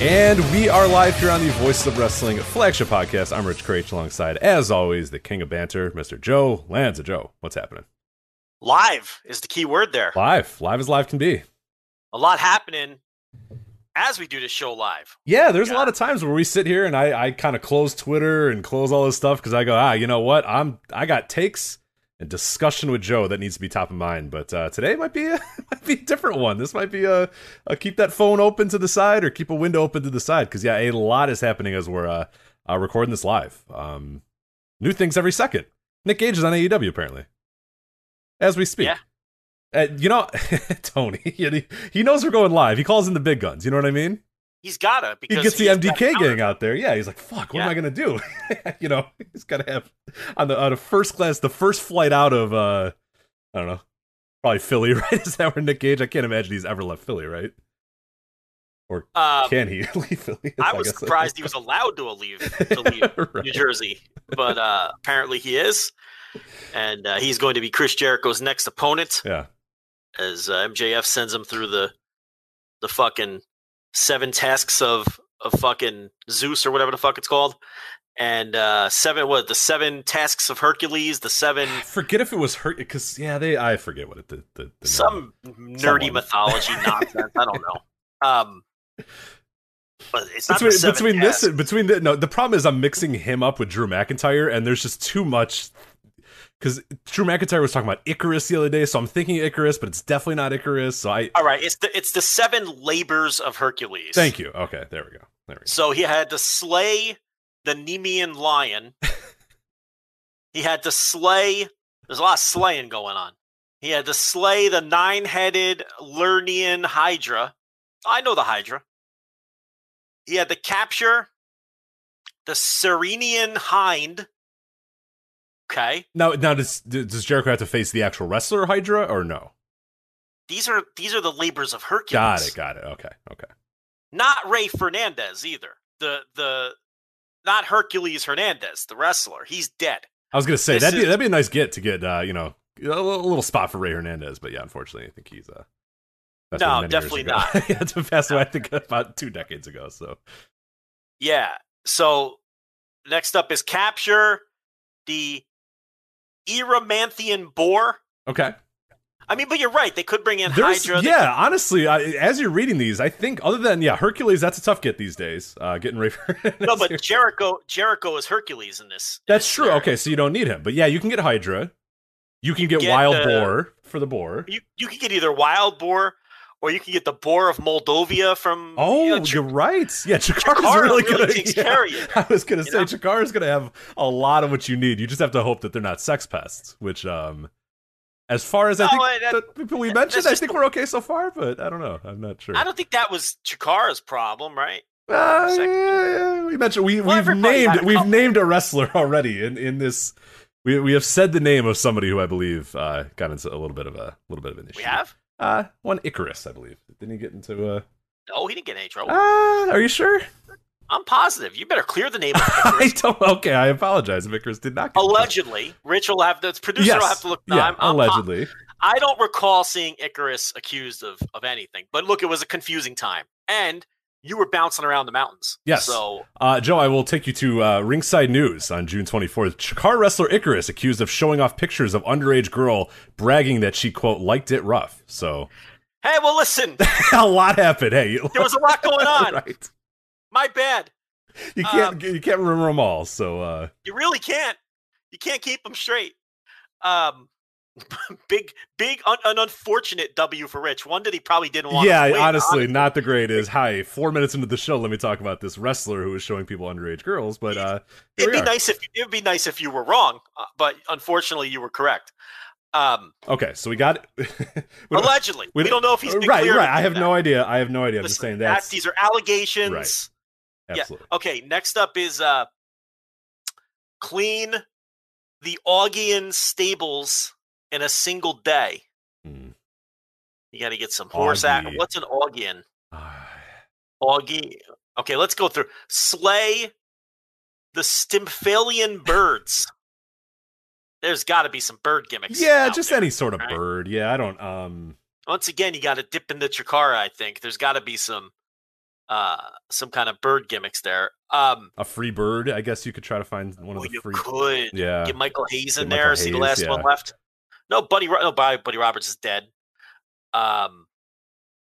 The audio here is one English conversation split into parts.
And we are live here on the Voices of Wrestling flagship podcast. I'm Rich Kraetsch alongside, as always, the king of banter, Mr. Joe Lanza. Joe, what's happening? Live is the key word there. Live. Live as live can be. A lot happening as we do this show live. Yeah, there's a lot of times where we sit here and I, I kind of close Twitter and close all this stuff because I go, ah, you know what? I'm I got takes and discussion with Joe that needs to be top of mind. But uh, today might be a might be a different one. This might be a, a keep that phone open to the side or keep a window open to the side because yeah, a lot is happening as we're uh, uh, recording this live. Um, new things every second. Nick Gage is on AEW apparently, as we speak. Yeah. Uh, you know, Tony, he, he knows we're going live. He calls in the big guns. You know what I mean? He's gotta because he gets the MDK gang out there. Yeah, he's like, "Fuck, what am I gonna do?" you know, he's got to have on the on a first class, the first flight out of uh, I don't know, probably Philly, right? Is that where Nick Gage? I can't imagine he's ever left Philly, right? Or Um, can he leave Philly? I was surprised he was allowed to leave to leave Right. New Jersey, but uh, apparently he is, and uh, he's going to be Chris Jericho's next opponent Yeah, as uh, MJF sends him through the the fucking seven tasks of of fucking Zeus or whatever the fuck it's called, and uh, seven what the seven tasks of Hercules, the seven I forget if it was hurt because yeah, they I forget what it the, the, the some nerdy Someone. mythology nonsense. I don't know. Um, but it's not between, between this and between the no the problem is I'm mixing him up with Drew McIntyre and there's just too much because Drew McIntyre was talking about Icarus the other day, so I'm thinking Icarus, but it's definitely not Icarus. So I All right, it's the it's the seven labors of Hercules. thank you. Okay, there we go. There we go. So he had to slay the Nemean lion. he had to slay. There's a lot of slaying going on. He had to slay the nine-headed Lernaean Hydra. I know the Hydra. He had to capture the Ceryneian Hind. Okay, Now, now does does Jericho have to face the actual wrestler Hydra or no? these are these are the labors of Hercules. Got it. Got it. Okay. Okay. Not Ray Fernandez either. The the not Hercules Hernandez, the wrestler. He's dead. I was gonna say This that'd be that'd be a nice get to get uh, you know a little, a little spot for Ray Hernandez, but yeah, unfortunately, I think he's uh. No, away many years definitely not. yeah, to pass away, I think about two decades ago. So Yeah. So next up is capture the Erymanthian boar. Okay. I mean, but you're right. They could bring in There's, Hydra. Yeah, honestly, I, as you're reading these, I think other than yeah, Hercules, that's a tough get these days. Uh, getting ready for No, but Jericho Jericho is Hercules in this. that's in true. this Okay, so you don't need him, but yeah, you can get Hydra. You can get, get, Wild Boar for the boar. You you can get either wild boar or you can get the boar of Moldovia from. Oh, you know, you're right. Yeah, Chikara's Chikara really, really yeah, care of you, I was gonna say know? Chikara's gonna have a lot of what you need. You just have to hope that they're not sex pests. Which, um, as far as I think that- we mentioned, I think we're okay so far. But I don't know. I'm not sure. I don't think that was Chikara's problem, right? Uh, yeah, yeah, we mentioned we Well, we've named a we've named a wrestler already in in this. We we have said the name of somebody who I believe uh, got into a little bit of a little bit of an issue. We have. Uh one Icarus, I believe. Didn't he get into uh? No, he didn't get in any trouble. Uh, are you sure? I'm positive. You better clear the name of I don't. Okay, I apologize. Icarus did not. Get Allegedly, Rich will have the producer Yes. will have to look. No, yeah, I'm, I'm po- allegedly. I don't recall seeing Icarus accused of of anything. But look, it was a confusing time, and you were bouncing around the mountains. Yes. So Uh, Joe, I will take you to uh, Ringside News on June 24th. Chikara wrestler Icarus accused of showing off pictures of underage girl, bragging that she quote liked it rough. So hey, well, listen, a lot happened. Hey, there was a lot going on. right. My bad. You can't Um, you can't remember them all. So uh, You really can't. You can't keep them straight. Um, big, big, un- an unfortunate W for Rich. One that he probably didn't want. yeah, win, honestly, not the greatest. Hi, four minutes into the show, let me talk about this wrestler who is showing people underage girls. But uh, It'd we be are. nice if it'd be nice if you were wrong, uh, but unfortunately, you were correct. Um, Okay, so we got. we allegedly, we, don't know if he's right. Right, I have that. no idea. I have no idea. I'm just saying that's these are allegations. Right. Yeah. absolutely. Okay. Next up is uh, clean the Augean stables in a single day. Hmm. You got to get some horse. Augie. what's an Augean? Ah, Augie. Okay, let's go through. Slay the Stymphalian birds. There's got to be some bird gimmicks. yeah, just there, any sort of right? bird. Yeah, I don't. Um, Once again, you got to dip into Chikara. I think there's got to be some, uh, some kind of bird gimmicks there. Um, a free bird. I guess you could try to find one of the you free. could Yeah, get Michael Hayes in Get there. Michael See the Hayes, last one left. No, Buddy. No, Buddy, Buddy Roberts is dead. Um,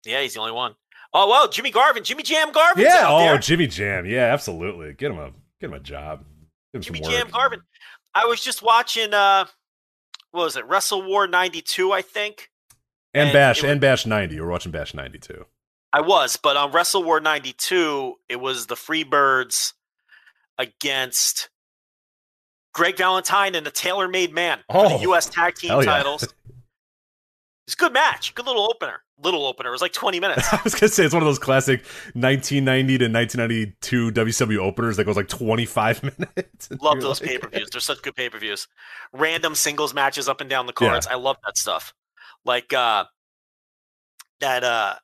yeah, he's the only one. Oh well, Jimmy Garvin, Jimmy Jam Garvin. yeah. Oh, there. Jimmy Jam. Yeah, absolutely. Get him a get him a job. Him Jimmy Jam. Garvin. I was just watching. uh What was it? Wrestle War '92, I think. and, and Bash was- and Bash ninety. We're watching Bash ninety two. I was, but on Wrestle War '92, it was the Freebirds against Greg Valentine and the Taylor Made Man for the Oh, U.S. Tag Team yeah. titles. It's a good match, good little opener. Little opener. It was like 20 minutes. I was gonna say it's one of those classic 1990 to 1992 WCW openers that goes like 25 minutes. Love those like- pay per views. They're such good pay per views. Random singles matches up and down the cards. I love that stuff. Like uh that uh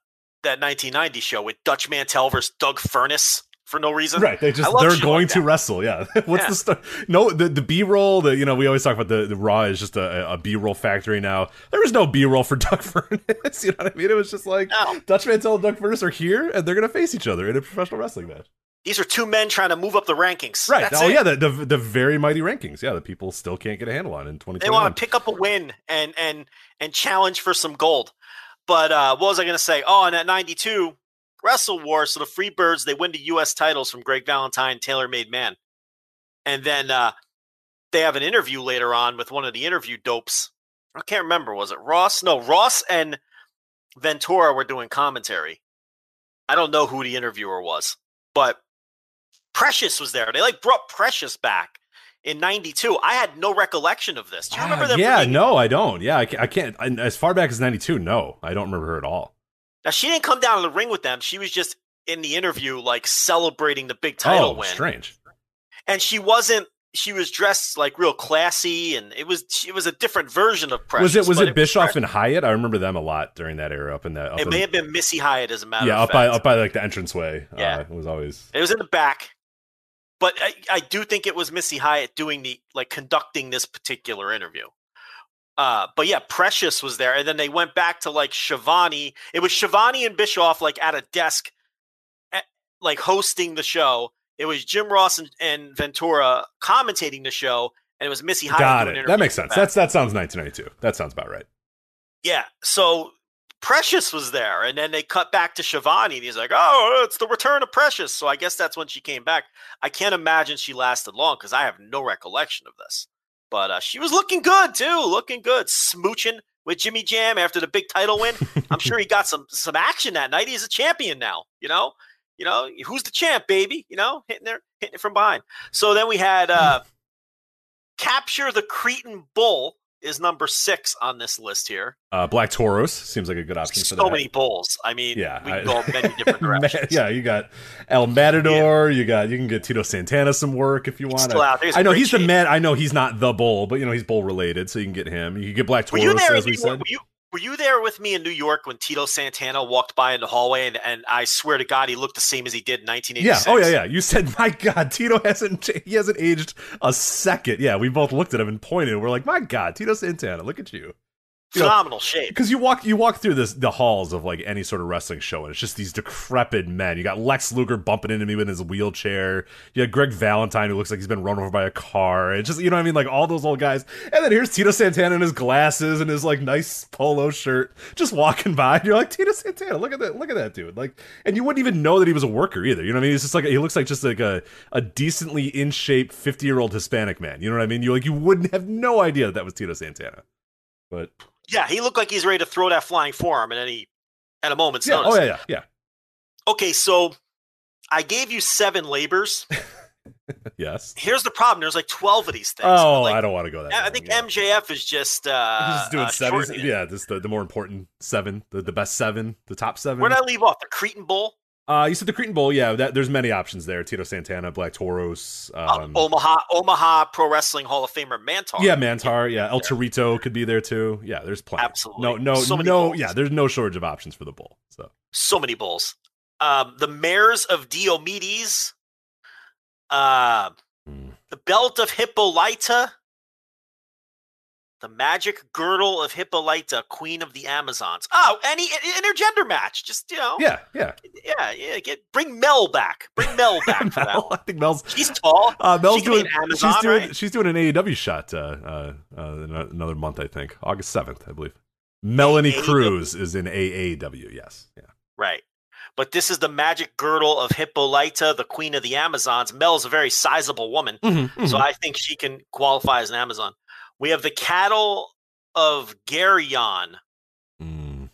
that 1990 show with Dutch Mantell versus Doug Furnas for no reason. Right, they just they're going like to wrestle. Yeah, what's Yeah. the story? No, the the B roll. The you know we always talk about the, the Raw is just a, a B roll factory now. There was no B roll for Doug Furnas. You know what I mean? It was just like No. Dutch Mantell and Doug Furnas are here and they're gonna face each other in a professional wrestling match. These are two men trying to move up the rankings. Right. That's oh it. yeah, the, the the very mighty rankings. Yeah, that people still can't get a handle on in They want to pick up a win and and and challenge for some gold. But uh, what was I going to say? Oh, and at 92, Wrestle War. So the Freebirds they win the U.S. titles from Greg Valentine, Taylor Made Man, and then uh, they have an interview later on with one of the interview dopes. I can't remember. Was it Ross? No, Ross and Ventura were doing commentary. I don't know who the interviewer was, but Precious was there. They like brought Precious back in '92. I had no recollection of this. Do you remember Ah, them? yeah, bringing- no, I don't. Yeah, I can't. I can't I- as far back as '92, no, I don't remember her at all. Now she didn't come down to the ring with them. She was just in the interview, like celebrating the big title win. oh, win. strange. And she wasn't. She was dressed like real classy, and it was it was a different version of Precious. was it was but it Bischoff and Hyatt? I remember them a lot during that era. Up in that. Up It in, may have been Missy Hyatt, as a matter yeah, of up by up by like the entranceway. Yeah. uh, it was always. It was in the back, but I, I do think it was Missy Hyatt doing the like conducting this particular interview. Uh, but yeah, Precious was there, and then they went back to like Schiavone. It was Schiavone and Bischoff like at a desk, at, like hosting the show. It was Jim Ross and, and Ventura commentating the show, and it was Missy Hyatt. Got it. That makes sense. back. That's that sounds 1992. That sounds about right. Yeah. So Precious was there, and then they cut back to Schiavone, and he's like, "Oh, it's the return of Precious." So I guess that's when she came back. I can't imagine she lasted long because I have no recollection of this. But uh, she was looking good too, looking good, smooching with Jimmy Jam after the big title win. I'm sure he got some some action that night. He's a champion now. You know, you know who's the champ, baby. You know, hitting there, hitting it from behind. So then we had uh, capture the Cretan Bull is number six on this list here. Uh, Black Taurus seems like a good option for So that. many bulls. I mean, Yeah, we can I- go many different directions. yeah, you got El Matador. You got you can get Tito Santana some work if you want. still out there. He's I know he's the man. I know he's not the bull, but you know he's bull related, so you can get him. You can get Black Were Taurus, you there? as we York? said. Were you, were you there with me in New York when Tito Santana walked by in the hallway, and, and I swear to God, he looked the same as he did in Yeah. 1986. Oh yeah, yeah. You said, my God, Tito hasn't he hasn't aged a second. Yeah, we both looked at him and pointed. We're like, my God, Tito Santana, look at you. You know, Phenomenal shape. Because you walk you walk through this the halls of like any sort of wrestling show, and it's just these decrepit men. You got Lex Luger bumping into me with his wheelchair. You got Greg Valentine who looks like he's been run over by a car. It's just you know what I mean, like all those old guys. And then here's Tito Santana in his glasses and his like nice polo shirt, just walking by. And you're like Tito Santana, look at that, look at that dude. Like, and you wouldn't even know that he was a worker either. You know what I mean? He's just like he looks like just like a a decently in shape fifty year old Hispanic man. You know what I mean? You like you wouldn't have no idea that that was Tito Santana. But Yeah, he looked like he's ready to throw that flying forearm at any at a moment's yeah, notice. oh yeah, yeah, yeah. Okay, so I gave you seven labors. Yes. Here's the problem: there's like 12 of these things. Oh, Like, I don't want to go that. I long, think yeah. MJF is just uh, He's just doing uh, seven. Yeah, just the, the more important seven, the, the best seven, the top seven. Where did I leave off? The Cretan Bull, uh, you said the Cretan Bowl. Yeah, that, there's many options there. Tito Santana, Black Taurus. Uh, Um, Omaha, Omaha Pro Wrestling Hall of Famer Mantaur. yeah, Mantaur. Yeah, El Torito could be there too. Yeah, there's plenty. Absolutely. No, no, So no. bulls. Yeah, there's no shortage of options for the bowl. So so many bowls. Um, the mares of Diomedes, uh, Hmm. the belt of Hippolyta, the magic girdle of Hippolyta, queen of the Amazons. Oh, any intergender match, just you know, yeah, yeah. yeah, yeah. Get bring Mel back, bring Mel back for that Mel, I think Mel's. She's tall. Uh, Mel's She doing. an Amazon, she's doing. right? She's doing an AEW shot. Uh, uh, uh, another month, I think, August seventh, I believe. Melanie AEW? Cruz is in AAW. Yes. Yeah. Right. But this is the magic girdle of Hippolyta, the queen of the Amazons. Mel's a very sizable woman. Mm-hmm, So I think she can qualify as an Amazon. We have the cattle of Geryon. Mm.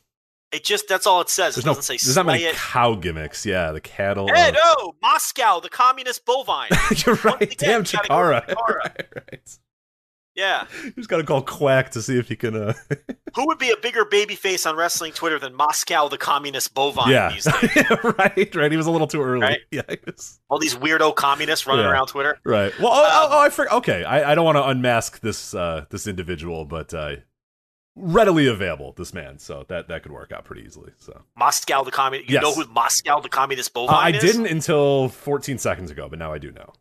It just that's all it says. There's it no. doesn't say There's not many it. cow gimmicks. Yeah, the cattle. Hey, of- no, Moscow, the communist bovine. You're right. again, Damn, you gotta Chikara. Chikara. right, right. Yeah. Just got to call Quack to see if he can. Uh... Who would be a bigger baby face on wrestling Twitter than Moscow, the communist bovine yeah. these days? right. Right. He was a little too early. Right? Yeah. was- All these weirdo communists running Yeah. around Twitter. Right. Well. Oh, oh, Um, oh I forgot. Okay. I, I don't want to unmask this uh this individual, but uh readily available. This man. So that that could work out pretty easily. So Moscow, the communist. You Yes. know who Moscow, the communist uh, bovine I is? didn't until 14 seconds ago, but now I do know.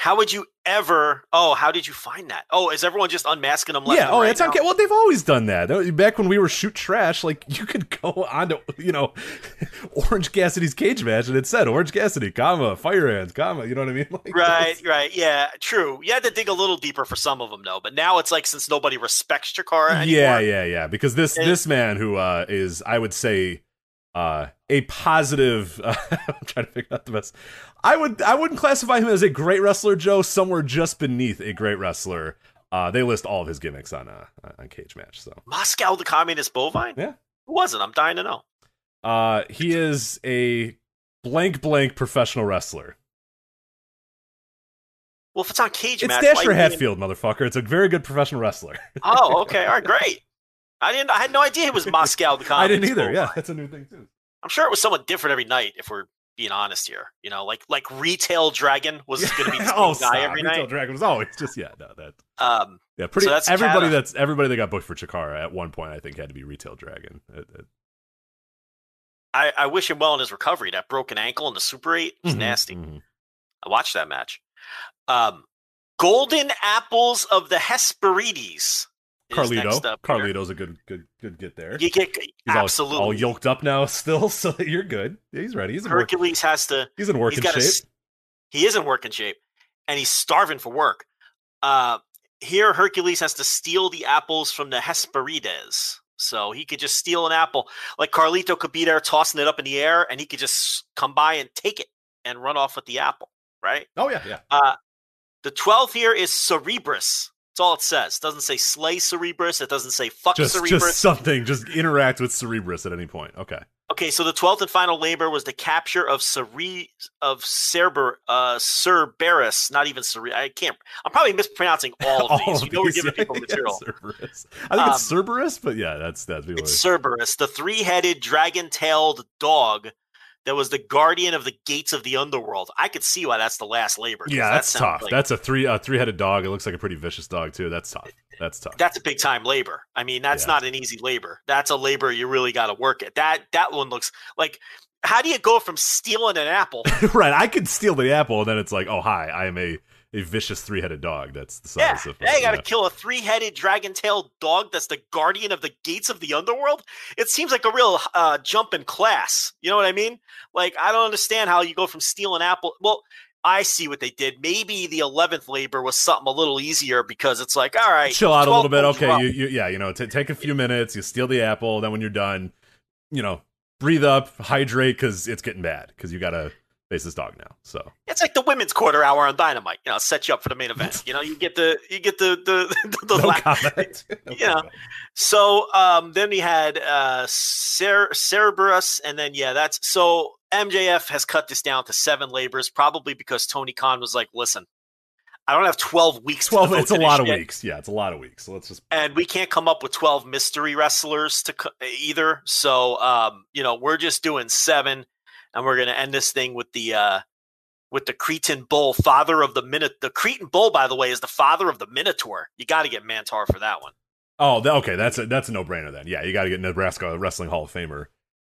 How would you ever? Oh, how did you find that? Oh, is everyone just unmasking them left yeah. Oh, right that's okay. Well, they've always done that. Back when we were shoot trash, like you could go on to you know Orange Cassidy's cage match, and it said Orange Cassidy, comma Fire Hands, comma. You know what I mean? Like, Right, that's- right, yeah, true. You had to dig a little deeper for some of them, though. But now it's like since nobody respects Chikara anymore. Yeah, yeah, yeah. Because this And- this man who uh, is, I would say, uh, a positive. Uh, I'm trying to figure out the best. I would I wouldn't classify him as a great wrestler, Joe. Somewhere just beneath a great wrestler. Uh, they list all of his gimmicks on uh, on Cage Match. So Moscow, the communist bovine. Yeah. who was it? I'm dying to know. uh, he is a blank blank professional wrestler. Well, if it's on Cage It's Match, Dasher Hatfield, motherfucker. It's a very good professional wrestler. Oh, okay, all right, great. I didn't. I had no idea it was Moscow, the I didn't either. Yeah, that's a new thing too. I'm sure it was someone different every night. If we're being honest here, you know, like like Retail Dragon was going to be the oh, guy stop. every Retail night. Dragon was always just yeah. No, that Um, Yeah, pretty. So that's everybody Kata. that's everybody that got booked for Chikara at one point, I think, had to be Retail Dragon. It- it- I, I wish him well in his recovery. That broken ankle in the Super Eight was Mhm, nasty. mhm. I watched that match. Um, Golden Apples of the Hesperides. Carlito. Carlito's a good, good, good get there. You get He's absolutely. all, all yoked up now, still, so you're good. He's ready. He's in work, Hercules has to. he's in working shape. A, he is in working shape, and he's starving for work. Uh, here, Hercules has to steal the apples from the Hesperides. So he could just steal an apple. Like Carlito could be there tossing it up in the air, and he could just come by and take it and run off with the apple, right? Oh yeah, yeah. Uh, the 12th here is Cerebrus. That's all it says. It doesn't say slay Cerebrus. It doesn't say fuck Just Cerebrus. just something. Just interact with Cerebrus at any point. Okay. Okay, so the twelfth and final labor was the capture of Cere of Cerber uh Cerberus, not even Cere I can't I'm probably mispronouncing all of these. you know we're giving yeah, people yeah. Cerberus. I think it's Um, Cerberus, but yeah, that's that's It's Cerberus, the three-headed dragon-tailed dog that was the guardian of the gates of the underworld. I could see why that's the last labor. Yeah, that's sounds tough. like- That's a three uh, three headed dog. It looks like a pretty vicious dog too. That's tough. That's tough. that's a big time labor. I mean, that's Yeah. not an easy labor. That's a labor you really got to work at. That that one looks like how do you go from stealing an apple right. I could steal the apple, and then it's like, oh hi, I am a a vicious three headed dog. That's the Yeah, size of. hey, you got to yeah. kill a three-headed dragon-tailed dog that's the guardian of the gates of the underworld. It seems like a real uh, jump in class. You know what I mean? Like, I don't understand how you go from stealing apple. Well, I see what they did. Maybe the eleventh labor was something a little easier because it's like, all right, chill out a little bit. Okay, you, you yeah, you know, t- take a few minutes. You steal the apple. Then when you're done, you know, breathe up, hydrate because it's getting bad because you got to face dog now. So It's like the women's quarter hour on Dynamite. You know, set you up for the main event. You know, you get the you get the the the, the no comment. No you know. So um, then we had uh, Cer- Cerberus, and then yeah, that's so MJF has cut this down to seven labors, probably because Tony Khan was like, "Listen, I don't have twelve weeks. twelve. It's a lot of weeks. Yeah, it's a lot of weeks. So let's just and we can't come up with twelve mystery wrestlers to co- either. So um, you know, we're just doing seven, and we're gonna end this thing with the." Uh, with the Cretan bull, father of the Minot. The Cretan bull, by the way, is the father of the Minotaur. You got to get Mantaur for that one. Oh, okay. That's a that's a no brainer then. Yeah, you got to get Nebraska Wrestling Hall of Famer.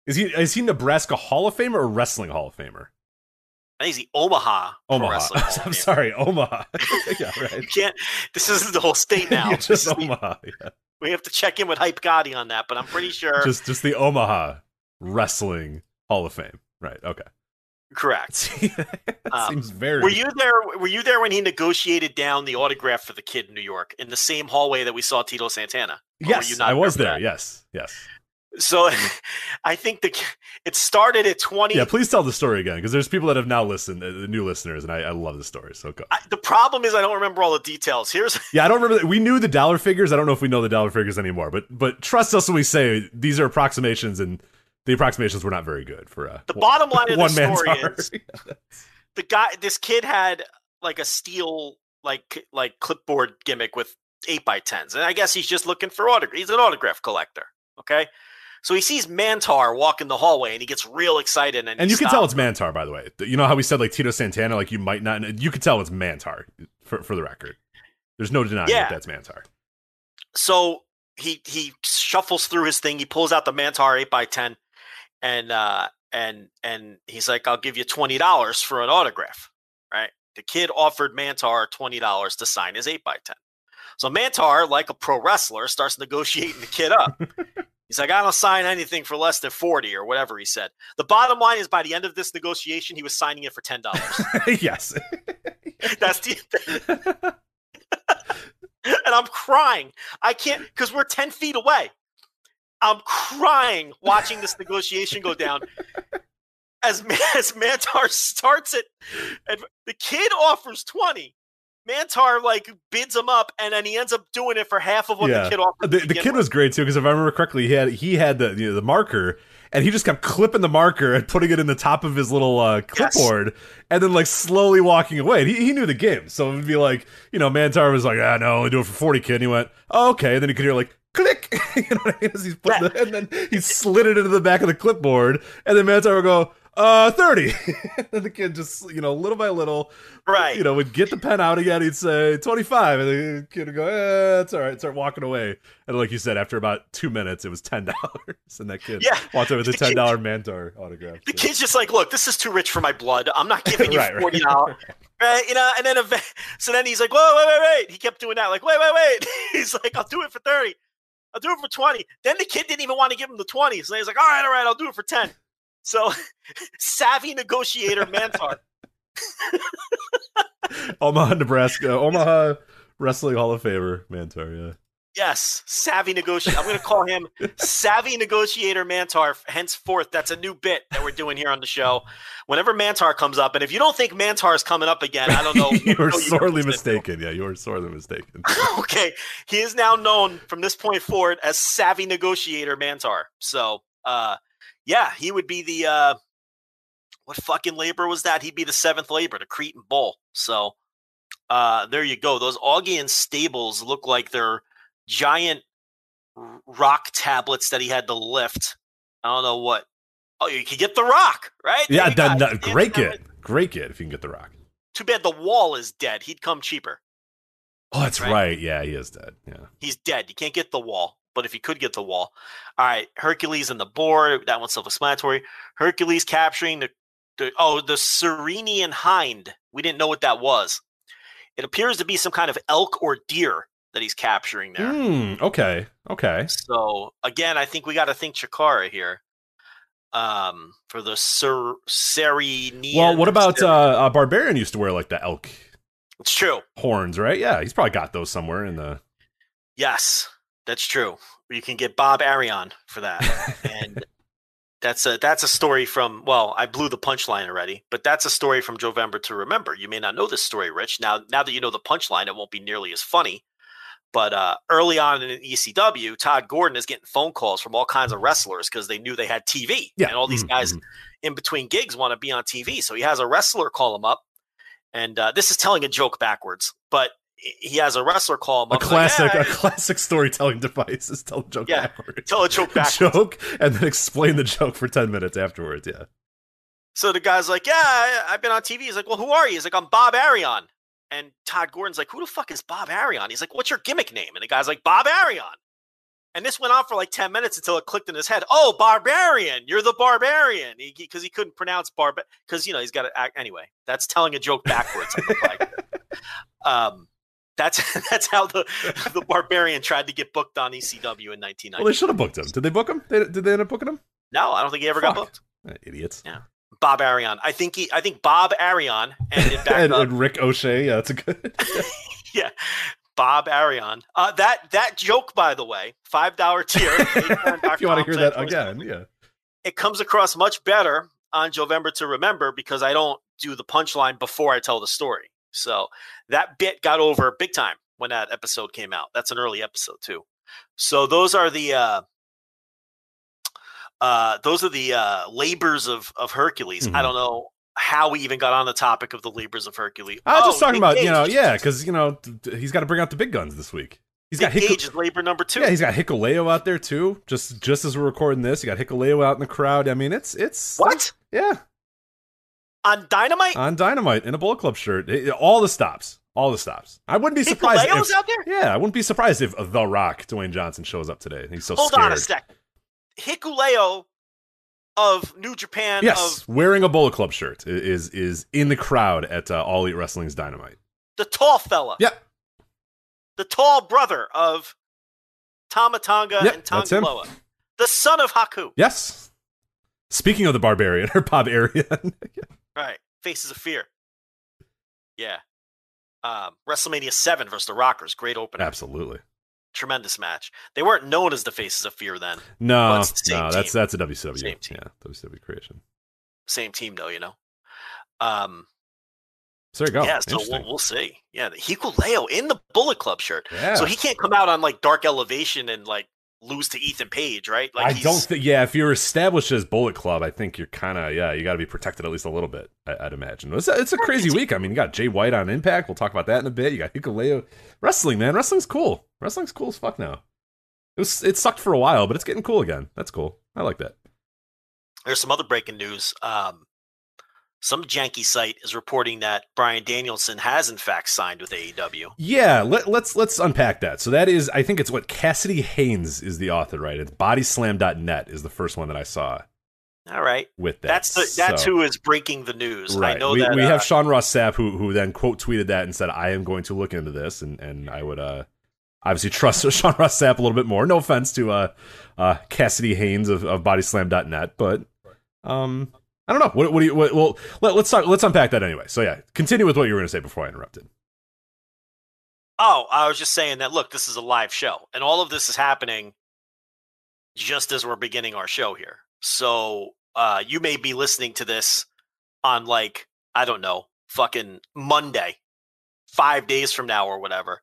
Is he is he Nebraska Hall of Famer or Wrestling Hall of Famer? I think he's the Omaha. Omaha. I'm sorry, Omaha. yeah, right. You can't. This is the whole state now. Yeah, This just the- Omaha. Yeah. we have to check in with Hype Gotti on that, but I'm pretty sure. Just just the Omaha Wrestling Hall of Fame. Right. Okay. correct. that Um, seems very. Were you there? Were you there when he negotiated down the autograph for the kid in New York in the same hallway that we saw Tito Santana? Yes, I was there. that? Yes, yes. So, I think the it started at 20. Yeah, please tell the story again because there's people that have now listened, uh, the new listeners, and I, I love the story. So go. I, the problem is I don't remember all the details. Here's Yeah, I don't remember. That. We knew the dollar figures. I don't know if we know the dollar figures anymore. But but trust us when we say these are approximations, and the approximations were not very good for uh, the bottom line of the story is the guy this kid had like a steel like like clipboard gimmick with eight by tens and i guess he's just looking for autograph he's an autograph collector okay so he sees mantaur walk in the hallway and he gets real excited and, and you can tell it's. Mantaur, by the way. You know how we said like Tito Santana, like you might not. You can tell it's Mantaur for for the record. There's no denying Yeah. that that's Mantaur. so he he shuffles through his thing he pulls out the mantaur 8 by 10 and uh and and he's like i'll give you $20 for an autograph right the kid offered mantaur $20 to sign his 8 by 10 so mantaur like a pro wrestler starts negotiating the kid up he's like i don't sign anything for less than 40 or whatever he said the bottom line is by the end of this negotiation he was signing it for $10 yes. that's the and I'm crying. I can't because we're 10 feet away. I'm crying watching this negotiation go down. As, as Mantaur starts it, and the kid offers 20. Mantaur like bids him up, and then he ends up doing it for half of what Yeah. the kid offered. the, the kid with. was great too because if I remember correctly, he had he had the you know, the marker and he just kept clipping the marker and putting it in the top of his little uh, Yes. clipboard and then like slowly walking away. And he, he knew the game, so it would be like you know Mantaur was like, ah, no, only do it for forty, kid. And he went, oh, okay, and then you could hear like. Click, you know what I mean? As he's putting the, and then he slid it into the back of the clipboard, and then Mantaur would go, "Uh, 30. and the kid just, you know, little by little, right. you know, would get the pen out again. He'd say 25. And the kid would go, eh, it's all right. Start walking away. And like you said, after about two minutes, it was $10. And that kid Yeah. walked away with a The kid- $10 Mantaur autograph. the So- kid's just like, look, this is too rich for my blood. I'm not giving you Right, right. forty dollars. Right, you know, and then so then he's like, whoa, wait, wait, wait. He kept doing that, like, wait, wait, wait. he's like, I'll do it for 30. I'll do it for 20. Then the kid didn't even want to give him the 20. So he's like, all right, all right, I'll do it for 10. So savvy negotiator Mantaur. Omaha, Nebraska. Omaha Wrestling Hall of Famer, Mantaur. Yeah. Yes, savvy negotiator. I'm going to call him savvy negotiator Mantaur. Henceforth, that's a new bit that we're doing here on the show. Whenever Mantaur comes up, and if you don't think Mantaur is coming up again, I don't know. you are sorely mistaken. Yeah, you are sorely mistaken. okay, he is now known from this point forward as savvy negotiator Mantaur. So, uh, yeah, he would be the uh, what fucking labor was that? He'd be the seventh labor, the Cretan Bull. So, uh, there you go. Those Augean stables look like they're giant rock tablets that he had to lift. I don't know what. Oh, you could get the rock, right? Yeah, that, that- great kid. Great kid if you can get the rock. Too bad the wall is dead. He'd come cheaper. Oh, that's Right. right. Yeah, he is dead. Yeah. He's dead. You can't get the wall. But if he could get the wall, all right. Hercules and the boar. That one's self-explanatory. Hercules capturing the, the oh the Ceryneian hind. We didn't know what that was. It appears to be some kind of elk or deer that he's capturing there. Hmm. okay. Okay. So again, I think we got to think Chikara here. Um, for the Ser Ceryneian. Well, what about uh, uh, Barbarian used to wear like the elk It's true. horns, right? Yeah, he's probably got those somewhere in the. Yes, that's true. You can get Bob Arion for that, and that's a that's a story from. Well, I blew the punchline already, but that's a story from Jovember to remember. You may not know this story, Rich. Now, now that you know the punchline, it won't be nearly as funny. But uh, early on in ECW, Todd Gordon is getting phone calls from all kinds of wrestlers because they knew they had TV, Yeah, and all these mhm, guys mhm. in between gigs want to be on TV. So he has a wrestler call him up, and uh, this is telling a joke backwards, but he has a wrestler call him A up. like, classic, "Yeah, a classic storytelling device is tell a joke Yeah, backwards. tell a joke backwards. joke and then explain the joke for ten minutes afterwards. Yeah. So the guy's like, "Yeah, I've been on TV." He's like, "Well, who are you?" He's like, "I'm Bob Arion." And Todd Gordon's like, "Who the fuck is Bob Arion?" He's like, "What's your gimmick name?" And the guy's like, "Bob Arion." And this went on for like ten minutes until it clicked in his head. Oh, Barbarian! You're the Barbarian, because he, couldn't pronounce barb. Because you know he's got to act anyway. That's telling a joke backwards. I look like. um, that's that's how the the Barbarian tried to get booked on ECW in 1990. Well, they should have booked him. Did they book him? They, did they end up booking him? no, I don't think he ever got booked. Eh, idiots. Yeah. Bob Arion. I think he. I think Bob Arion ended back and, up. and Rick O'Shea. Yeah, that's a good. yeah, Bob Arion. Uh, that that joke, by the way, five dollar tier. if you want to hear that again, yeah. it comes across much better on November to remember because I don't do the punchline before I tell the story. So that bit got over big time when that episode came out. That's an early episode too. So those are the uh, uh, those are the uh, labors of of Hercules. I Mhm. don't know how we even got on the topic of the labors of Hercules. I was Oh, just talking Nick about, you know, yeah, because you know he's got to bring out the big guns this week. He's got Gage is labor number two. yeah, he's got Hikuleo out there too. Just just as we're recording this, you got Hikuleo out in the crowd. I mean, it's it's what yeah on Dynamite? on Dynamite in a Bullet Club shirt. It- all the stops, all the stops. I wouldn't be surprised Hikuleo's if out there. yeah, I wouldn't be surprised if The Rock Dwayne Johnson shows up today. He's so Hold scared. on a sec. Hikuleo of New Japan. Yes, Of wearing a Bullet Club shirt is is in the crowd at uh, All Elite Wrestling's Dynamite. the tall fella. Yep. The tall brother of Tama Tonga Yep, and. Tanga Loa. The son of Haku. yes. Speaking of the Barbarian or Bob Arian, Right. Faces of Fear. Yeah. Um, WrestleMania 7 versus the Rockers. Great opener. absolutely. Tremendous match. They weren't known as the Faces of Fear then. No, the no, that's team. that's a WCW. Same team. Yeah, WCW creation. Same team, though, you know. Um, So there you go. yeah, so we'll, we'll see. Yeah, the Hikuleo in the Bullet Club shirt. yeah. So he can't come out on like Dark Elevation and like lose to Ethan Page, right? Like I don't think. Yeah, if you're established as Bullet Club, I think you're kind of yeah. You got to be protected at least a little bit. I, I'd imagine. It's a, it's a crazy week. I mean, you got Jay White on Impact. We'll talk about that in a bit. You got Hikuleo. Wrestling, man. Wrestling's cool. Wrestling's cool as fuck now. It was it sucked for a while, but it's getting cool again. That's cool. I like that. There's some other breaking news. Um, some janky site is reporting that Brian Danielson has in fact signed with AEW. Yeah, let, let's let's unpack that. So that is, I think it's what Cassidy Haynes is the author, right? It's bodyslam.net is the first one that I saw All right, with that. that's the that's So- who is breaking the news. Right. I know we, that we uh, have Sean Ross Sapp who who then quote tweeted that and said, "I am going to look into this," and and I would uh obviously trust Sean Ross Sapp a little bit more. No offense to uh uh Cassidy Haynes of, of Bodyslam.net, but um I don't know. What, what do you? What, well, let, let's talk. Let's unpack that anyway. So yeah, continue with what you were going to say before I interrupted. Oh, I was just saying that. Look, this is a live show, and all of this is happening just as we're beginning our show here. So uh, you may be listening to this on like I don't know, fucking Monday, five days from now or whatever,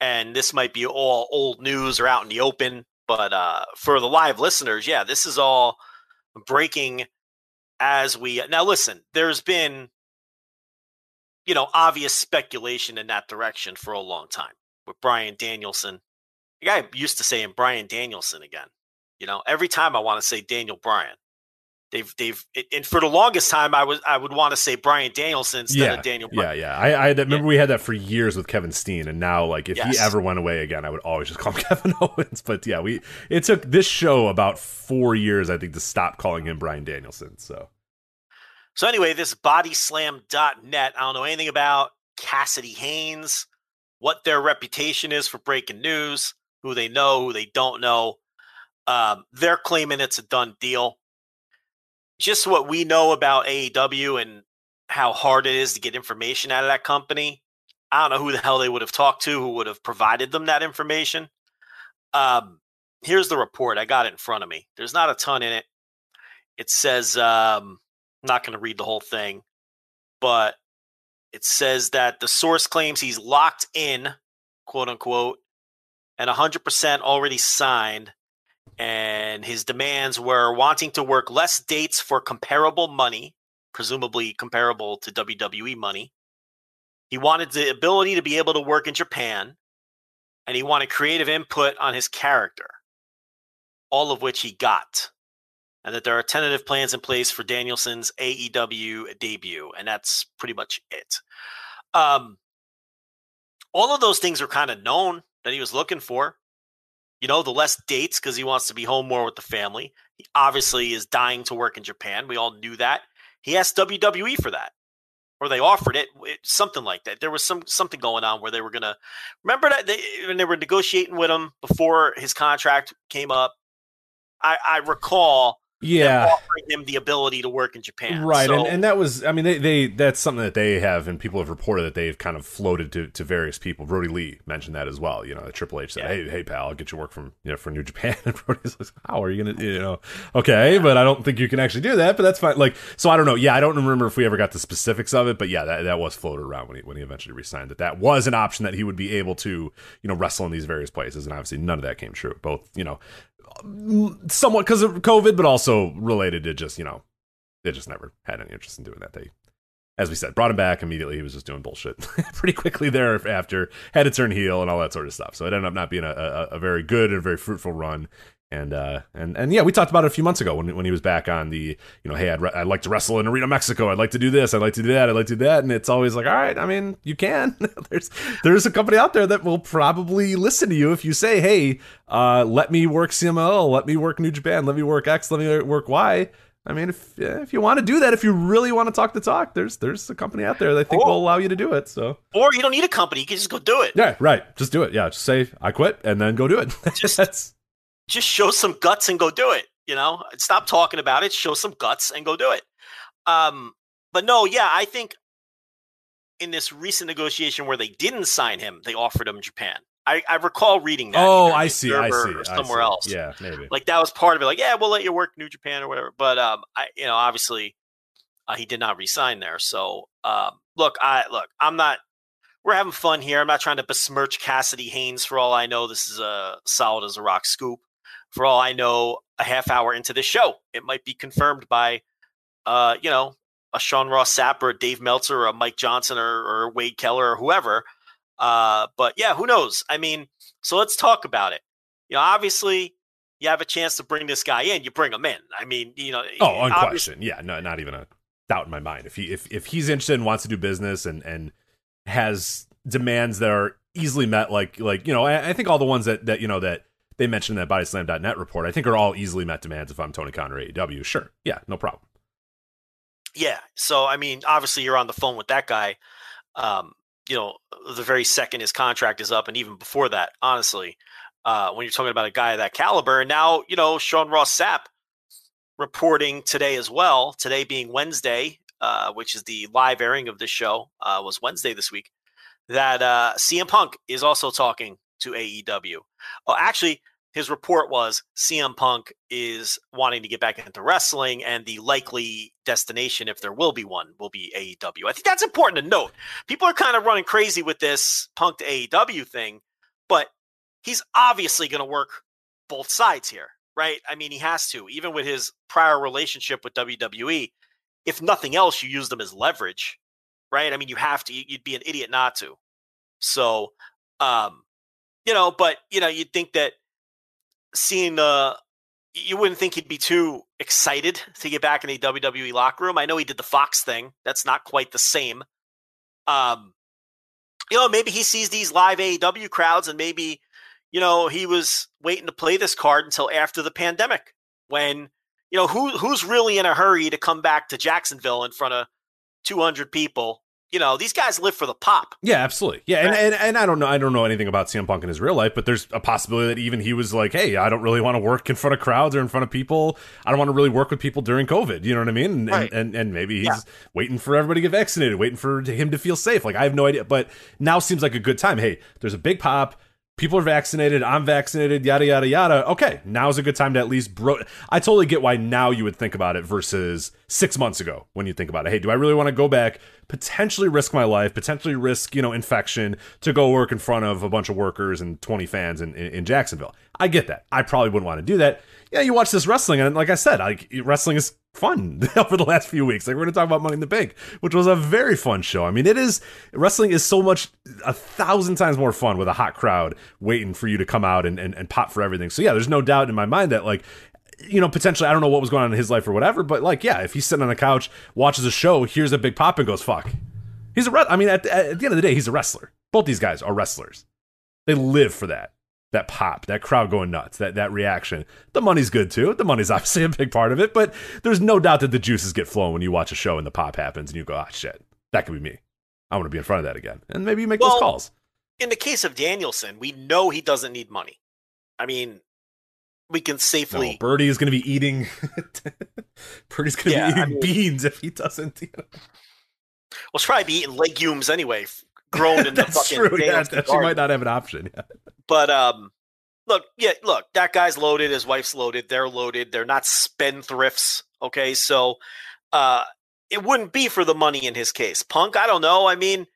and this might be all old news or out in the open. But uh, for the live listeners, yeah, this is all breaking as we uh, now listen. There's been you know, obvious speculation in that direction for a long time with Brian Danielson. The guy used to saying Brian Danielson again. You know, every time I want to say Daniel Bryan. They've they've and for the longest time I was I would want to say Brian Danielson instead yeah, of Daniel Bryan. Yeah, yeah. I, I remember yeah. we had that for years with Kevin Steen, and now like if Yes. he ever went away again, I would always just call him Kevin Owens. But yeah, we it took this show about four years, I think, to stop calling him Brian Danielson. So So anyway, this bodyslam.net, I don't know anything about Cassidy Haynes, what their reputation is for breaking news, who they know, who they don't know. Um, they're claiming it's a done deal. Just what we know about AEW and how hard it is to get information out of that company. I don't know who the hell they would have talked to, who would have provided them that information. Um, here's the report. I got it in front of me. There's not a ton in it. It says, um, I'm not going to read the whole thing, but it says that the source claims he's locked in, quote unquote, and 100% already signed. And his demands were wanting to work less dates for comparable money, presumably comparable to WWE money. He wanted the ability to be able to work in Japan, and he wanted creative input on his character, all of which he got and that there are tentative plans in place for Danielson's AEW debut, and that's pretty much it. Um, all of those things are kind of known that he was looking for. You know, the less dates because he wants to be home more with the family. He obviously is dying to work in Japan. We all knew that. He asked WWE for that, or they offered it, it something like that. There was some something going on where they were gonna remember that they, when they were negotiating with him before his contract came up. I, I recall yeah, offering him the ability to work in Japan. right. So, and, and that was, I mean, they, they that's something that they have, and people have reported that they've kind of floated to, to various people. Brodie Lee mentioned that as well. You know, Triple H said, Yeah. "Hey, hey, pal, I'll get you work from you know for New Japan." And Brodie's like, "How are you gonna, you know, okay, but I don't think you can actually do that, but that's fine." Like, so I don't know. Yeah, I don't remember if we ever got the specifics of it, but yeah, that, that was floated around when he when he eventually resigned. That that was an option that he would be able to, you know, wrestle in these various places, and obviously none of that came true. Both, you know, somewhat because of COVID, but also related to just you know they just never had any interest in doing that. They, as we said, brought him back immediately. He was just doing bullshit pretty quickly thereafter. Had to turn heel and all that sort of stuff. So it ended up not being a, a, a very good and very fruitful run. And uh and and yeah, we talked about it a few months ago when when he was back on the you know hey I'd, re- I'd like to wrestle in Arena Mexico I'd like to do this I'd like to do that I'd like to do that and it's always like all right I mean you can there's there's a company out there that will probably listen to you if you say hey uh let me work CMLL let me work New Japan let me work X let me work Y I mean, if if you want to do that, if you really want to talk the talk, there's there's a company out there that I think Oh. will allow you to do it. So or you don't need a company; you can just go do it. yeah, right. Just do it. Yeah, just say I quit and then go do it. Just- That's Just show some guts and go do it. You know, stop talking about it. Show some guts and go do it. Um, but no, yeah, I think in this recent negotiation where they didn't sign him, they offered him Japan. I, I recall reading that. oh, I see. I see. I somewhere see. else. Yeah, maybe. like that was part of it. Like, yeah, we'll let you work New Japan or whatever. But um, I, you know, obviously, uh, he did not resign there. So, um, look, I look, I'm not. We're having fun here. I'm not trying to besmirch Cassidy Haynes. For all I know, this is a solid as a rock scoop. For all I know, a half hour into the show, it might be confirmed by, uh, you know, a Sean Ross Sapp or a Dave Meltzer or a Mike Johnson or, or Wade Keller or whoever. Uh, but yeah, who knows? I mean, so let's talk about it. You know, obviously, you have a chance to bring this guy in, you bring him in. I mean, you know, Oh, obviously- unquestioned. Yeah, no, not even a doubt in my mind. If he if if he's interested and wants to do business and and has demands that are easily met, like like you know, I, I think all the ones that that you know that they mentioned that bodyslam.net report, I think are all easily met demands. If I'm Tony Khan or AEW, sure, yeah, no problem. Yeah. So I mean, obviously you're on the phone with that guy. Um, you know, the very second his contract is up, and even before that, honestly, uh, when you're talking about a guy of that caliber, and now you know Sean Ross Sapp reporting today as well. Today being Wednesday, uh, which is the live airing of this show, uh, was Wednesday this week. that uh, CM Punk is also talking to AEW. Oh, actually, his report was CM Punk is wanting to get back into wrestling, and the likely destination, if there will be one, will be AEW. I think that's important to note. People are kind of running crazy with this Punk to AEW thing, but he's obviously going to work both sides here, right? I mean, he has to, even with his prior relationship with WWE. If nothing else, you use them as leverage, right? I mean, you have to. You'd be an idiot not to. So, um, you know, but you know, you'd think that seeing the you wouldn't think he'd be too excited to get back in the WWE locker room. I know he did the Fox thing. That's not quite the same. Um, you know, maybe he sees these live AEW crowds and maybe, you know, he was waiting to play this card until after the pandemic when, you know, who who's really in a hurry to come back to Jacksonville in front of 200 people you know, these guys live for the pop. Yeah, absolutely. Yeah, and, and and I don't know, I don't know anything about CM Punk in his real life, but there's a possibility that even he was like, "Hey, I don't really want to work in front of crowds or in front of people. I don't want to really work with people during COVID." You know what I mean? And right. and, and, and, maybe he's yeah. waiting for everybody to get vaccinated, waiting for him to feel safe. Like I have no idea, but now seems like a good time. Hey, there's a big pop people are vaccinated, I'm vaccinated, yada yada yada. Okay, now's a good time to at least bro. I totally get why now you would think about it versus six months ago when you think about it. Hey, do I really want to go back, potentially risk my life, potentially risk you know infection to go work in front of a bunch of workers and 20 fans in, in, in Jacksonville? I get that. I probably wouldn't want to do that. Yeah, you watch this wrestling, and like I said, like wrestling is fun over the last few weeks. Like we're going to talk about Money in the Bank, which was a very fun show. I mean, it is wrestling is so much a thousand times more fun with a hot crowd waiting for you to come out and, and, and pop for everything. So yeah, there's no doubt in my mind that like you know, potentially, I don't know what was going on in his life or whatever, but like, yeah, if he's sitting on the couch, watches a show, hears a big pop and goes, fuck. He's a, I mean, at, at the end of the day, he's a wrestler. Both these guys are wrestlers. They live for that that pop, that crowd going nuts, that that reaction. The money's good too. The money's obviously a big part of it, but there's no doubt that the juices get flowing when you watch a show and the pop happens and you go, "Ah, oh, shit, that could be me. I want to be in front of that again." And maybe you make well, those calls. In the case of Danielson, we know he doesn't need money. I mean, we can safely. No, Birdie is going to be eating. Birdie's going to yeah, be eating I mean, beans if he doesn't. You know. Well, he's probably be eating legumes anyway, grown in the fucking. True. Yeah, she might not have an option. Yeah. But um, look, yeah, look, that guy's loaded. His wife's loaded. They're loaded. They're not spendthrifts. Okay, so uh, it wouldn't be for the money in his case. Punk, I don't know. I mean,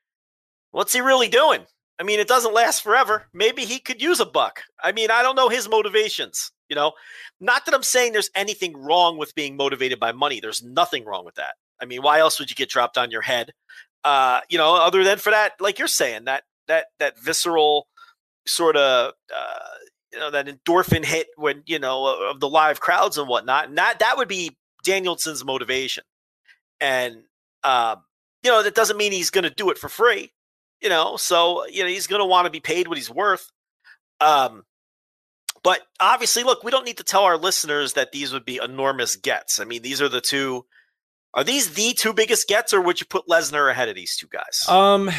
what's he really doing? I mean, it doesn't last forever. Maybe he could use a buck. I mean, I don't know his motivations. You know, not that I'm saying there's anything wrong with being motivated by money. There's nothing wrong with that. I mean, why else would you get dropped on your head? Uh, you know, other than for that, like you're saying, that that that visceral sort of uh, you know that endorphin hit when you know of the live crowds and whatnot, and that that would be Danielson's motivation. And um, you know that doesn't mean he's going to do it for free. You know, so you know he's going to want to be paid what he's worth. Um, but obviously, look, we don't need to tell our listeners that these would be enormous gets. I mean, these are the two. Are these the two biggest gets, or would you put Lesnar ahead of these two guys? Um,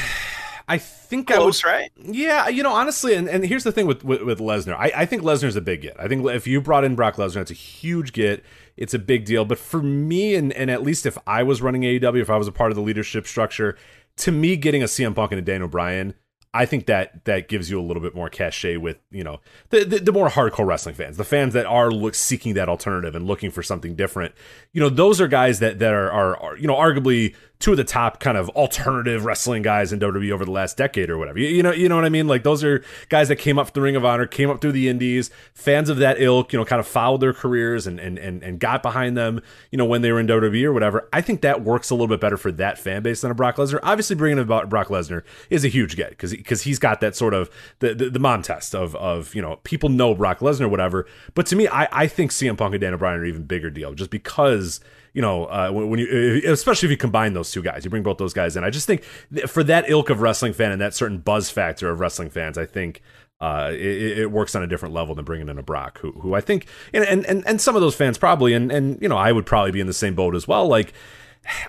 I think Close, I would, right? Yeah, you know, honestly, and, and here's the thing with with, with Lesnar. I, I think Lesnar's a big get. I think if you brought in Brock Lesnar, it's a huge get. It's a big deal. But for me, and and at least if I was running AEW, if I was a part of the leadership structure, to me, getting a CM Punk and a Daniel Bryan I think that that gives you a little bit more cachet with you know the, the, the more hardcore wrestling fans, the fans that are look seeking that alternative and looking for something different. You know, those are guys that that are, are, are you know arguably two of the top kind of alternative wrestling guys in WWE over the last decade or whatever. You, you, know, you know what I mean? Like those are guys that came up the Ring of Honor, came up through the Indies, fans of that ilk. You know, kind of followed their careers and and and, and got behind them. You know, when they were in WWE or whatever. I think that works a little bit better for that fan base than a Brock Lesnar. Obviously, bringing about Brock Lesnar is a huge get because because he's got that sort of the, the, the mom test of of you know people know Brock Lesnar whatever. But to me, I I think CM Punk and Daniel Bryan are even bigger deal just because you know, uh, when you, especially if you combine those two guys, you bring both those guys in. I just think for that ilk of wrestling fan and that certain buzz factor of wrestling fans, I think uh, it, it, works on a different level than bringing in a Brock, who, who I think, and, and, and some of those fans probably, and, and, you know, I would probably be in the same boat as well. Like,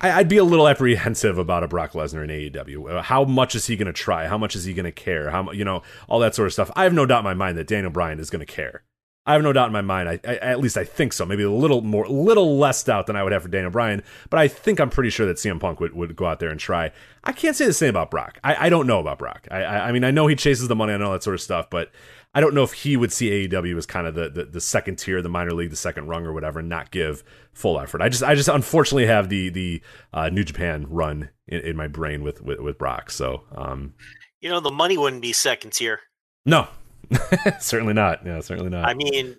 I'd be a little apprehensive about a Brock Lesnar in AEW. Uh, how much is he going to try? How much is he going to care? How you know all that sort of stuff. I have no doubt in my mind that Daniel Bryan is going to care. I have no doubt in my mind. I, I, at least I think so. Maybe a little more, little less doubt than I would have for Daniel Bryan. But I think I'm pretty sure that CM Punk would, would go out there and try. I can't say the same about Brock. I, I don't know about Brock. I, I, I mean, I know he chases the money. I know that sort of stuff, but I don't know if he would see AEW as kind of the, the, the second tier, the minor league, the second rung or whatever, and not give full effort. I just I just unfortunately have the the uh, New Japan run in, in my brain with, with with Brock. So um, you know, the money wouldn't be second tier. No, certainly not. Yeah, certainly not. I mean,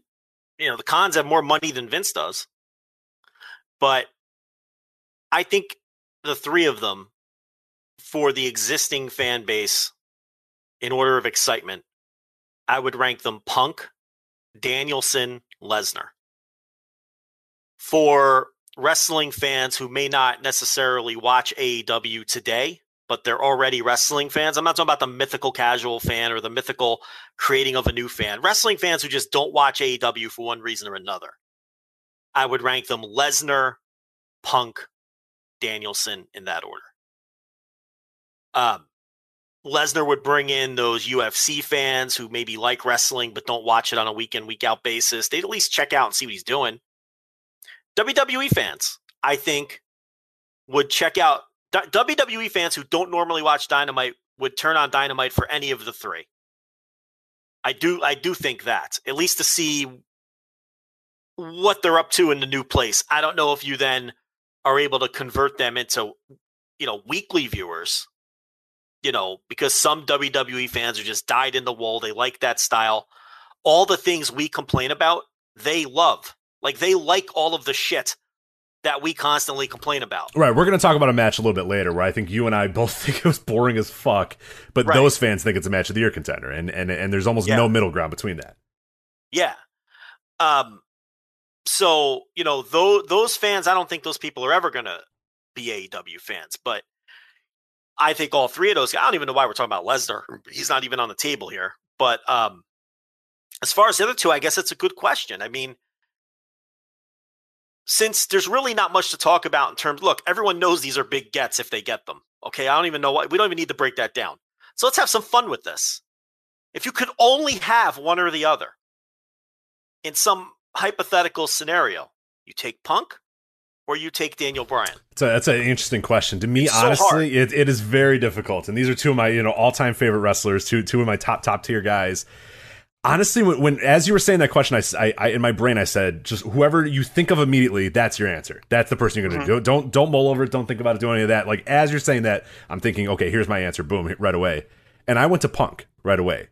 you know, the cons have more money than Vince does. But I think the three of them, for the existing fan base, in order of excitement, I would rank them Punk, Danielson, Lesnar. For wrestling fans who may not necessarily watch AEW today, but they're already wrestling fans. I'm not talking about the mythical casual fan or the mythical creating of a new fan. Wrestling fans who just don't watch AEW for one reason or another. I would rank them Lesnar, Punk, Danielson in that order. Um, Lesnar would bring in those UFC fans who maybe like wrestling but don't watch it on a week in, week out basis. They'd at least check out and see what he's doing. WWE fans, I think, would check out WWE fans who don't normally watch Dynamite would turn on Dynamite for any of the three. I do I do think that. At least to see what they're up to in the new place. I don't know if you then are able to convert them into you know weekly viewers. You know, because some WWE fans are just dyed in the wool. They like that style. All the things we complain about, they love. Like they like all of the shit that we constantly complain about. Right. We're going to talk about a match a little bit later where I think you and I both think it was boring as fuck, but right. those fans think it's a match of the year contender, and and and there's almost yeah. no middle ground between that. Yeah. Um. So you know those those fans, I don't think those people are ever going to be AEW fans, but I think all three of those. I don't even know why we're talking about Lesnar. He's not even on the table here. But um, as far as the other two, I guess it's a good question. I mean since there's really not much to talk about in terms look everyone knows these are big gets if they get them okay? I don't even know what we don't even need to break that down. So let's have some fun with this. If you could only have one or the other in some hypothetical scenario you take punk or you take daniel bryan. That's, that's an interesting question. To me it's honestly so it, it is very difficult and these are two of my you know all-time favorite wrestlers two two of my top top tier guys honestly when, when, as you were saying that question I, I, in my brain i said just whoever you think of immediately that's your answer. That's the person you're gonna mm-hmm. do. Don't don't mull over it. Don't think about it. Do any of that. Like as you're saying that i'm thinking okay here's my answer. Boom right away. And i went to punk right away.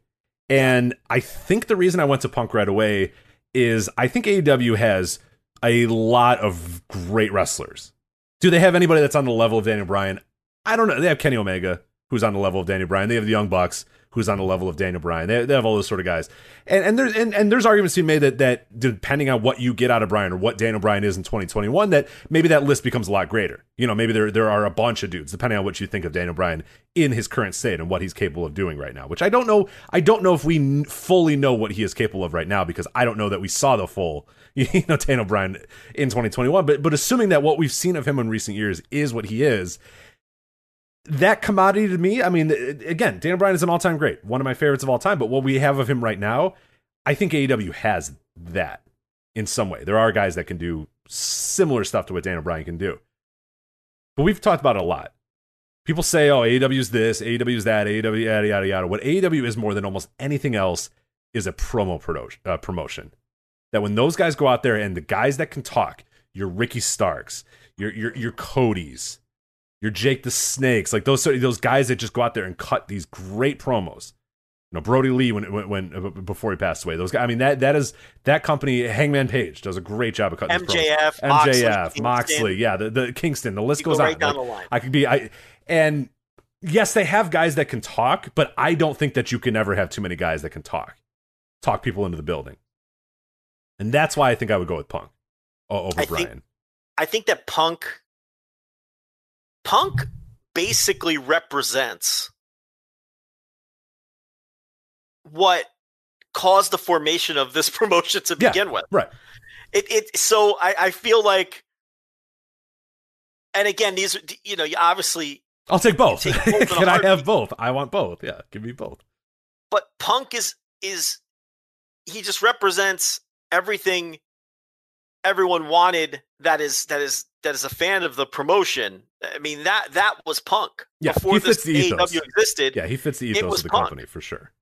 And i think the reason i went to punk right away is i think aew has a lot of great wrestlers. Do they have anybody that's on the level of daniel bryan? I don't know. They have kenny omega who's on the level of daniel bryan. They have the young bucks who's on the level of Daniel Bryan. They, they have all those sort of guys, and and there's and, and there's arguments to be made that that depending on what you get out of Bryan or what Daniel Bryan is in 2021, that maybe that list becomes a lot greater. You know, maybe there there are a bunch of dudes depending on what you think of Daniel Bryan in his current state and what he's capable of doing right now. Which I don't know. I don't know if we fully know what he is capable of right now because I don't know that we saw the full you know Daniel Bryan in 2021. But but assuming that what we've seen of him in recent years is what he is that commodity to me, I mean, again, Dan Bryan is an all time great, one of my favorites of all time. But what we have of him right now, I think AEW has that in some way. There are guys that can do similar stuff to what Dan Bryan can do. But we've talked about it a lot. People say, oh, AEW is this, AEW is that, AEW, yada, yada, yada. What AEW is more than almost anything else is a promo uh, promotion. That when those guys go out there and the guys that can talk, your Ricky Starks, your, your, your Cody's, your Jake the Snakes, like those those guys that just go out there and cut these great promos. You know, Brodie Lee when, when, when uh, before he passed away. Those guys, I mean that that is that company. Hangman Page does a great job of cutting MJF, MJF, Moxley, Moxley, yeah, the, the Kingston. The list goes go on. Down like, the line. I could be I and yes, they have guys that can talk, but I don't think that you can ever have too many guys that can talk, talk people into the building, and that's why I think I would go with Punk over I Bryan. Think, I think that Punk Punk basically represents what caused the formation of this promotion to yeah, begin with. Right. It it so I, I feel like and again these you know obviously I'll take both. Take both Can I have both? I want both. Yeah, give me both. But Punk is is he just represents everything everyone wanted that is that is that is a fan of the promotion. I mean that that was Punk Yeah, before this. AEW existed. Yeah, he fits the ethos of the Punk. company for sure.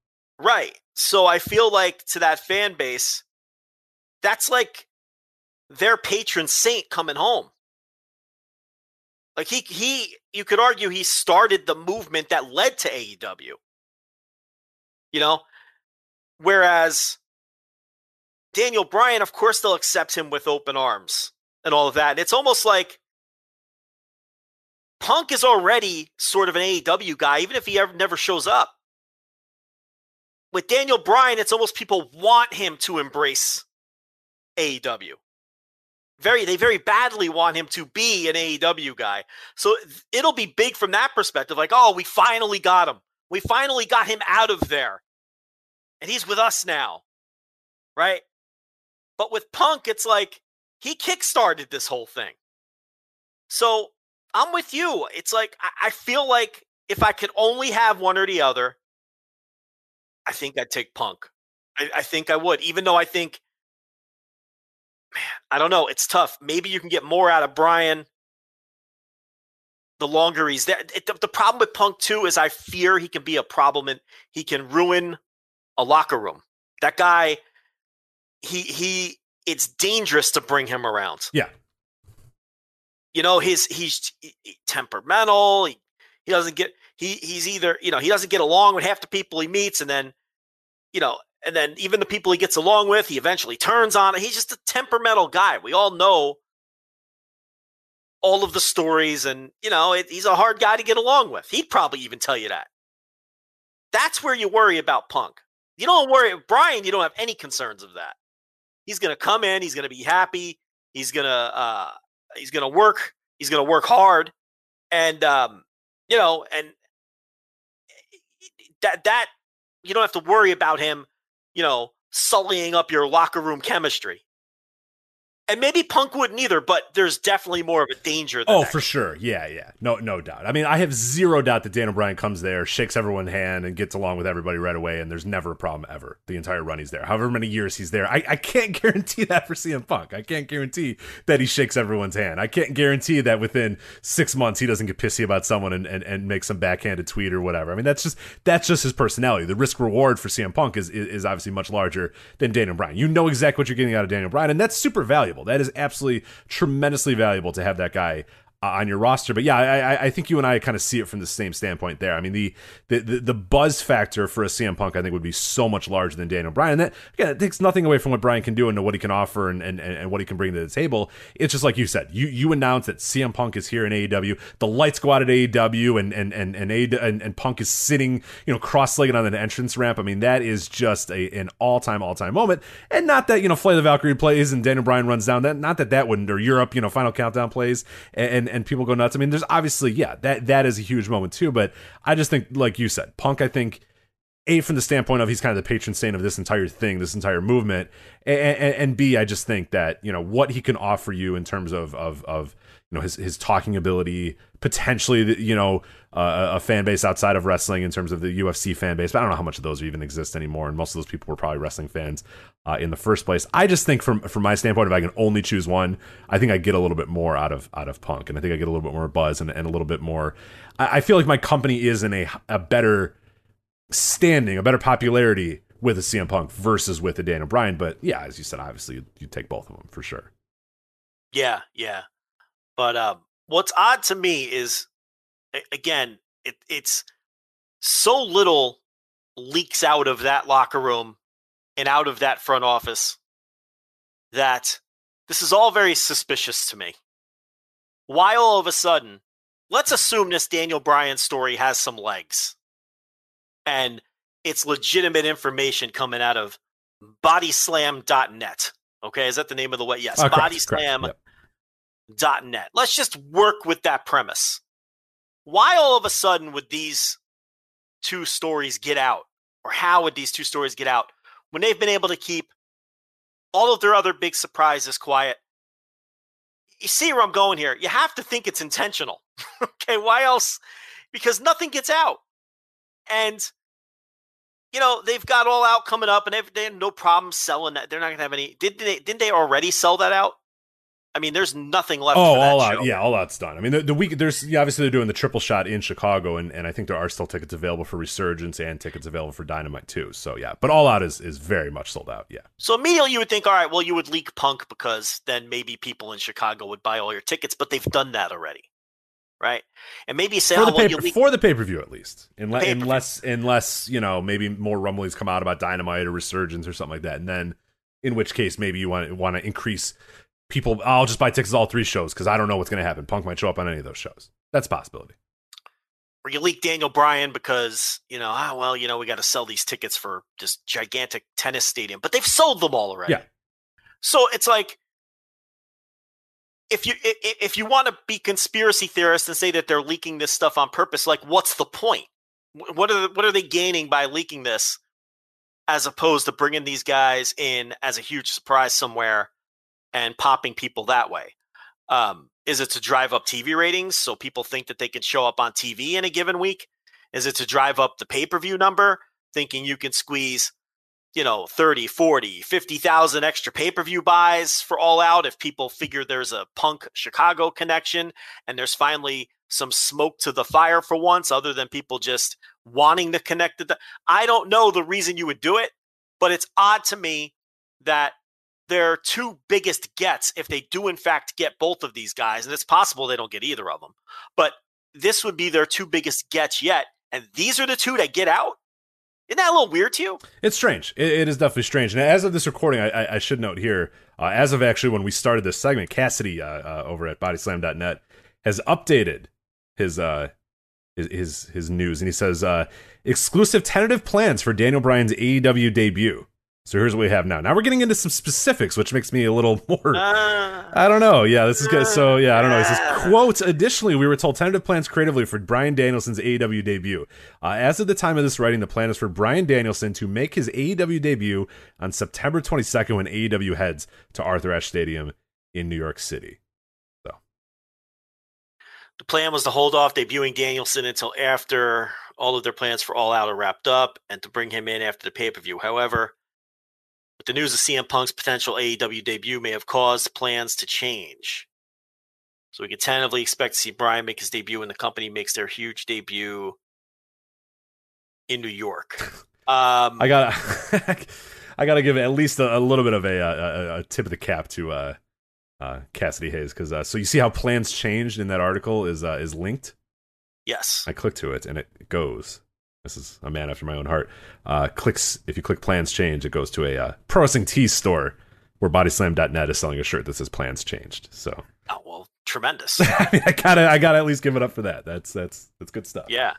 Right. So I feel like to that fan base, that's like their patron saint coming home. Like he he you could argue he started the movement that led to AEW. You know? Whereas Daniel Bryan, of course they'll accept him with open arms and all of that. And it's almost like Punk is already sort of an AEW guy, even if he ever never shows up with Daniel Bryan, it's almost people want him to embrace AEW. Very, they very badly want him to be an AEW guy. So it'll be big from that perspective. Like, oh, we finally got him. We finally got him out of there. And he's with us now. Right? But with Punk, it's like he kickstarted this whole thing. So I'm with you. It's like, I, feel like if I could only have one or the other, I think I'd take Punk. I, I think I would, even though I think, man, I don't know. It's tough. Maybe you can get more out of Bryan the longer he's there. It, the, the problem with Punk too is I fear he can be a problem and he can ruin a locker room. That guy, he he, it's dangerous to bring him around. Yeah. You know, his he's he- he- temperamental. He he doesn't get he he's either you know he doesn't get along with half the people he meets, and then you know, and then even the people he gets along with, he eventually turns on. He's just a temperamental guy. We all know all of the stories, and you know, it, he's a hard guy to get along with. He'd probably even tell you that. That's where you worry about Punk. You don't worry, Bryan. You don't have any concerns of that. He's going to come in. He's going to be happy. He's going to uh, he's going to work. He's going to work hard, and um, you know, and that that you don't have to worry about him, you know, sullying up your locker room chemistry. And maybe Punk wouldn't either, but there's definitely more of a danger. Than Oh, for sure. Yeah, yeah. No, no doubt. I mean, I have zero doubt that Daniel Bryan comes there, shakes everyone's hand, and gets along with everybody right away, and there's never a problem ever. The entire run he's there. However many years he's there. I, I can't guarantee that for CM Punk. I can't guarantee that he shakes everyone's hand. I can't guarantee that within six months he doesn't get pissy about someone and, and, and make some backhanded tweet or whatever. I mean, that's just that's just his personality. The risk reward for CM Punk is, is is obviously much larger than Daniel Bryan. You know exactly what you're getting out of Daniel Bryan, and that's super valuable. That is absolutely tremendously valuable to have that guy Uh, on your roster. But yeah, I, I, think you and I kind of see it from the same standpoint there. I mean, the, the the buzz factor for a CM Punk, I think, would be so much larger than Daniel Bryan. And that again, it takes nothing away from what Bryan can do and what he can offer and, and, and what he can bring to the table. It's just like you said, you you announce that CM Punk is here in AEW. The lights go out at AEW, and and and and, AEW, and, and Punk is sitting, you know, cross legged on an entrance ramp. I mean, that is just a an all time all time moment. And not that you know, Flay the Valkyrie plays and Daniel Bryan runs down. That not that that wouldn't or Europe, you know, Final Countdown plays and and, and people go nuts. I mean, there's obviously yeah, that that is a huge moment too. But I just think, like you said, Punk. I think a from the standpoint of he's kind of the patron saint of this entire thing, this entire movement, and, and, and b I just think that you know what he can offer you in terms of of of you know his his talking ability, potentially you know uh, a fan base outside of wrestling in terms of the UFC fan base. But I don't know how much of those even exist anymore, and most of those people were probably wrestling fans uh, in the first place. I just think from from my standpoint, if I can only choose one, I think I get a little bit more out of out of Punk, and I think I get a little bit more buzz and, and a little bit more. I, I feel like my company is in a a better standing, a better popularity with a CM Punk versus with a Daniel Bryan. But yeah, as you said, obviously you, you take both of them for sure. Yeah, yeah. But um, what's odd to me is, again, it, it's so little leaks out of that locker room and out of that front office that this is all very suspicious to me. Why all of a sudden, let's assume this Daniel Bryan story has some legs and it's legitimate information coming out of bodyslam.net. Okay, is that the name of the way? Yes, Uh, correct, correct, bodyslam yep. dot net. Let's just work with that premise. Why all of a sudden would these two stories get out? Or how would these two stories get out when they've been able to keep all of their other big surprises quiet? You see where I'm going here. You have to think it's intentional. okay, why else? Because nothing gets out. And you know, they've got all out coming up, and they have no problem selling that. They're not going to have any. Did they? Didn't they already sell that out? I mean, there's nothing left. Oh, for that all show. out. Yeah, all out's done. I mean, the, the week there's yeah, obviously they're doing the triple shot in Chicago, and, and I think there are still tickets available for Resurgence and tickets available for Dynamite too. So yeah, but all out is is very much sold out. Yeah. So immediately you would think, all right, well, you would leak Punk because then maybe people in Chicago would buy all your tickets, but they've done that already, right? And maybe say, for oh, the well, pay leak. for the pay per view at least, unless unless unless you know maybe more rumblings come out about Dynamite or Resurgence or something like that, and then in which case maybe you want want to increase people. I'll just buy tickets to all three shows because I don't know what's going to happen. Punk might show up on any of those shows. That's a possibility. or you leak Daniel Bryan because you know, ah, well, you know, we got to sell these tickets for this gigantic tennis stadium, but they've sold them all already. Yeah. So it's like, if you if you want to be conspiracy theorists and say that they're leaking this stuff on purpose, like, what's the point? What are what are they gaining by leaking this, as opposed to bringing these guys in as a huge surprise somewhere and popping people that way? Um, is it to drive up TV ratings so people think that they can show up on TV in a given week? Is it to drive up the pay per view number, thinking you can squeeze, you know, 30, 40, 50,000 extra pay per view buys for All Out if people figure there's a punk Chicago connection and there's finally some smoke to the fire for once, other than people just wanting to connect the. I don't know the reason you would do it, but it's odd to me that their two biggest gets, if they do in fact get both of these guys, and it's possible they don't get either of them, but this would be their two biggest gets yet, and these are the two that get out. Isn't that a little weird to you? It's strange. It, it is definitely strange. And as of this recording, I, I, I should note here, uh, as of actually when we started this segment, Cassidy uh, uh, over at BodySlam.net has updated his uh, his, his his news, and he says uh, exclusive tentative plans for Daniel Bryan's AEW debut. So here's what we have now. Now we're getting into some specifics, which makes me a little more. Uh, I don't know. Yeah, this is good. So yeah, I don't know. It says quote. Additionally, we were told tentative plans creatively for Bryan Danielson's AEW debut. Uh, as of the time of this writing, the plan is for Bryan Danielson to make his AEW debut on September 22nd when AEW heads to Arthur Ashe Stadium in New York City. So the plan was to hold off debuting Danielson until after all of their plans for All Out are wrapped up and to bring him in after the pay per view. However, with the news of CM Punk's potential AEW debut may have caused plans to change. So we can tentatively expect to see Bryan make his debut when the company makes their huge debut in New York. Um, I got. I got to give at least a, a little bit of a, a, a tip of the cap to uh, uh, Cassidy Haynes because uh, so you see how plans changed in that article is uh, is linked. yes. I click to it and it goes. This is a man after my own heart. Uh, clicks if you click plans change, it goes to a uh, Pro Wrestling store where BodySlam.net is selling a shirt that says plans changed. So Oh, well, tremendous. I mean, I gotta I gotta at least give it up for that. That's that's that's good stuff. yeah.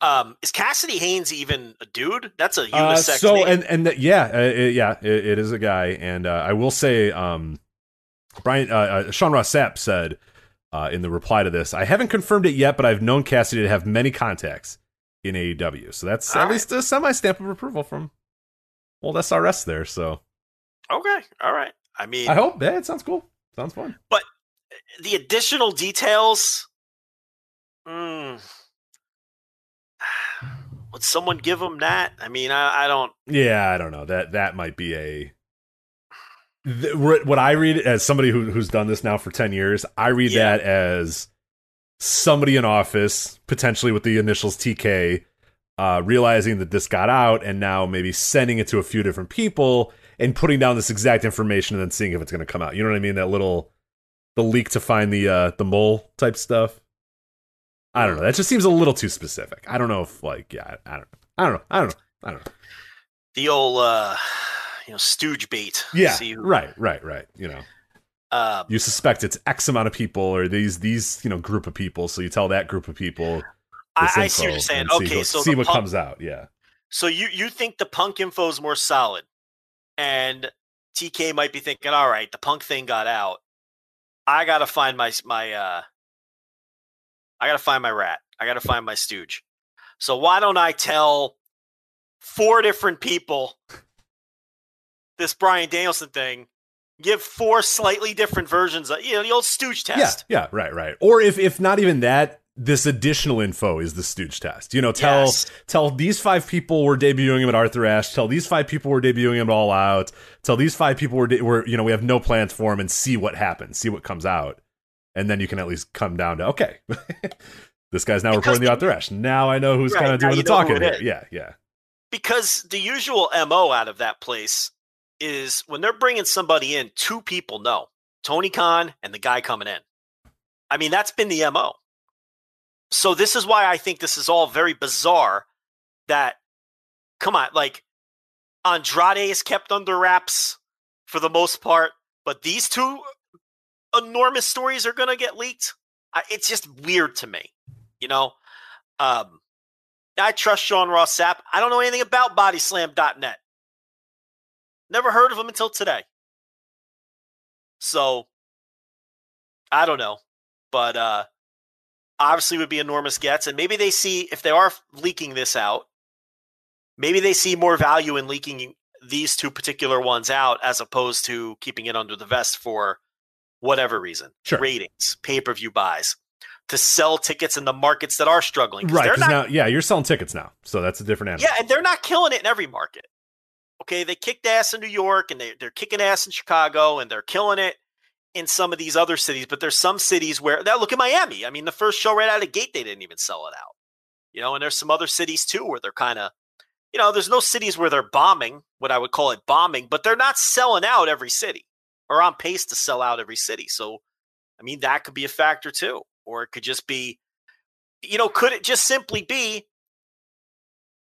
Um, is Cassidy Haynes even a dude? That's a Uh, unisex so name. and and th- yeah, uh, it, yeah, it, it is a guy, and uh, I will say, um, Brian uh, uh, Sean Ross Sapp said uh, in the reply to this, I haven't confirmed it yet, but I've known Cassidy to have many contacts in AEW, so that's All at right. least a semi stamp of approval from old SRS there. So okay. All right. I mean, I hope yeah, it sounds cool, sounds fun. But the additional details. Mm, would someone give him that? I mean, I, I don't. Yeah, I don't know that that might be a. what I read as somebody who, who's done this now for 10 years, I read Yeah. that as somebody in office, potentially with the initials TK, uh, realizing that this got out and now maybe sending it to a few different people and putting down this exact information and then seeing if it's going to come out. You know what I mean? That little the leak to find the uh, the mole type stuff. I don't know. That just seems a little too specific. I don't know if like yeah, I, don't I don't know. I don't know. I don't know. The old, uh, you know, stooge bait. Yeah, See who- right, right, right. You know, Um, you suspect it's X amount of people or these these you know group of people, so you tell that group of people. I, I see what you're saying. and see so see what punk- comes out. Yeah, So you you think the punk info is more solid, and TK might be thinking, all right, the punk thing got out. I gotta find my my uh, I gotta find my rat. I gotta find my stooge. So why don't I tell four different people this Bryan Danielson thing? Give four slightly different versions of you know the old stooge test. yeah, yeah, right, right. Or if if not even that, this additional info is the Stooge test. You know, tell Yes. tell these five people we're debuting him at Arthur Ashe. Tell these five people we're debuting him at All Out. Tell these five people we're, de- we're you know we have no plans for him, and see what happens, see what comes out, and then you can at least come down to okay, this guy's now Because reporting the Arthur Ashe. Now I know who's Right, kind of doing the talking here. Yeah, yeah, because the usual mo out of that place is when they're bringing somebody in two people know tony khan and the guy coming in i mean that's been the mo so this is why i think this is all very bizarre that come on like andrade is kept under wraps for the most part but these two enormous stories are going to get leaked it's just weird to me you know um I trust Sean Ross Sapp. I don't know anything about bodyslam.net. Never heard of him until today. So I don't know. But uh obviously would be enormous gets. And maybe they see if they are leaking this out, maybe they see more value in leaking these two particular ones out as opposed to keeping it under the vest for whatever reason. Sure. Ratings, pay-per-view buys. To sell tickets in the markets that are struggling, right. Not now, yeah, you're selling tickets now, so that's a different animal. yeah, and they're not killing it in every market. Okay, they kicked ass in New York and they, they're kicking ass in Chicago and they're killing it in some of these other cities. But there's some cities where now look at Miami. I mean, the first show right out of the gate, they didn't even sell it out. You know, and there's some other cities too where they're kind of, you know, there's no cities where they're bombing, what I would call it bombing, but they're not selling out every city or on pace to sell out every city. So, I mean, that could be a factor too. Or it could just be, you know, could it just simply be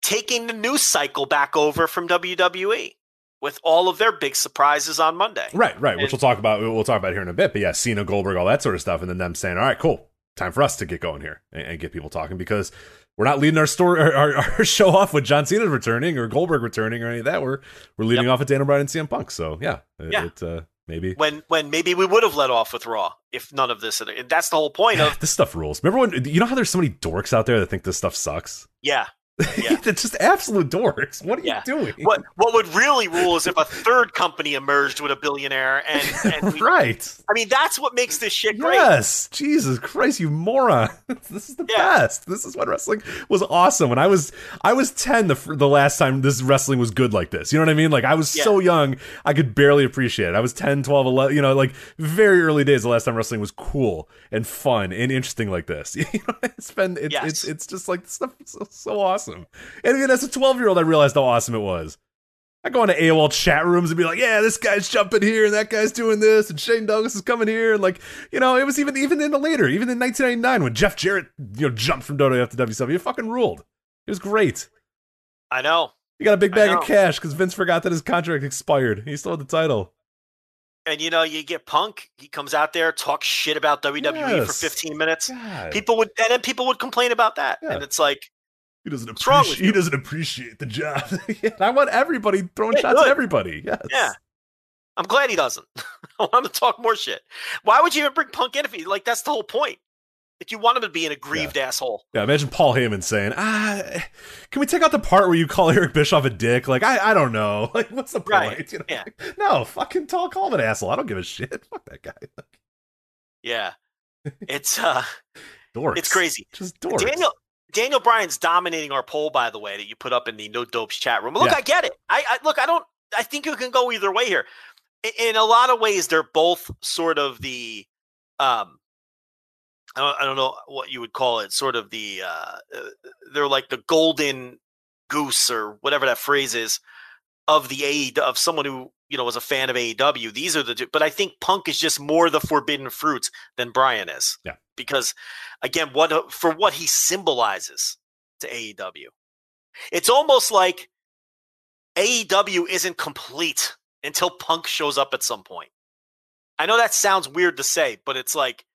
taking the news cycle back over from WWE with all of their big surprises on Monday. Right, right. Which we'll talk about. We'll talk about here in a bit. But yeah, Cena, Goldberg, all that sort of stuff, and then them saying, "All right, cool, time for us to get going here and, and get people talking," because we're not leading our story, our, our, our show off with John Cena returning or Goldberg returning or any of that. We're we're leading Yep. off with Daniel Bryan and CM Punk. So yeah, it, Yeah. it, uh, maybe When when maybe we would have let off with Raw if none of this. And that's the whole point of this stuff rules. Remember when you know how there's so many dorks out there that think this stuff sucks? yeah. Yeah. They're just absolute dorks. What are Yeah. you doing? What what would really rule is if a third company emerged with a billionaire and, and we, right. I mean that's what makes this shit great. Yes, Jesus Christ, you moron! this is the Yeah. best. This is when wrestling was awesome. When I was, I was ten the the last time this wrestling was good like this. You know what I mean? Like I was so young, I could barely appreciate it. I was 10, 12, 11, You know, like very early days. The last time wrestling was cool and fun and interesting like this. You know, it's been it's Yes. it's it's just like stuff is so, so awesome. And even as a twelve year old, I realized how awesome it was. I go into AOL chat rooms and be like, "Yeah, this guy's jumping here, and that guy's doing this, and Shane Douglas is coming here." And like, you know, it was even even in the later, even in 1999 when Jeff Jarrett, you know, jumped from WWF to WCW, it fucking ruled. It was great. I know. He got a big bag of cash because Vince forgot that his contract expired. He still had the title. And you know, you get Punk, he comes out there, talks shit about WWE for 15 minutes. God, People would and then people would complain about that. Yeah. And it's like he doesn't What's wrong with appreciate. He doesn't appreciate the job. I want everybody throwing Yeah, shots at everybody. Yes. Yeah. I'm glad he doesn't. I want him to talk more shit. Why would you even bring Punk in if he like that's the whole point? If you want him to be an aggrieved asshole. Yeah, imagine Paul Heyman saying, "Ah, can we take out the part where you call Eric Bischoff a dick? Like, I, I don't know. Like, what's the point? Right, You know? yeah. No, fucking tall, call him an asshole. I don't give a shit. Fuck that guy. Yeah. It's uh dorks. it's crazy. Just dorks. Daniel Daniel Bryan's dominating our poll, by the way, that you put up in the No Dopes chat room. Look, Yeah. I get it. I, I look. I don't. I think you can go either way here. In, in a lot of ways, they're both sort of the. Um, I don't, I don't know what you would call it. Sort of the. Uh, uh, they're like the golden goose or whatever that phrase is of the aid of someone who you know was a fan of AEW. These are the two. But I think Punk is just more the forbidden fruits than Bryan is. Yeah. Because again, what for what he symbolizes to AEW. It's almost like AEW isn't complete until Punk shows up at some point. I know that sounds weird to say, but it's like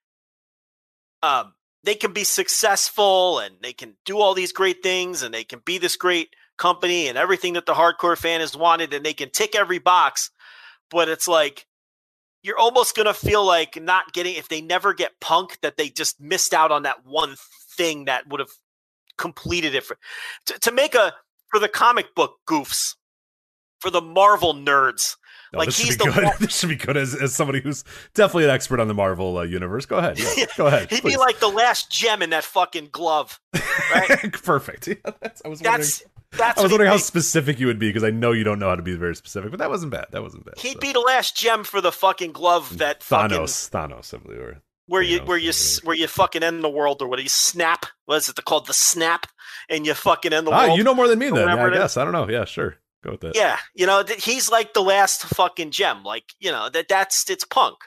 um, they can be successful and they can do all these great things and they can be this great company and everything that the hardcore fan has wanted and they can tick every box. But it's like you're almost going to feel like not getting, if they never get Punk, that they just missed out on that one thing that would have completed it for to, to make a for the comic book goofs for the marvel nerds No, like this he's the good. one- this should be good as, as somebody who's definitely an expert on the Marvel uh, universe. Go ahead. Yeah, go ahead. He'd please. be like the last gem in that fucking glove. right? perfect. Yeah, that's, I was wondering. That's that's. I was wondering how specific you would be because I know you don't know how to be very specific, but that wasn't bad. That wasn't bad. He'd So. be the last gem for the fucking glove that fucking Thanos. Thanos, I believe. Or, where you Thanos, where you where you fucking end the world or what do you snap? What is it called? The snap, and you fucking end the ah, world. you know more than me then. Yeah, I guess. I don't know. Yeah, sure. Go with that. Yeah, you know th- he's like the last fucking gem. Like you know that that's it's Punk.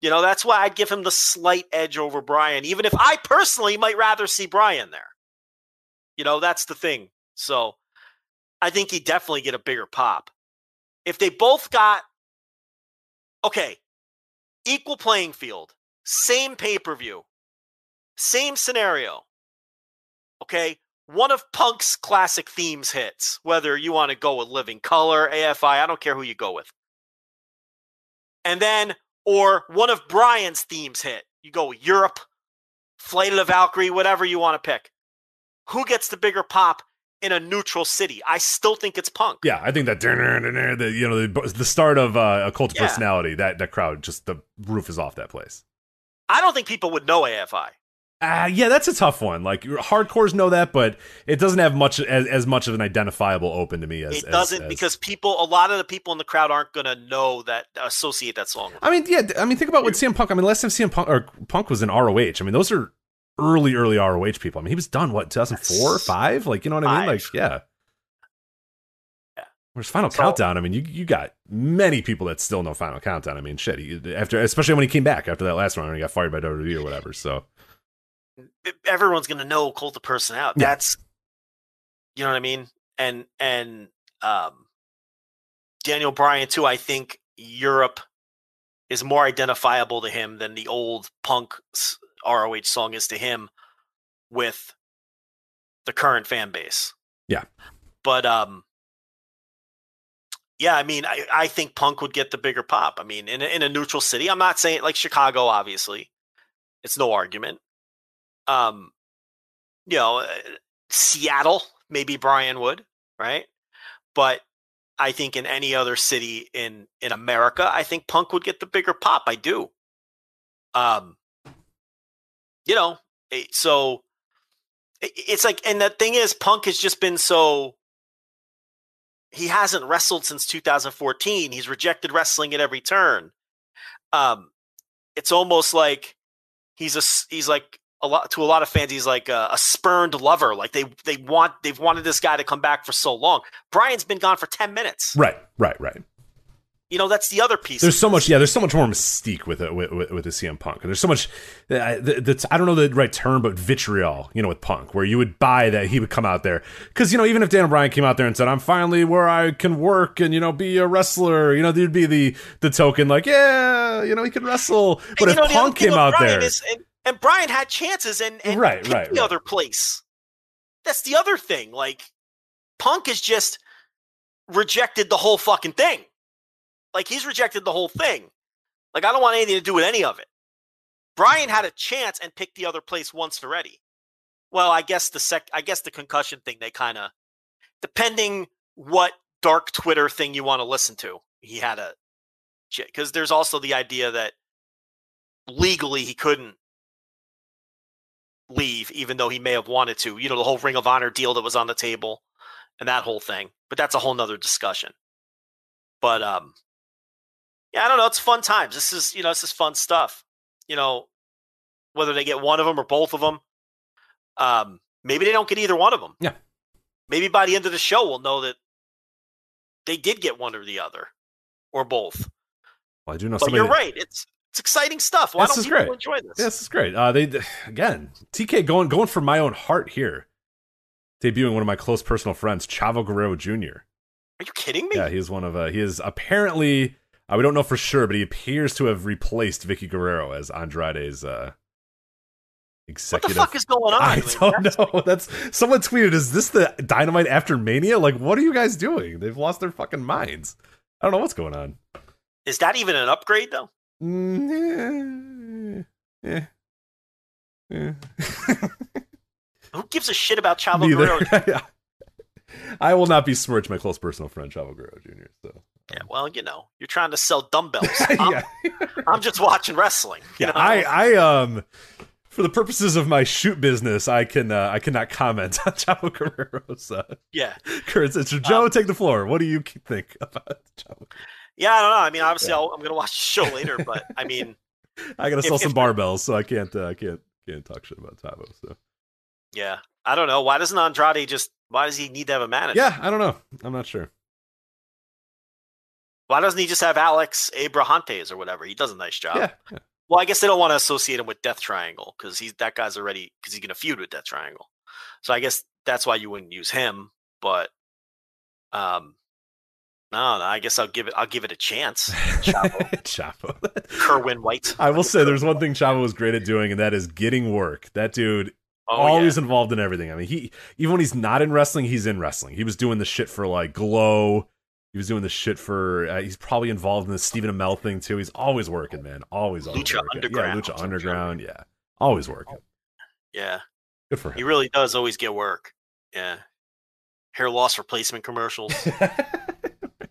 You know that's why I'd give him the slight edge over Bryan, even if I personally might rather see Bryan there. You know that's the thing. So I think he'd definitely get a bigger pop if they both got okay, equal playing field, same pay per view, same scenario. Okay, one of Punk's classic themes hits, whether you want to go with Living Colour, AFI, I don't care who you go with. And then, or one of Bryan's themes hit. You go Europe, Flight of the Valkyrie, whatever you want to pick. Who gets the bigger pop in a neutral city? I still think it's Punk. Yeah, I think that the you know the, the start of uh, a cult of Yeah. personality that that crowd just the roof is off that place. I don't think people would know AFI. Uh, yeah, that's a tough one. Like hardcores know that, but it doesn't have much as, as much of an identifiable open to me as It doesn't as- because people, a lot of the people in the crowd aren't going to know that, associate that song. I mean, yeah, I mean, think about what CM Punk. I mean, last time CM Punk or Punk was in ROH. I mean, those are early, early ROH people. I mean, he was done what 2004, That's five? Like, you know what I mean? Like, yeah. Yeah. Whereas Final So- Countdown, I mean, you you got many people that still know Final Countdown. I mean, shit, he, after especially when he came back after that last round, when he got fired by WWE or whatever. So everyone's going to know cult of personality. Yeah. That's you know what I mean. And and um, Daniel Bryan too. I think Europe is more identifiable to him than the old Punk ROH song is to him with the current fan base. Yeah. but um. Yeah, I mean, I, I think Punk would get the bigger pop. I mean, in a, in a neutral city, I'm not saying like Chicago, obviously, it's no argument um you know uh, seattle maybe brian would right but i think in any other city in in america i think punk would get the bigger pop i do um you know eh, so it's like and the thing is punk has just been so he hasn't wrestled since 2014 he's rejected wrestling at every turn. Um it's almost like he's a he's like a lot to a lot of fans he's like a, a spurned lover. Like they they want they've wanted this guy to come back for so long. Bryan's been gone for 10 minutes. Right, right, right. You know that's the other piece There's so much, yeah. There's so much more mystique with it with, with, with the CM Punk. There's so much. Uh, th- that's I don't know the right term, but vitriol. You know, with Punk, where you would buy that he would come out there because you know even if Daniel Bryan came out there and said I'm finally where I can work and you know be a wrestler, you know there'd be the the token like yeah, you know he could wrestle. But And, if know, Punk came out Bryan there, is- and, and brian had chances and, and Right, right, the right. other place that's the other thing like punk has just rejected the whole fucking thing like he's rejected the whole thing. Like i don't want anything to do with any of it. Bryan had a chance and picked the other place once already. Well i guess the sec i guess the concussion thing they kind of depending what dark twitter thing you want to listen to he had a because there's also the idea that legally he couldn't leave even though he may have wanted to you know the whole ring of honor deal that was on the table and that whole thing but that's a whole nother discussion. But um yeah i don't know it's fun times this is you know this is fun stuff you know whether they get one of them or both of them um maybe they don't get either one of them Yeah. maybe by the end of the show we'll know that they did get one or the other or both well, I do know but somebody. you're right it's it's exciting stuff why This don't is people great. enjoy this Yeah, this is great. Uh, they again, TK going going for my own heart here, debuting one of my close personal friends, Chavo Guerrero Jr. are you kidding me Yeah, he is one of uh, he is apparently uh, we don't know for sure, but he appears to have replaced Vickie Guerrero as Andrade's uh, what the fuck is going on I don't that's- know. That's someone tweeted. Is this the Dynamite after Mania? Like, what are you guys doing? They've lost their fucking minds. I don't know what's going on. Is that even an upgrade though? Mm, eh, eh, eh. Who gives a shit about Chavo Neither. Guerrero? I will not be besmirch my close personal friend Chavo Guerrero Jr. So Yeah, well, you know, you're trying to sell dumbbells. I'm, yeah, I'm just watching wrestling. yeah. know? I I um for the purposes of my shoot business, I can uh, I cannot comment on Chavo Guerrero's uh, yeah, current situation. Joe, take the floor. What do you think about Chavo? yeah. I don't know. I mean, obviously, I'll, I'm going to watch the show later, but I mean, I gotta If- sell if- some barbells, so I can't uh, I can't can't talk shit about Chavo. So yeah, I don't know. Why doesn't Andrade just? Why does he need to have a manager? yeah, I don't know. I'm not sure. Why doesn't he just have Alex Abrahantes or whatever? He does a nice job. yeah, yeah. Well, I guess they don't want to associate him with Death Triangle because he's that guy's already because he's going to feud with Death Triangle. So I guess that's why you wouldn't use him. But um, no, no, I guess I'll give it. I'll give it a chance. Chavo, Chavo. Kerwin White. I will say there's one thing Chavo was great at doing, and that is getting work. That dude Oh, always yeah. involved in everything. I mean, he even when he's not in wrestling, he's in wrestling. He was doing the shit for like Glow. He was doing the shit for. Uh, he's probably involved in the Stephen Amell thing too. He's always working, man. Always, always Lucha working. Underground. Yeah, Lucha Underground. Yeah, always working. Yeah, Good for him. he really does always get work. Yeah, hair loss replacement commercials.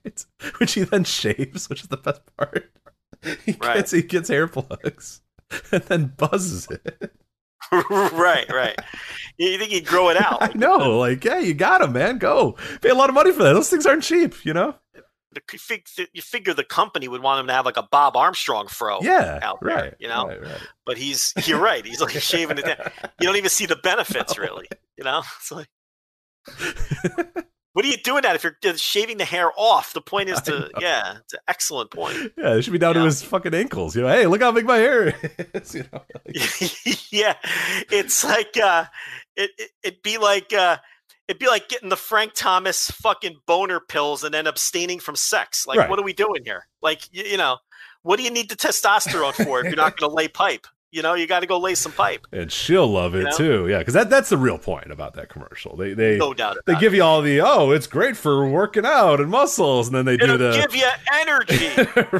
Right. Which he then shaves, which is the best part. He Right. gets he gets hair plugs and then buzzes it. right, right. You think he'd grow it out? I know, uh, like, yeah, you got him, man. Go pay a lot of money for that. Those things aren't cheap, you know. The- You figure the company would want him to have like a Bob Armstrong fro. yeah, out there, right. you know? right, right. but he's you're right. He's like shaving it down. You don't even see the benefits really. You know, it's like what are you doing that if you're shaving the hair off? The point is to yeah, it's an excellent point. yeah, it should be down to his fucking ankles. You know, hey, look how big my hair is. You know, like, yeah, it's like uh, it, it it'd be like uh, it'd be like getting the Frank Thomas fucking boner pills and then abstaining from sex. Like, Right. what are we doing here? Like, you, you know, what do you need the testosterone for if you're not going to lay pipe? You know, you got to go lay some pipe. and she'll love it You know? too. Yeah, because that that's the real point about that commercial. They they No doubt they it. give you all the oh, it's great for working out and muscles, and then they do It'll the give you energy.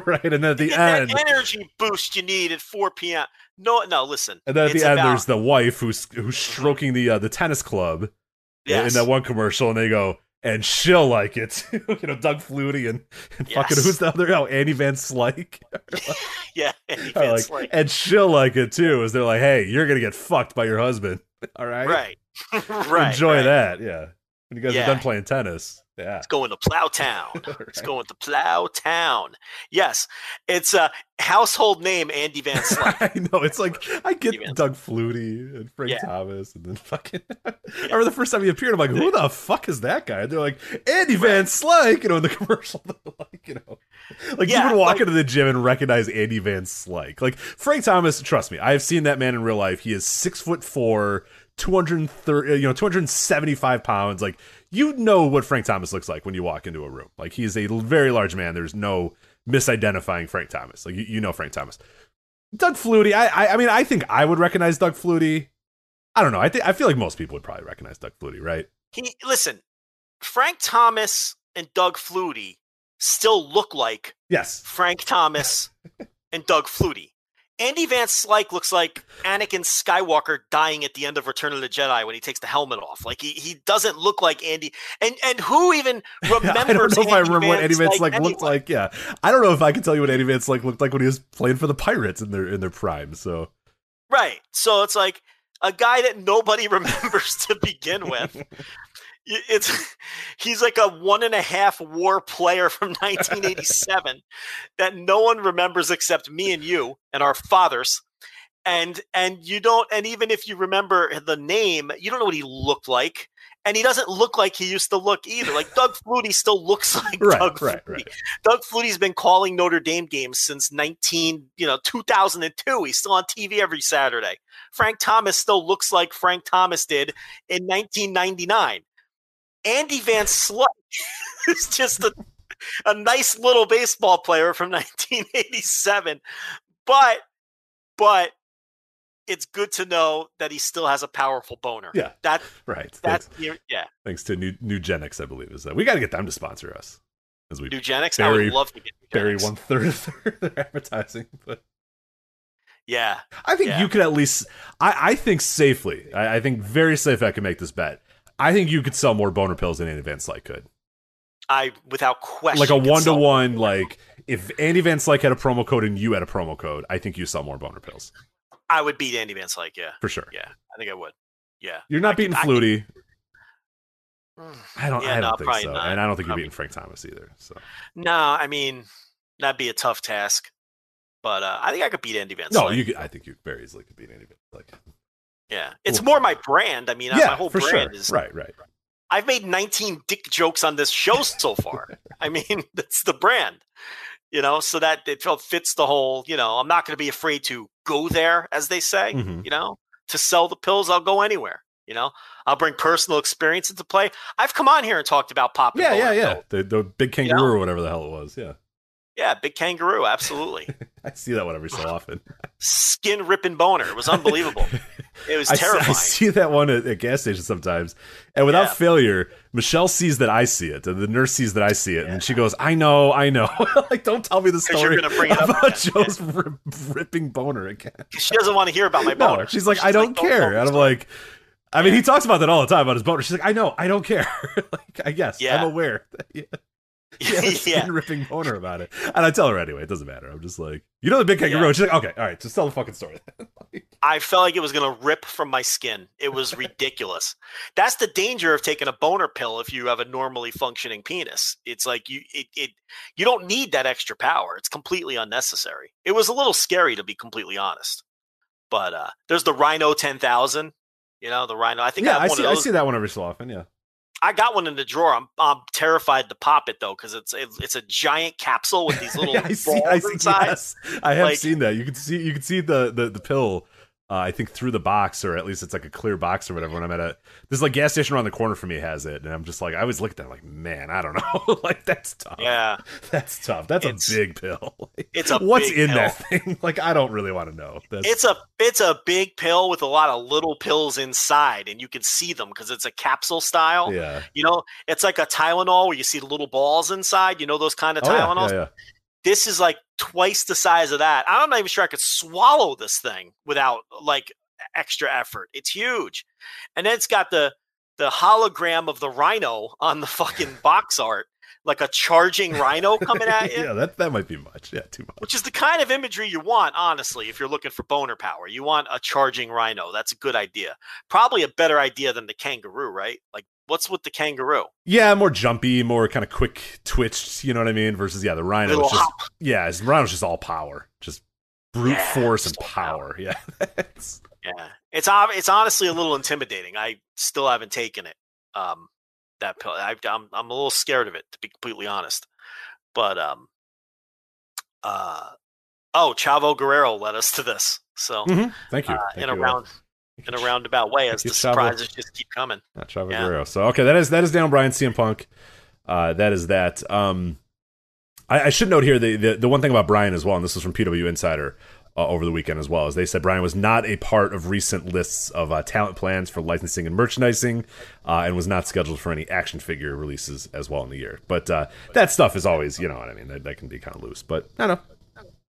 right, and then at the end, that energy boost you need at 4 p.m. No, no, listen. and then at the end, about- there's the wife who's who's stroking the uh, the tennis club. yes. in that one commercial, and they go, and she'll like it. you know, Doug Flutie and, and fucking who's the other? Oh, Andy Van Slyke. yeah, and Are it's like, like, and she'll like it too. Is they're like, hey, you're gonna get fucked by your husband. All right, right, right. Enjoy right. that. Yeah, when you guys Yeah. are done playing tennis. Yeah, It's going to Plowtown. It's Right. going to Plowtown. Yes, it's a household name, Andy Van Slyke. I know. It's like I get Andy Doug Flutie and Frank Yeah. Thomas, and then fucking. I remember the first time he appeared. I'm like, who the fuck is that guy? And they're like Andy Van Slyke. You know, in the commercial, like you know, like Yeah, you would walk like- into the gym and recognize Andy Van Slyke. Like Frank Thomas. Trust me, I've seen that man in real life. He is six foot four. 230 you know 275 pounds like you know what frank thomas looks like when you walk into a room like he's a very large man there's no misidentifying frank thomas like you, you know frank thomas Doug Flutie. I, I I mean I think I would recognize Doug Flutie. I don't know. I think I feel like most people would probably recognize Doug Flutie, right? He listen, Frank Thomas and Doug Flutie still look like Yes. Frank Thomas and Doug Flutie. Andy Van Slyke looks like Anakin Skywalker dying at the end of Return of the Jedi when he takes the helmet off. Like he, he doesn't look like Andy. And and who even remembers? I don't know if I remember what Eddie Van Slyke Slyke looked like. Yeah, I don't know if I can tell you what Eddie Van Slyke looked like when he was playing for the Pirates in their in their prime. So Right. So it's like a guy that nobody remembers to begin with. It's he's like a one and a half war player from 1987 that no one remembers except me and you and our fathers. And and you don't and even if you remember the name, you don't know what he looked like. And he doesn't look like he used to look either. Like Doug Flutie still looks like right, Doug right, Flutie. right. Doug Flutie's been calling Notre Dame games since 19, you know, 2002. He's still on TV every Saturday. Frank Thomas still looks like Frank Thomas did in 1999. Andy Van Slyke is just a, a nice little baseball player from 1987. But, but it's good to know that he still has a powerful boner. Yeah, That, right. that's, Thanks, yeah. thanks to New Nugenix, I believe is that we got to get them to sponsor us as we Eugenics. I Barry- would love to get bury eugenics. one third of their advertising, but. Yeah. I think Yeah. you could at least. I, I think safely. I, I think very safe. I can make this bet. I think you could sell more boner pills than Andy Van Slyke could. I without question Like a one to one like if Andy Van Slyke had a promo code and you had a promo code, I think you sell more boner pills I would beat Andy Van Slyke. Yeah, for sure. yeah, I think I would. Yeah, You're not I beating could- Flutie. I don't. Yeah, I no, don't think probably so, not. and I don't think you're beating Frank Thomas either. So No, I mean that'd be a tough task, but uh, I think I could beat Andy Van no, Slyke. you. Could, I think you very easily could beat Andy Van Slyke. Yeah, it's more my brand. I mean, my whole for brand sure. is. Right, right. I've made 19 dick jokes on this show so far. I mean, that's the brand, you know. So that it fits the whole. You know, I'm not going to be afraid to go there, as they say. Mhm. You know, to sell the pills, I'll go anywhere. You know, I'll bring personal experience into play. I've come on here and talked about popping. Yeah, yeah, yeah. The the big You know? kangaroo or whatever the hell it was. Yeah, Yeah, big kangaroo, absolutely. I see that one every so often. Skin ripping boner. It was unbelievable. It was I see, terrifying. I see that one at, at gas stations sometimes, and without Yeah. failure, Michelle sees that I see it, and the nurse sees that I see it, and she goes, "I know, I know." like, don't tell me the you're story gonna bring it about. Joe's rip, ripping boner again. She doesn't want to hear about my No, boner. she's like, "I don't tell care," me and I'm like, "I mean, he talks about that all the time about his boner." She's like, "I know, I don't care." like, I guess Yeah. I'm aware. yeah. Yeah, ripping boner about it, and I tell her anyway. It doesn't matter. I'm just like, you know, the big kangaroo. Yeah. She's like, okay, all right, just tell the fucking story. I felt like it was to rip from my skin. It was ridiculous. That's the danger of taking a boner pill if you have a normally functioning penis. It's like you it, it you don't need that extra power. It's completely unnecessary. It was a little scary to be completely honest. But uh there's the Rhino 10,000, you know, the Rhino. I think I yeah, I one see. I see that one every so often. Yeah. I got one in the drawer. I'm, I'm terrified to pop it though cuz it's it, it's a giant capsule with these little yeah, I see. I see. inside. Yes, I have Like- seen that. You can see. You can see the the, the pill. Uh, I think through the box, or at least it's like a clear box or whatever. When I'm at a this like gas station around the corner from me has it, and I'm just like, I always look at that like, man, I don't know, like that's tough. Yeah. that's tough. That's It's- a big pill. it's a what's in pill. that thing? Like, I don't really want to know. That's, It's a it's a big pill with a lot of little pills inside, and you can see them because it's a capsule style. yeah. You know, it's like a Tylenol where you see the little balls inside. You know those kind of Oh, yeah, Tylenols. yeah, yeah. This is like twice the size of that. I'm not even sure I could swallow this thing without like extra effort. It's huge, and then it's got the the hologram of the rhino on the fucking box art, like a charging rhino coming at you yeah, that that might be much. Yeah, too much. which is the kind of imagery you want, honestly, if you're looking for boner power. You want a charging rhino. That's a good idea. Probably a better idea than the kangaroo, right? Like, what's with the kangaroo? Yeah, more jumpy, more kind of quick twitched. You know what I mean? Versus yeah, the rhino Little is just hop. yeah, his rhino's just all power, just brute Yeah, force and all power. Yeah, It's- Yeah, it's it's honestly a little intimidating. I still haven't taken it. Um, that pill. I, I'm I'm a little scared of it, to be completely honest. But um, uh, oh, Chavo Guerrero led us to this. So Mhm. thank you. uh, Thank in a you, uh, round in a roundabout way, as the surprises just keep coming. Not Chavo Yeah. Guerrero. So okay, that is that is Daniel Bryan, CM Punk. Uh, that is that. Um, I, I should note here the, the the one thing about Bryan as well, and this is from PW Insider uh, over the weekend as well, is they said Bryan was not a part of recent lists of uh, talent plans for licensing and merchandising, uh, and was not scheduled for any action figure releases as well in the year. But uh, that stuff is always, you know what I mean, that, that can be kind of loose. But I don't know,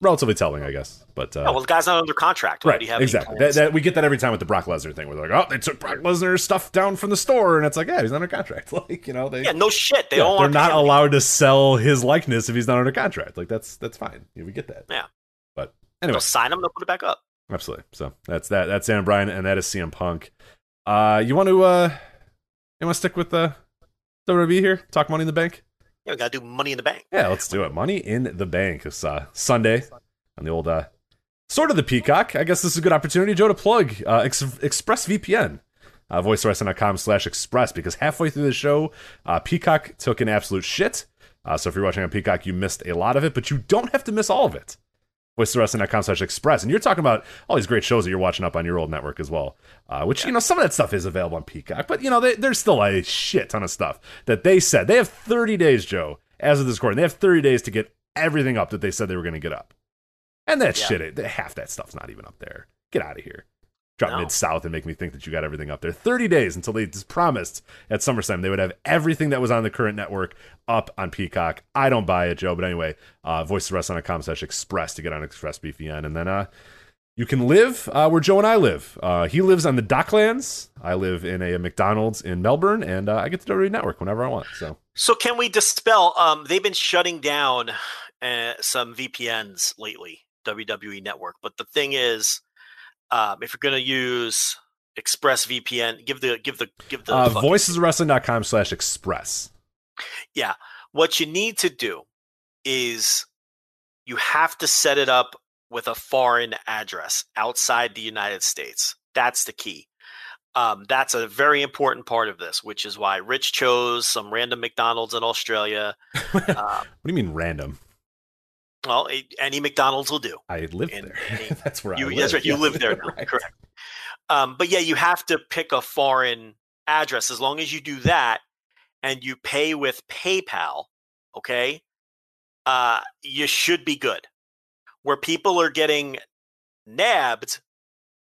relatively telling, I guess. But uh, Oh, well, the guy's not under contract. Why Right, exactly. That, that, we get that every time with the Brock Lesnar thing, where they're like, "Oh, they took Brock Lesnar's stuff down from the store," and it's like, "Yeah, he's not under contract." Like, you know, they yeah, no shit. They yeah, don't they're not allowed to sell his likeness if he's not under contract. Like, that's that's fine. Yeah, we get that. Yeah. But anyway, They'll sign him. They'll put it back up. absolutely. So that's that. That's Sam Bryan, and that is CM Punk. Uh, you want to uh, you want to stick with the WWE here? Talk Money in the Bank. Yeah, we gotta do Money in the Bank. Yeah, let's do it. Money in the Bank. It's uh, Sunday on the old uh, sort of the Peacock. I guess this is a good opportunity, Joe, to plug uh, Ex- ExpressVPN. Uh, voicewrestling.com slash express because halfway through the show, uh, Peacock took an absolute shit. Uh, so if you're watching on Peacock, you missed a lot of it, but you don't have to miss all of it. VoiceWrestling.com slash express. And you're talking about all these great shows that you're watching up on your old network as well. Uh, which, you know, some of that stuff is available on Peacock, but, you know, they, there's still a shit ton of stuff that they said. They have 30 days, Joe, as of this recording. They have 30 days to get everything up that they said they were going to get up. And that Yeah. shit, half that stuff's not even up there. Get out of here. Drop No. mid south and make me think that you got everything up there. 30 days until they just promised at SummerSlam they would have everything that was on the current network up on Peacock. I don't buy it, Joe. But anyway, uh, voicewrestling.com slash express to get on ExpressVPN. And then uh, you can live uh, where Joe and I live. Uh, he lives on the Docklands. I live in a, McDonald's in Melbourne, and uh, I get the WWE Network whenever I want. So, so can we dispel? Um, they've been shutting down uh, some VPNs lately, WWE Network. But the thing is, um, if you're going to use ExpressVPN, give the give the give the uh, voiceswrestling.com slash express. Yeah. What you need to do is you have to set it up with a foreign address outside the United States. That's the key. Um, that's a very important part of this, which is why Rich chose some random McDonald's in Australia. what Um, do you mean random? Well, any McDonald's will do. I live and- there. that's where I You, live. that's right. You yeah. live there now. Right. Correct. Um, but yeah, you have to pick a foreign address. As long as you do that and you pay with PayPal, okay, uh, you should be good. Where people are getting nabbed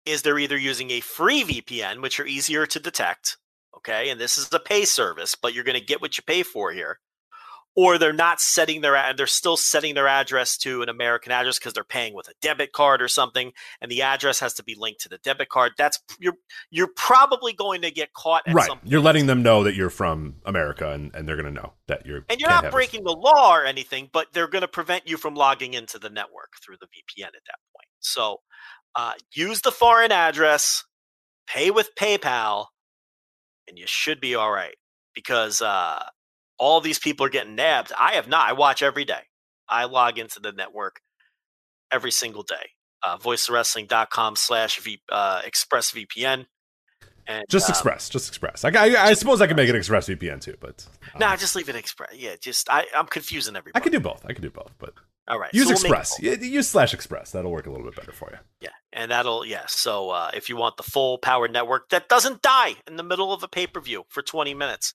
is they're either using a free VPN, which are easier to detect, okay, and this is a pay service, but you're going to get what you pay for here, or they're not setting their ad- they're still setting their address to an American address because they're paying with a debit card or something, and the address has to be linked to the debit card. That's you're you're probably going to get caught at Right. You're letting them know that you're from America, and, and they're going to know that you're. and you're not breaking the law or anything, but they're going to prevent you from logging into the network through the VPN at that point. So uh, use the foreign address, pay with PayPal, and you should be all right because uh, all these people are getting nabbed. I have not. I watch every day. I log into the network every single day. Uh, voicewrestling.com slash v, uh, expressvpn. And, Just uh, Express. Just Express. I, I, I suppose I can make an Express VPN too, but. um, Nah, just leave it express. Yeah, just I, I'm confusing everybody. I can do both. I can do both, but All right. use so we'll Express. use slash Express. That'll work a little bit better for you. Yeah, and that'll yeah. So uh, if you want the full power network that doesn't die in the middle of a pay per view for 20 minutes,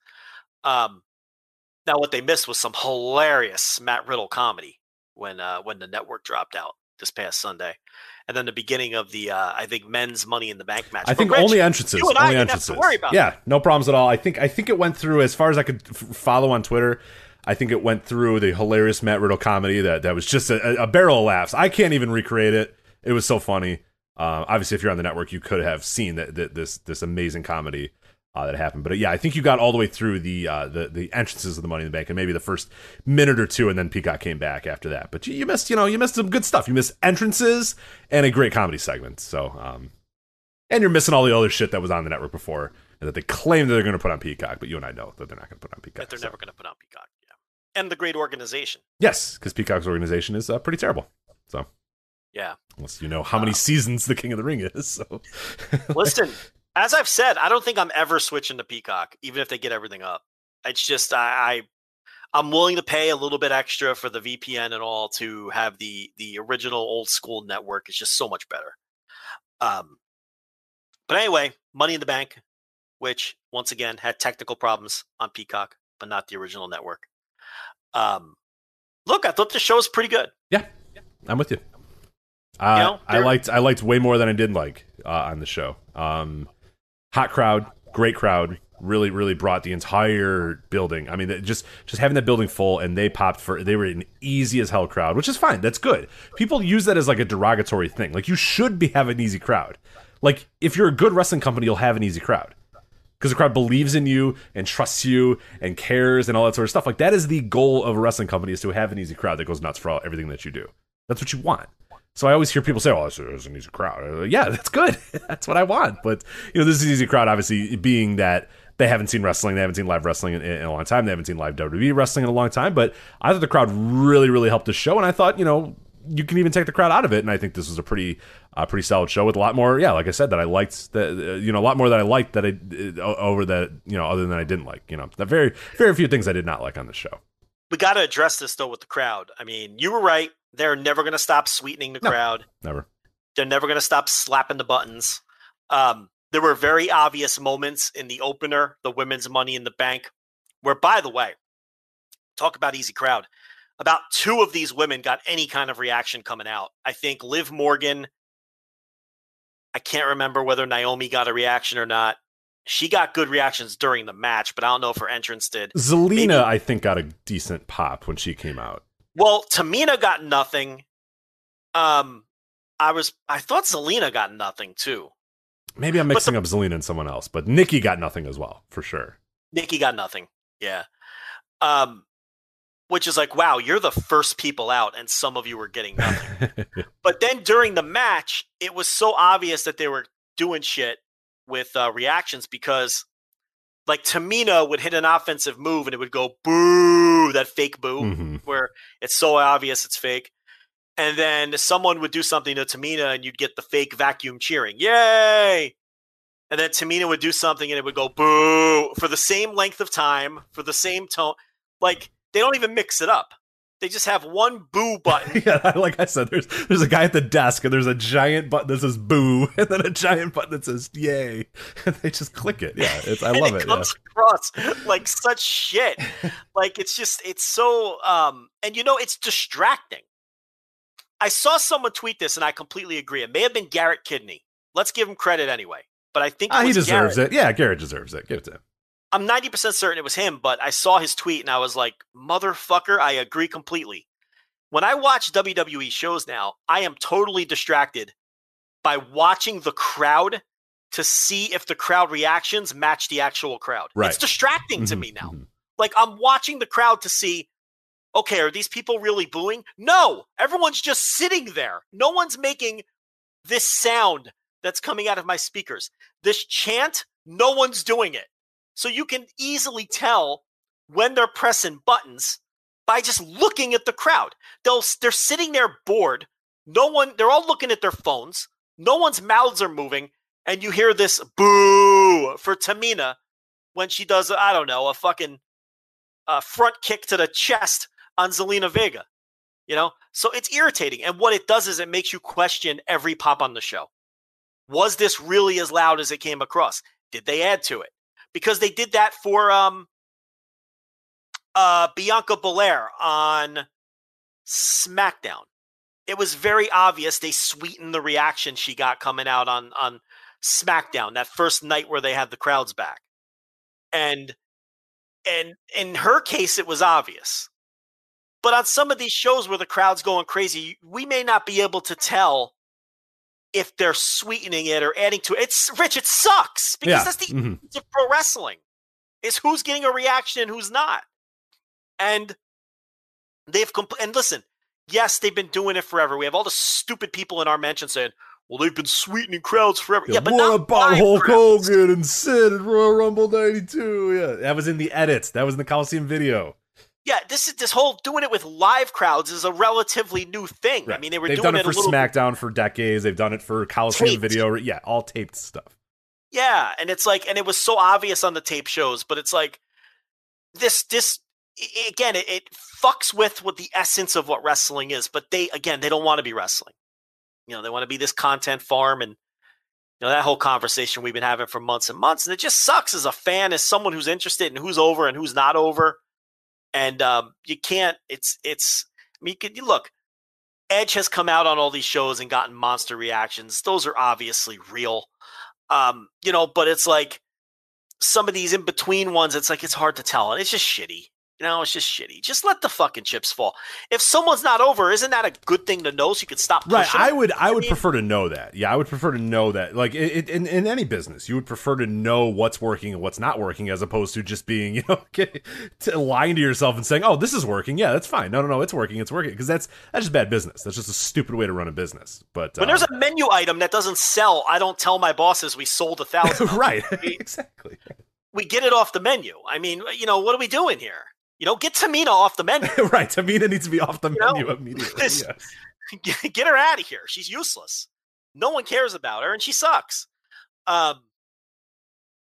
um, now what they missed was some hilarious Matt Riddle comedy when uh, when the network dropped out this past Sunday, and then the beginning of the uh, I think men's Money in the Bank match. I think Rich, only entrances. you and I only have entrances. to worry about yeah, no problems at all. I think I think it went through as far as I could f- follow on Twitter. I think it went through the hilarious Matt Riddle comedy that that was just a, a barrel of laughs. I can't even recreate it. It was so funny. Uh, obviously, if you're on the network, you could have seen that, that this this amazing comedy uh, that happened. But uh, yeah, I think you got all the way through the uh, the the entrances of the Money in the Bank, and maybe the first minute or two, and then Peacock came back after that. But you, you missed, you know, you missed some good stuff. You missed entrances and a great comedy segment. So, um, and you're missing all the other shit that was on the network before, and that they claim that they're going to put on Peacock, but you and I know that they're not going to put on Peacock. that they're so. never going to put on Peacock. Yeah, and the great organization. Yes, because Peacock's organization is uh, pretty terrible. So, Yeah. unless you know how many seasons the King of the Ring is, so Listen, as I've said, I don't think I'm ever switching to Peacock, even if they get everything up. It's just I, I I'm willing to pay a little bit extra for the VPN and all to have the the original old school network. It's just so much better. Um, but anyway, Money in the Bank, which once again had technical problems on Peacock, but not the original network. Um, look, I thought the show was pretty good. yeah, I'm with you. Uh, know, I liked I liked way more than I did like uh, on the show. Um, hot crowd, great crowd, really really brought the entire building. I mean, just just having that building full, and they popped for they were an easy as hell crowd, which is fine. That's good. People use that as like a derogatory thing. Like you should be have an easy crowd. Like if you're a good wrestling company, you'll have an easy crowd because the crowd believes in you and trusts you and cares and all that sort of stuff. Like that is the goal of a wrestling company is to have an easy crowd that goes nuts for all, everything that you do. That's what you want. So I always hear people say, "Oh, this is an easy crowd." Like, yeah, that's good. that's what I want. But you know, this is an easy crowd. Obviously, being that they haven't seen wrestling, they haven't seen live wrestling in, in a long time. They haven't seen live WWE wrestling in a long time. But I thought the crowd really, really helped the show, and I thought, you know, you can even take the crowd out of it. And I think this was a pretty, uh, pretty solid show with a lot more. Yeah, like I said, that I liked. That uh, you know, a lot more that I liked that I uh, over that you know, other than I didn't like. You know, very, very few things I did not like on the show. We got to address this though with the crowd. I mean, you were right. They're never going to stop sweetening the No. crowd. Never. They're never going to stop slapping the buttons. Um, there were very obvious moments in the opener, the women's Money in the Bank, where, by the way, talk about easy crowd. About two of these women got any kind of reaction coming out. I think Liv Morgan. I can't remember whether Naomi got a reaction or not. She got good reactions during the match, but I don't know if her entrance did. Zelina, Maybe- I think, got a decent pop when she came out. Well, Tamina got nothing. Um, I was I thought Zelina got nothing too. Maybe I'm mixing up Zelina and someone else, but Nikki got nothing as well, for sure. Nikki got nothing. Yeah. Um which is like, wow, you're the first people out and some of you were getting nothing. but then during the match, it was so obvious that they were doing shit with uh, reactions because like Tamina would hit an offensive move and it would go boo, that fake boo, Mhm. where it's so obvious it's fake. And then someone would do something to Tamina and you'd get the fake vacuum cheering. Yay! And then Tamina would do something and it would go boo for the same length of time, for the same tone. Like they don't even mix it up. They just have one boo button. yeah, like I said, there's there's a guy at the desk and there's a giant button that says boo and then a giant button that says yay. And they just click it. Yeah, it's, I love it it. yeah. comes across like such shit. like it's just it's so um and you know it's distracting. I saw someone tweet this and I completely agree. It may have been Garrett Kidney. Let's give him credit anyway. But I think Ah, he deserves Garrett. it. Yeah, Garrett deserves it. Give it to him. I'm 90% certain it was him, but I saw his tweet and I was like, motherfucker, I agree completely. When I watch WWE shows now, I am totally distracted by watching the crowd to see if the crowd reactions match the actual crowd. Right. It's distracting to Mhm, me now. mhm. Like I'm watching the crowd to see, okay, are these people really booing? No, everyone's just sitting there. No one's making this sound that's coming out of my speakers. This chant, no one's doing it. So you can easily tell when they're pressing buttons by just looking at the crowd. They'll they're sitting there bored. No one they're all looking at their phones. No one's mouths are moving and you hear this boo for Tamina when she does I don't know, a fucking uh, front kick to the chest on Zelina Vega. You know? So it's irritating and what it does is it makes you question every pop on the show. Was this really as loud as it came across? Did they add to it? Because they did that for um uh Bianca Belair on SmackDown. It was very obvious they sweetened the reaction she got coming out on on SmackDown that first night where they had the crowds back. And and in her case it was obvious. But on some of these shows where the crowd's going crazy, we may not be able to tell if they're sweetening it or adding to it. It's Rich, it sucks because Yeah. that's the Mhm. essence of pro wrestling is who's getting a reaction and who's not. And they've compl- and listen, yes, they've been doing it forever. We have all the stupid people in our mention saying, "Well, they've been sweetening crowds forever." Yeah, but what not about Hulk crowds. Hogan and Sid at Royal Rumble '92? Yeah, that was in the edits. That was in the Coliseum video. Yeah, this is this whole doing it with live crowds is a relatively new thing. I mean, they were They've doing done it it for a little SmackDown for decades. They've done it for Coliseum Taped. video. Yeah, all taped stuff. Yeah, and it's like, and it was so obvious on the tape shows, but it's like this, this again, it, it fucks with what the essence of what wrestling is. But they, again, they don't want to be wrestling. You know, they want to be this content farm, and you know that whole conversation we've been having for months and months, and it just sucks as a fan, as someone who's interested in who's over and who's not over, and um, you can't. It's it's. I mean, you could you look. Edge has come out on all these shows and gotten monster reactions. Those are obviously real. Um, you know, but it's like some of these in between ones, it's like it's hard to tell. And it's just shitty. You know, it's just shitty. Just let the fucking chips fall. If someone's not over, isn't that a good thing to know so you can stop Right. I would. I would mean- prefer to know that. Yeah, I would prefer to know that. Like it, it, in in any business, you would prefer to know what's working and what's not working, as opposed to just being you know to lying to yourself and saying, "Oh, this is working. Yeah, that's fine. No, no, no, it's working. It's working." Because that's that's just bad business. That's just a stupid way to run a business. But When um, there's a menu item that doesn't sell, I don't tell my bosses we sold a thousand. right, exactly. we get it off the menu. I mean, you know, what are we doing here? You know, get Tamina off the menu. right. Tamina needs to be off the You know, menu immediately. yes. get her out of here. She's useless. No one cares about her, and she sucks. Um,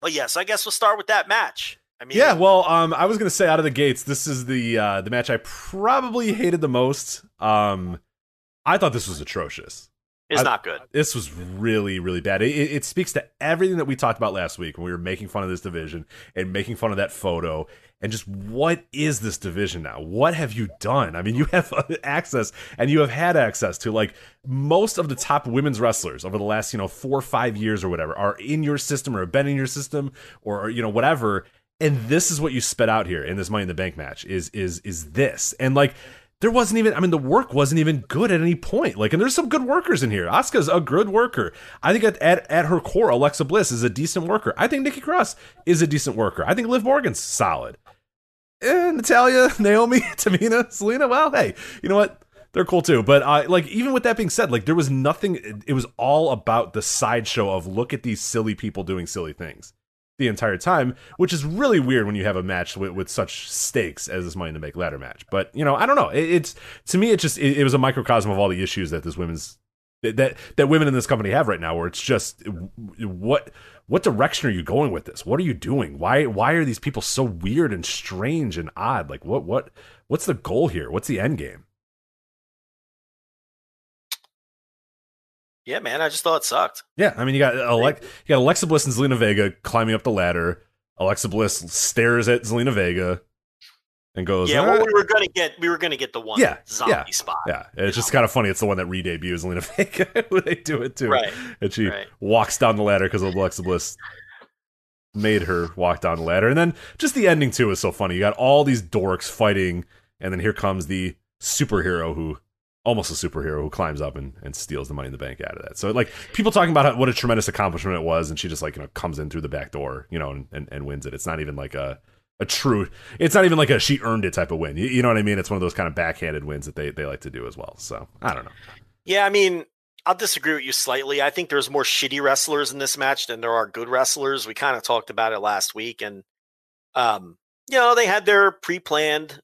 but yes, I guess we'll start with that match. I mean, Yeah, well, um, I was gonna say out of the gates, this is the uh, the match I probably hated the most. Um, I thought this was atrocious. it's I- not good. This was really, really bad. It, it speaks to everything that we talked about last week when we were making fun of this division and making fun of that photo. And just what is this division now? What have you done? I mean, you have access and you have had access to like most of the top women's wrestlers over the last, you know, four or five years or whatever are in your system or have been in your system or, you know, whatever. And this is what you spit out here in this Money in the Bank match is is is this. And like there wasn't even I mean the work wasn't even good at any point. Like and there's some good workers in here. Asuka's a good worker. I think at, at, at her core, Alexa Bliss is a decent worker. I think Nikki Cross is a decent worker. I think Liv Morgan's solid. And Natalya, Naomi, Tamina, Zelina, well, hey, you know what? They're cool too. But uh, like even with that being said, like there was nothing it was all about the sideshow of look at these silly people doing silly things the entire time, which is really weird when you have a match with, with such stakes as this Money in the Make ladder match. But you know, I don't know. It, it's to me, it just it, it, was a microcosm of all the issues that this women's that that women in this company have right now, where it's just what what direction are you going with this? What are you doing? Why why are these people so weird and strange and odd? Like what what what's the goal here? What's the end game? Yeah, man, I just thought it sucked. Yeah, I mean, you got uh, Alex, you got Alexa Bliss and Zelina Vega climbing up the ladder. Alexa Bliss stares at Zelina Vega and goes, "Yeah, well, ah. we were gonna get, we were gonna get the one yeah, zombie yeah, spot. Yeah, it's just kind of funny. It's the one that re-debuts Zelina Vega they do it too, right? And she right. walks down the ladder because Alexa Bliss made her walk down the ladder, and then just the ending too is so funny. You got all these dorks fighting, and then here comes the superhero who almost a superhero who climbs up and, and steals the money in the bank out of that. So like people talking about how, what a tremendous accomplishment it was, and she just like you know comes in through the back door, you know, and, and, and wins it. It's not even like a a true. It's not even like a she earned it type of win. You, you know what I mean? It's one of those kind of backhanded wins that they they like to do as well. So I don't know. Yeah, I mean. I'll disagree with you slightly. I think there's more shitty wrestlers in this match than there are good wrestlers. We kind of talked about it last week, and um, you know they had their pre-planned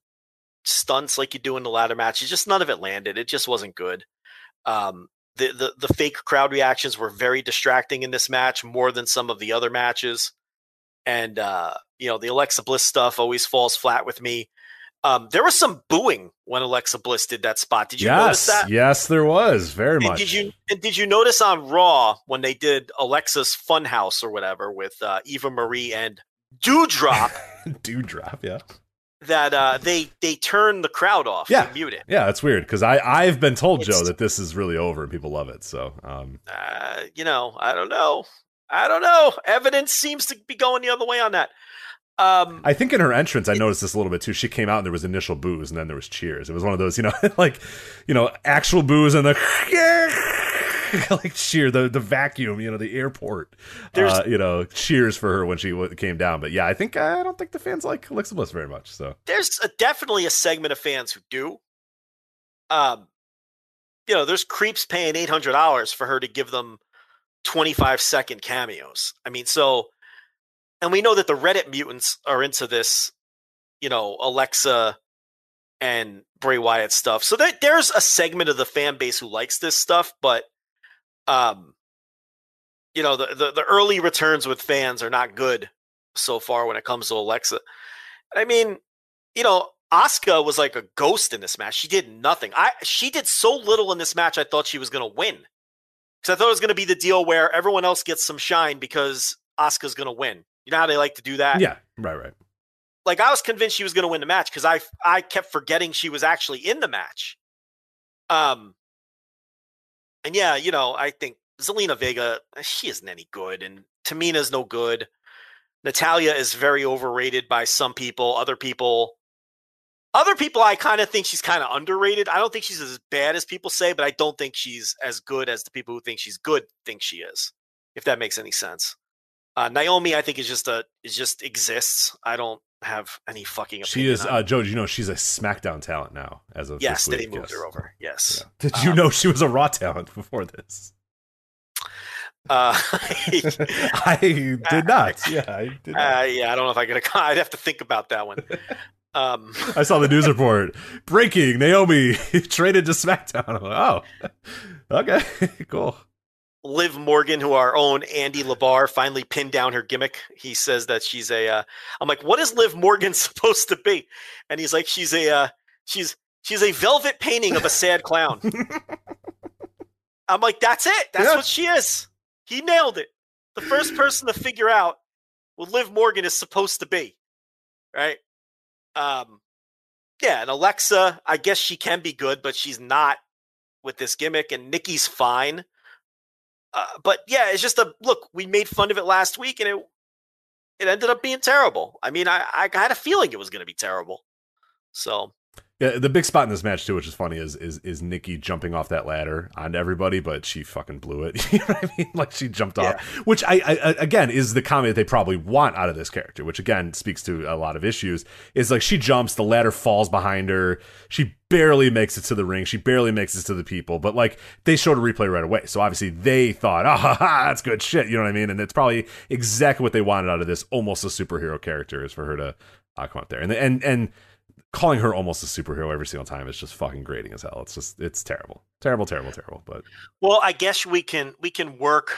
stunts like you do in the ladder matches. Just none of it landed. It just wasn't good. Um, the, the the fake crowd reactions were very distracting in this match, more than some of the other matches. And uh, you know, the Alexa Bliss stuff always falls flat with me. Um, there was some booing when Alexa Bliss did that spot. Did you yes, notice that? Yes, there was very and much. Did you and did you notice on Raw when they did Alexa's Funhouse or whatever with uh, Eva Marie and Doudrop? Doudrop, yeah that uh, they they turn the crowd off. Yeah, mute it. Yeah, that's weird because I I've been told it's, Joe that this is really over and people love it. So, um, uh, you know, I don't know, I don't know. Evidence seems to be going the other way on that. Um, I think in her entrance, I noticed this a little bit too. She came out and there was initial boos and then there was cheers. It was one of those, you know, like you know, actual boos and the like cheer the the vacuum, you know, the airport. There's, uh, you know, cheers for her when she w- came down. But yeah, I think I don't think the fans like Alexa Bliss very much. So there's a, definitely a segment of fans who do. Um, you know, there's creeps paying eight hundred dollars for her to give them twenty five second cameos. I mean, so, and we know that the Reddit mutants are into this. You know, Alexa and Bray Wyatt stuff. So there, there's a segment of the fan base who likes this stuff, but um, you know, the, the, the early returns with fans are not good so far when it comes to Alexa. I mean, you know, Asuka was like a ghost in this match. She did nothing. I she did so little in this match. I thought she was going to win because I thought it was going to be the deal where everyone else gets some shine because Asuka's going to win. You know how they like to do that? Yeah, right, right. Like I was convinced she was going to win the match because I I kept forgetting she was actually in the match. Um, and yeah, you know, I think Zelina Vega, eh, she isn't any good, and Tamina's no good. Natalya is very overrated by some people. Other people, other people, I kind of think she's kind of underrated. I don't think she's as bad as people say, but I don't think she's as good as the people who think she's good think she is. If that makes any sense. Uh, Naomi, I think is just a is just exists. I don't have any fucking. She is uh, Joe. You know she's a SmackDown talent now. As of yes, they moved yes. her over. Yes. Yeah. Did you um, know she was a Raw talent before this? Uh, I did not. Yeah, I did. Not. Uh, yeah, I don't know if I could. I'd have to think about that one. Um, I saw the news report. Breaking: Naomi traded to SmackDown. Like, oh, okay, cool. Liv Morgan, who our own Andy Labar finally pinned down her gimmick. He says that she's a. am uh, like, what is Liv Morgan supposed to be? And he's like, she's a. Uh, she's she's a velvet painting of a sad clown. I'm like, that's it. That's yeah. what she is. He nailed it. The first person to figure out what Liv Morgan is supposed to be, right? Um, yeah, and Alexa, I guess she can be good, but she's not with this gimmick. And Nikki's fine. Uh, but yeah, it's just a look. We made fun of it last week, and it it ended up being terrible. I mean, I I had a feeling it was going to be terrible. So Yeah, the big spot in this match too, which is funny, is is is Nikki jumping off that ladder onto everybody, but she fucking blew it. you know what I mean? Like she jumped off, which I, I again is the comment they probably want out of this character, which again speaks to a lot of issues. Is like she jumps, the ladder falls behind her, she barely makes it to the ring, she barely makes it to the people, but like they showed a replay right away, so obviously they thought, oh, ha, ha, that's good shit. You know what I mean? And it's probably exactly what they wanted out of this almost a superhero character is for her to uh, come up there, and and and calling her almost a superhero every single time is just fucking grating as hell. It's just it's terrible, terrible, terrible, terrible. But Well, I guess we can we can work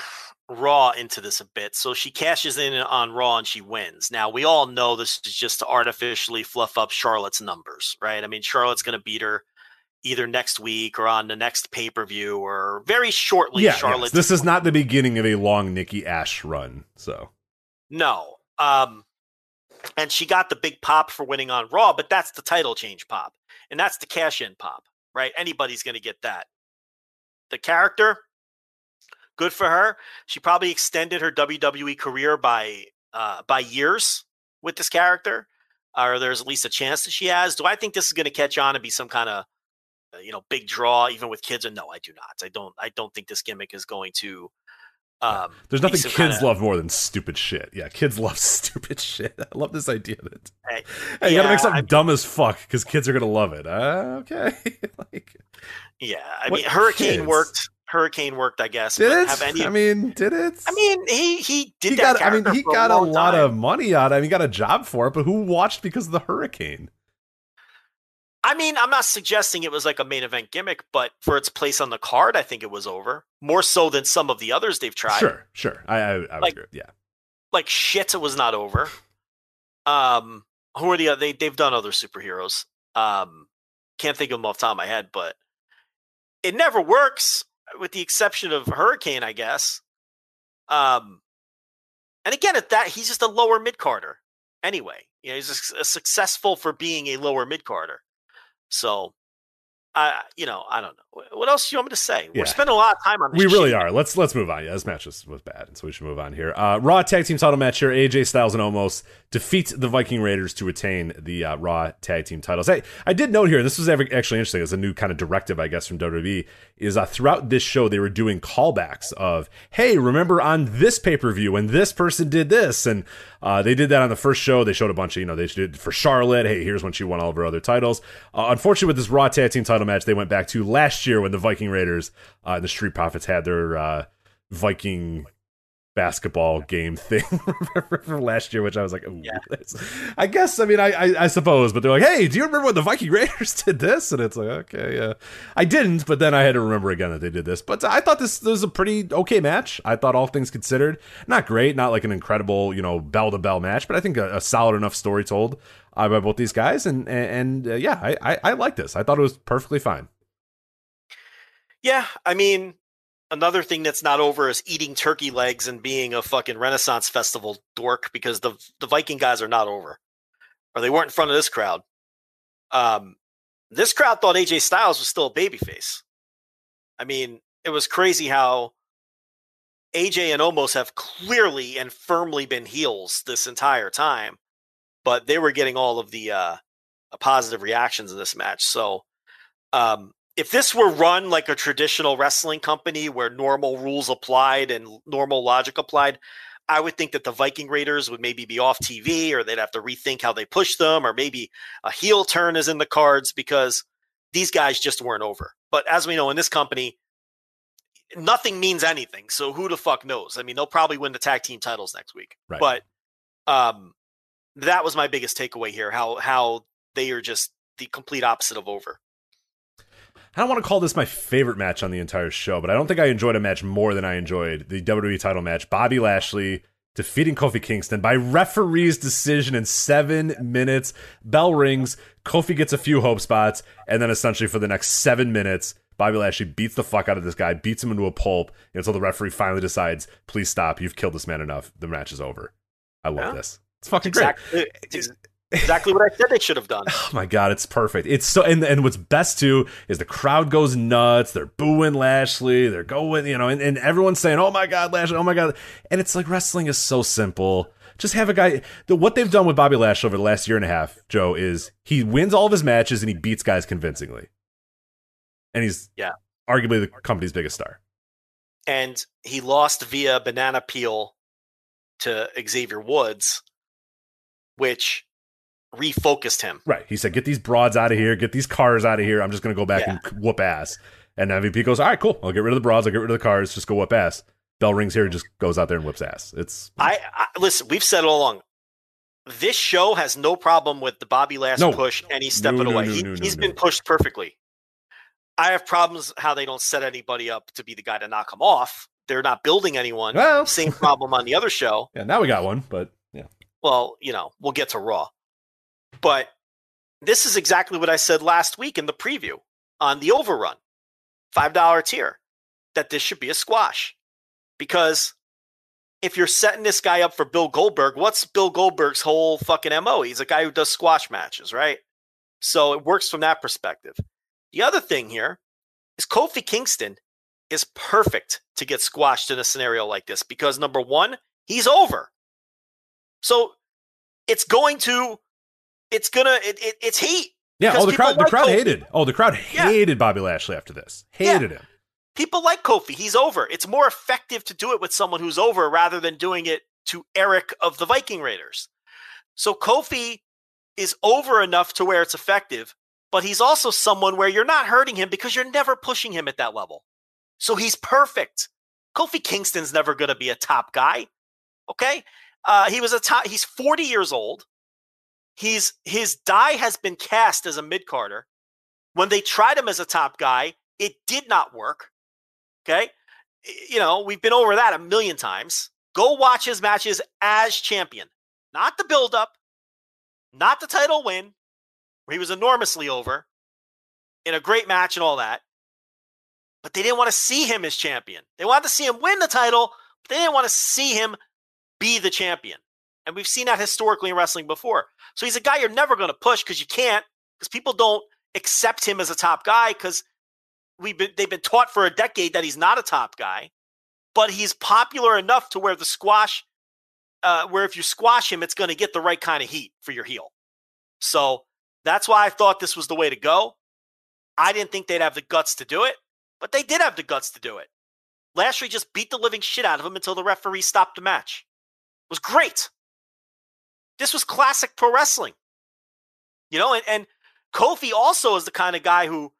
Raw into this a bit. So she cashes in on Raw and she wins. Now we all know this is just to artificially fluff up Charlotte's numbers, right? I mean, Charlotte's going to beat her either next week or on the next pay per view or very shortly. yeah, Charlotte. yes, this is not the beginning of a long Nikki Ash run. So No. Um, and she got the big pop for winning on Raw, but that's the title change pop. And that's the cash in pop, right? Anybody's going to get that. The character, good for her. She probably extended her WWE career by uh, by years with this character, or there's at least a chance that she has. Do I think this is going to catch on and be some kind of uh, you know big draw even with kids? And no, I do not. I don't. I don't think this gimmick is going to. Um, there's nothing kids kinda- love more than stupid shit. Yeah, kids love stupid shit. I love this idea that Hey, hey, you gotta make something I- dumb as fuck because kids are gonna love it. Uh, okay, like Yeah, I mean, Hurricane kids? worked. Hurricane worked, I guess. did it? Have any? I mean, did it? I mean, he he did he that. got. I mean, he got a, long lot time. of money out. of it. I mean, he got a job for it. But who watched because of the hurricane? I mean, I'm not suggesting it was like a main event gimmick, but for its place on the card, I think it was over more so than some of the others they've tried. Sure, sure. I, I, I would Like- agree. Yeah, Like shit, it was not over. Um, who are the other? They they've done other superheroes. Um, can't think of them off the top of my head, but it never works with the exception of Hurricane, I guess. Um, and again, at that, he's just a lower mid carder. Anyway, you know, he's a, s- a successful for being a lower mid carder. So, I, you know, I don't know. What else do you want me to say? Yeah. We're spending a lot of time on this. we really shitty- are. Let's let's move on. Yeah, this match was, was bad, and so we should move on here. Uh, Raw tag team title match here. AJ Styles and Omos defeat the Viking Raiders to retain the uh, Raw tag team titles. Hey, I did note here. This was actually interesting. It's a new kind of directive, I guess, from WWE. Is uh, throughout this show they were doing callbacks of, hey, remember on this pay per view when this person did this, and uh, they did that on the first show. They showed a bunch of, you know, they did for Charlotte. Hey, here's when she won all of her other titles. Uh, unfortunately, with this Raw tag team title match, they went back to last year when the Viking Raiders uh, and the Street Profits had their uh, Viking basketball game thing from last year, which I was like, Ooh, Yeah. I guess, I mean, I, I, I suppose, but they're like, hey, do you remember when the Viking Raiders did this? And it's like, okay, yeah. I didn't, but then I had to remember again that they did this. But I thought this, this was a pretty okay match. I thought all things considered, not great, not like an incredible, you know, bell to bell match, but I think a, a solid enough story told uh, by both these guys. And, and, and uh, yeah, I, I, I like this. I thought it was perfectly fine. Yeah, I mean, another thing that's not over is eating turkey legs and being a fucking Renaissance festival dork because the the Viking guys are not over, or they weren't in front of this crowd. Um, this crowd thought AJ Styles was still a babyface. I mean, it was crazy how AJ and Omos have clearly and firmly been heels this entire time, but they were getting all of the uh, positive reactions in this match. So, um, if this were run like a traditional wrestling company where normal rules applied and normal logic applied, I would think that the Viking Raiders would maybe be off TV or they'd have to rethink how they push them, or maybe a heel turn is in the cards because these guys just weren't over. But as we know in this company, nothing means anything. So who the fuck knows? I mean, they'll probably win the tag team titles next week. Right. But um, that was my biggest takeaway here. How how they are just the complete opposite of over. I don't want to call this my favorite match on the entire show, but I don't think I enjoyed a match more than I enjoyed the WWE title match. Bobby Lashley defeating Kofi Kingston by referee's decision in seven minutes. Bell rings, Kofi gets a few hope spots, and then essentially for the next seven minutes, Bobby Lashley beats the fuck out of this guy, beats him into a pulp until the referee finally decides, please stop, you've killed this man enough. The match is over. I love Yeah. this. It's fucking great. It's exactly what I said they should have done. Oh my god, it's perfect. It's so and and what's best too is the crowd goes nuts. They're booing Lashley. They're going, you know, and, and everyone's saying, "Oh my god, Lashley! Oh my god!" And it's like wrestling is so simple. Just have a guy. The, what they've done with Bobby Lashley over the last year and a half, Joe, is he wins all of his matches and he beats guys convincingly, and he's Yeah. arguably the company's biggest star. and he lost via banana peel to Xavier Woods, which refocused him. Right. He said, "Get these broads out of here. Get these cars out of here. I'm just going to go back Yeah. and whoop ass." And MVP goes, "All right, cool. I'll get rid of the broads. I'll get rid of the cars. Just go whoop ass." Bell rings here. and just goes out there and whips ass. It's I, I listen. We've said it all along. This show has no problem with the Bobby Last No. push any step No, of the no, way. no, he, has been pushed perfectly. I have problems how they don't set anybody up to be the guy to knock him off. They're not building anyone. well, Same problem on the other show. yeah. Now we got one, but yeah, Well, you know, we'll get to Raw. But this is exactly what I said last week in the preview on the overrun $5 tier that this should be a squash. Because if you're setting this guy up for Bill Goldberg, what's Bill Goldberg's whole fucking MO? He's a guy who does squash matches, right? So it works from that perspective. The other thing here is Kofi Kingston is perfect to get squashed in a scenario like this because number one, he's over. So it's going to, it's gonna, it, it, it's heat. yeah. Oh, the crowd. The crowd Kofi. hated. Oh, the crowd Yeah. hated Bobby Lashley after this. Hated him. People like Kofi. He's over. It's more effective to do it with someone who's over rather than doing it to Erik of the Viking Raiders. So Kofi is over enough to where it's effective, but he's also someone where you're not hurting him because you're never pushing him at that level. So he's perfect. Kofi Kingston's never going to be a top guy. Okay? Uh, he was a top, he's 40 years old. He's his die has been cast as a mid carder. When they tried him as a top guy, it did not work. Okay? You know, we've been over that a million times. Go watch his matches as champion, not the build up, not the title win, where he was enormously over in a great match and all that. But they didn't want to see him as champion. They wanted to see him win the title, but they didn't want to see him be the champion. And we've seen that historically in wrestling before. So he's a guy you're never going to push because you can't, because people don't accept him as a top guy because we've been they've been taught for a decade that he's not a top guy, but he's popular enough to where the squash, uh, where if you squash him, it's going to get the right kind of heat for your heel. So that's why I thought this was the way to go. I didn't think they'd have the guts to do it, but they did have the guts to do it. Lashley just beat the living shit out of him until the referee stopped the match. It was great. This was classic pro wrestling. You know, and, and Kofi also is the kind of guy who,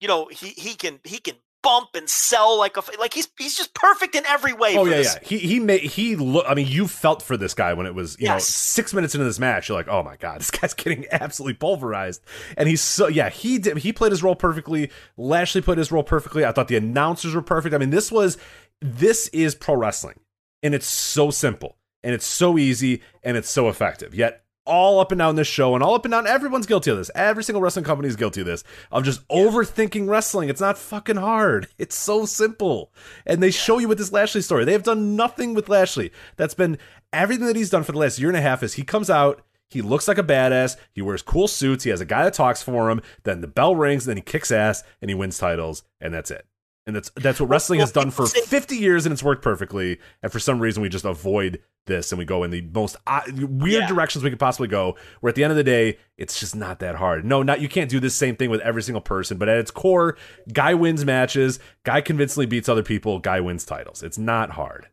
you know, he he can he can bump and sell like a like he's he's just perfect in every way. Oh for yeah, this. yeah. He he made he look. I mean, you felt for this guy when it was you know six minutes into this match. You're like, oh my god, this guy's getting absolutely pulverized. And he's so yeah. He did. He played his role perfectly. Lashley played his role perfectly. I thought the announcers were perfect. I mean, this was this is pro wrestling, and it's so simple, and it's so easy, and it's so effective. Yet. All up and down this show, and all up and down, everyone's guilty of this. Every single wrestling company is guilty of this, of just overthinking wrestling. It's not fucking hard. It's so simple. And they show you with this Lashley story. They have done nothing with Lashley. That's been everything that he's done for the last year and a half is he comes out, he looks like a badass, he wears cool suits, he has a guy that talks for him, then the bell rings, then he kicks ass and he wins titles, and that's it. And that's that's what wrestling well, has done for 50 years and it's worked perfectly. And for some reason we just avoid this and we go in the most uh, weird Yeah. directions we could possibly go. Where at the end of the day, it's just not that hard. No, not you can't do this same thing with every single person, but at its core, guy wins matches, guy convincingly beats other people, guy wins titles. It's not hard.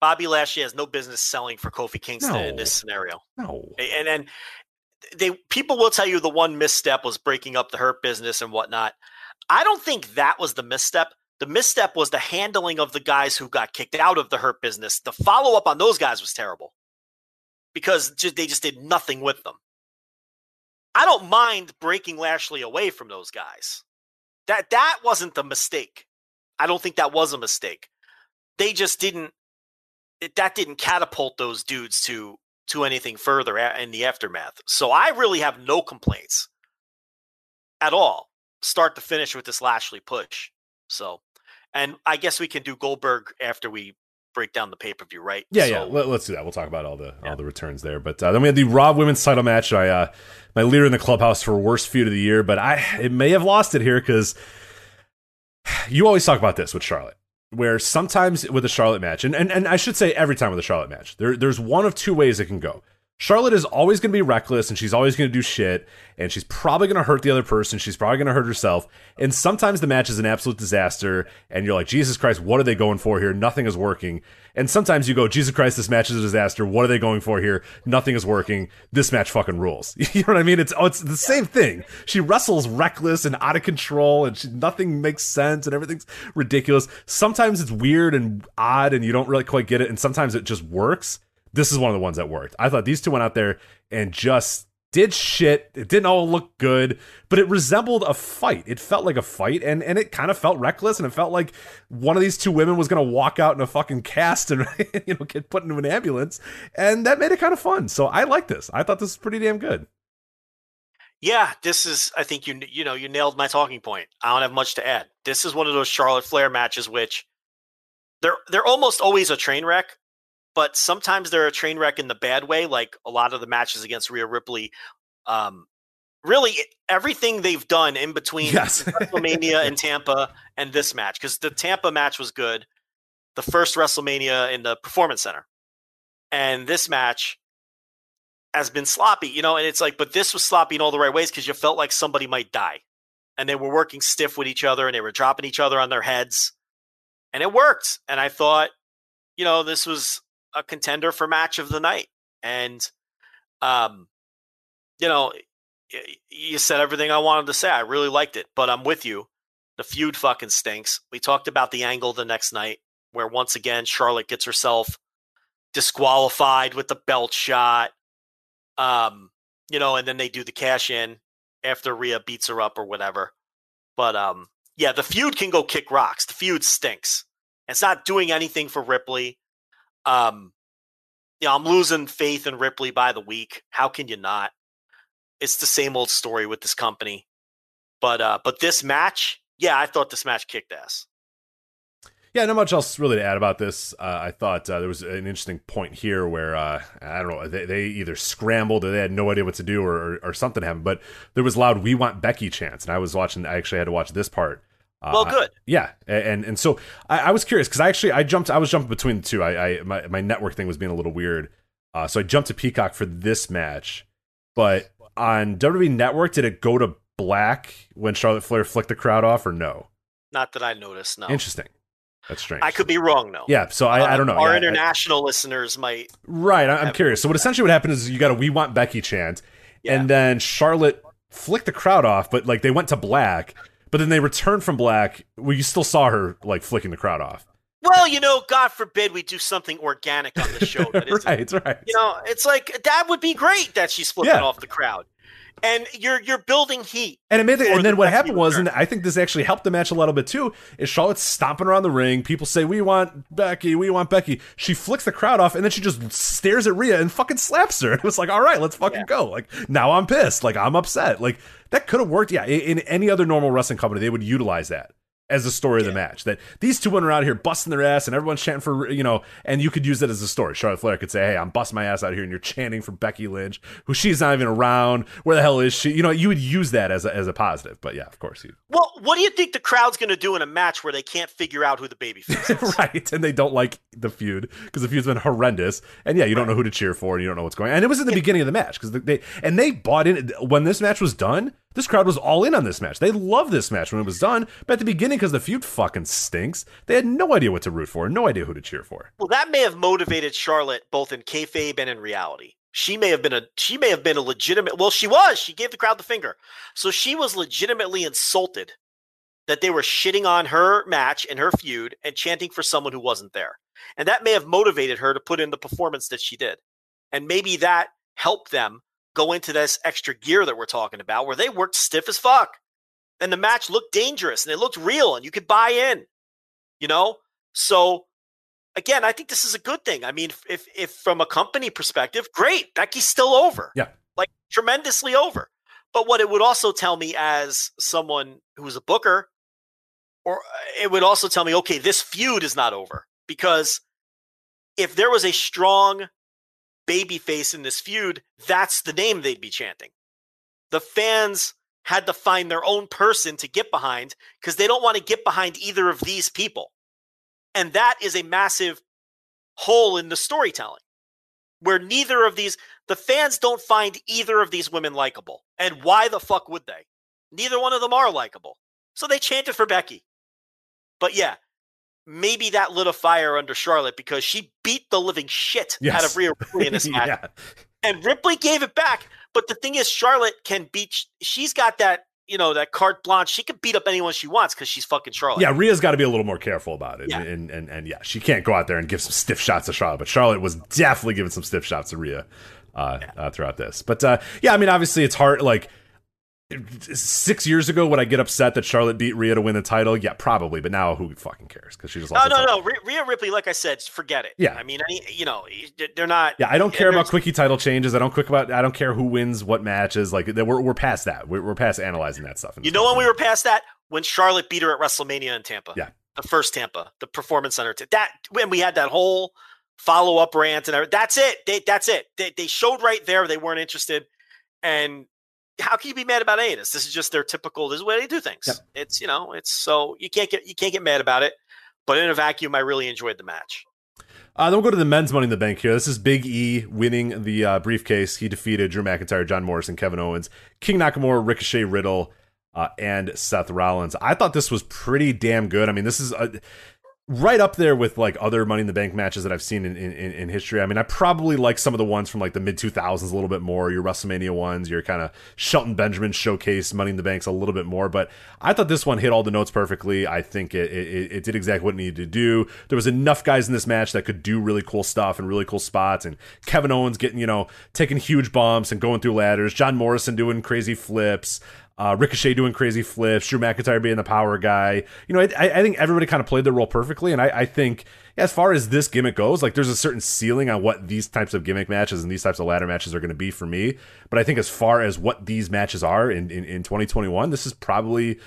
Bobby Lashley has no business selling for Kofi Kingston in this scenario. No. and then they people will tell you the one misstep was breaking up the hurt business and whatnot. I don't think that was the misstep. The misstep was the handling of the guys who got kicked out of the hurt business. The follow up on those guys was terrible because ju- they just did nothing with them. I don't mind breaking Lashley away from those guys. That that wasn't the mistake. I don't think that was a mistake. They just didn't. It, that didn't catapult those dudes to to anything further in the aftermath. So I really have no complaints at all, start to finish with this Lashley push. So, and I guess we can do Goldberg after we break down the pay per view, right? Yeah, So- yeah. Let, us do that. We'll talk about all the Yeah. all the returns there. But uh, then we had the Raw Women's Title match. I uh, my leader in the clubhouse for worst feud of the year, but I it may have lost it here because you always talk about this with Charlotte. where sometimes with a Charlotte match, and, and, and I should say every time with a Charlotte match, there, there's one of two ways it can go. Charlotte is always going to be reckless and she's always going to do shit and she's probably going to hurt the other person. She's probably going to hurt herself. And sometimes the match is an absolute disaster and you're like, Jesus Christ, what are they going for here? Nothing is working. And sometimes you go, Jesus Christ, this match is a disaster. What are they going for here? Nothing is working. This match fucking rules. you know what I mean? It's, oh, it's the same thing. She wrestles reckless and out of control and she, nothing makes sense and everything's ridiculous. Sometimes it's weird and odd and you don't really quite get it. And sometimes it just works this is one of the ones that worked. I thought these two went out there and just did shit. It didn't all look good, but it resembled a fight. It felt like a fight, and and it kind of felt reckless, and it felt like one of these two women was gonna walk out in a fucking cast and you know get put into an ambulance, and that made it kind of fun. So I like this. I thought this was pretty damn good. Yeah, this is. I think you you know you nailed my talking point. I don't have much to add. This is one of those Charlotte Flair matches which they're they're almost always a train wreck but sometimes they're a train wreck in the bad way, like a lot of the matches against Rhea Ripley. Um, really, everything they've done in between yes. WrestleMania and Tampa and this match, because the Tampa match was good, the first WrestleMania in the Performance Center, and this match has been sloppy, you know. And it's like, but this was sloppy in all the right ways because you felt like somebody might die, and they were working stiff with each other and they were dropping each other on their heads, and it worked. And I thought, you know, this was a contender for match of the night. And, um, you know, you said everything I wanted to say. I really liked it, but I'm with you. The feud fucking stinks. We talked about the angle the next night where once again Charlotte gets herself disqualified with the belt shot. Um, you know, and then they do the cash in after Rhea beats her up or whatever. But um, yeah, the feud can go kick rocks. The feud stinks. It's not doing anything for Ripley. Um, you know, I'm losing faith in Ripley by the week. How can you not? It's the same old story with this company. But uh, but this match, yeah, I thought this match kicked ass. Yeah, not much else really to add about this. Uh, I thought uh, there was an interesting point here where uh, I don't know they, they, either scrambled or they had no idea what to do or, or, or, something happened. But there was loud "We want Becky" chants, and I was watching. I actually had to watch this part well, good. Yeah, and and so I, I was curious because I actually I jumped I was jumping between the two. I, I my my network thing was being a little weird, uh, so I jumped to Peacock for this match. But on WWE Network, did it go to black when Charlotte Flair flicked the crowd off, or no? Not that I noticed. No. Interesting. That's strange. I could be wrong though. Yeah, so I, I don't know. Our yeah, international I, listeners might. Right, I'm curious. So what essentially what happened is you got a "We Want Becky" chant, yeah. and then Charlotte flicked the crowd off, but like they went to black, but then they returned from black. Well, you still saw her like flicking the crowd off. Well, you know, God forbid we do something organic on the show. That right, right. You know, it's like that would be great that she's flipping yeah. off the crowd and you're you're building heat. And it made the, and then the what happened was, and I think this actually helped the match a little bit too. Is Charlotte stomping around the ring? People say, "We want Becky, we want Becky." She flicks the crowd off, and then she just stares at Rhea and fucking slaps her. It was like, "All right, let's fucking yeah. go." Like now, I'm pissed. Like I'm upset. Like that could have worked. Yeah, in, in any other normal wrestling company, they would utilize that as the story yeah. of the match. That these two went around here busting their ass and everyone's chanting for, you know, and you could use that as a story. Charlotte Flair could say, Hey, I'm busting my ass out here and you're chanting for Becky Lynch, who she's not even around. Where the hell is she? You know, you would use that as a, as a positive. But yeah, of course. You... Well, what do you think the crowd's going to do in a match where they can't figure out who the baby is? right. And they don't like the feud because the feud's been horrendous. And yeah, you don't know who to cheer for and you don't know what's going on. And it was in the beginning of the match because they, and they bought in when this match was done this crowd was all in on this match. They loved this match when it was done. But at the beginning, because the feud fucking stinks, they had no idea what to root for, no idea who to cheer for. Well, that may have motivated Charlotte both in kayfabe and in reality. She may have been a she may have been a legitimate. Well, she was. She gave the crowd the finger, so she was legitimately insulted that they were shitting on her match and her feud and chanting for someone who wasn't there. And that may have motivated her to put in the performance that she did. And maybe that helped them go into this extra gear that we're talking about where they worked stiff as fuck. And the match looked dangerous and it looked real and you could buy in, you know? So again, I think this is a good thing. I mean, if if from a company perspective, great. Becky's still over. Yeah. Like tremendously over. But what it would also tell me as someone who's a booker, or uh, it would also tell me, okay, this feud is not over. Because if there was a strong babyface in this feud, that's the name they'd be chanting. The fans had to find their own person to get behind because they don't want to get behind either of these people. And that is a massive hole in the storytelling where neither of these, the fans don't find either of these women likable. And why the fuck would they? Neither one of them are likable. So they chanted for Becky. But yeah, maybe that lit a fire under Charlotte because she beat the living shit Yes. out of Rhea Ripley in this match. yeah. And Ripley gave it back. But the thing is, Charlotte can beat, she's got that, you know, that carte blanche. She can beat up anyone she wants because she's fucking Charlotte. Yeah, Rhea's got to be a little more careful about it, Yeah. and, and and yeah, she can't go out there and give some stiff shots to Charlotte. But Charlotte was definitely giving some stiff shots to Rhea uh, uh, throughout this. But uh, yeah, I mean, obviously, it's hard. Like six years ago, would I get upset that Charlotte beat Rhea to win the title? Yeah, probably. But now, who fucking cares? Because she just No, lost. the no, title. no. Rhea- Ripley, like I said, forget it. Yeah. I mean, any, you know, they're not. Yeah, I don't care about quickie title changes. I don't quick about. I don't care who wins what matches. Like we're we're past that. We're, we're past analyzing that stuff. You know when we were past that? When Charlotte beat her at WrestleMania in Tampa. Yeah. The first Tampa, the Performance Center. That when we had that whole follow up rant and everything. That's it. They, that's it. They, they showed right there they weren't interested. And how can you be mad about any of this? This is just their typical. This is the way they do things. Yep. It's you know. It's so you can't get you can't get mad about it. But in a vacuum, I really enjoyed the match. Uh, then we'll go to the men's Money in the Bank here. This is Big E winning the uh, briefcase. He defeated Drew McIntyre, John Morrison, Kevin Owens, King Nakamura, Ricochet, Riddle, uh, and Seth Rollins. I thought this was pretty damn good. I mean, this is a, right up there with like other Money in the Bank matches that I've seen in, in, in history. I mean, I probably like some of the ones from like the mid 2000s a little bit more, your WrestleMania ones, your kind of Shelton Benjamin showcase Money in the Banks a little bit more. But I thought this one hit all the notes perfectly. I think it, it, it did exactly what it needed to do. There was enough guys in this match that could do really cool stuff and really cool spots. And Kevin Owens getting, you know, taking huge bumps and going through ladders. John Morrison doing crazy flips. Uh, Ricochet doing crazy flips, Drew McIntyre being the power guy. You know, I, I think everybody kind of played their role perfectly, and I, I think as far as this gimmick goes, like there's a certain ceiling on what these types of gimmick matches and these types of ladder matches are going to be for me. But I think as far as what these matches are in in, in 2021, this is probably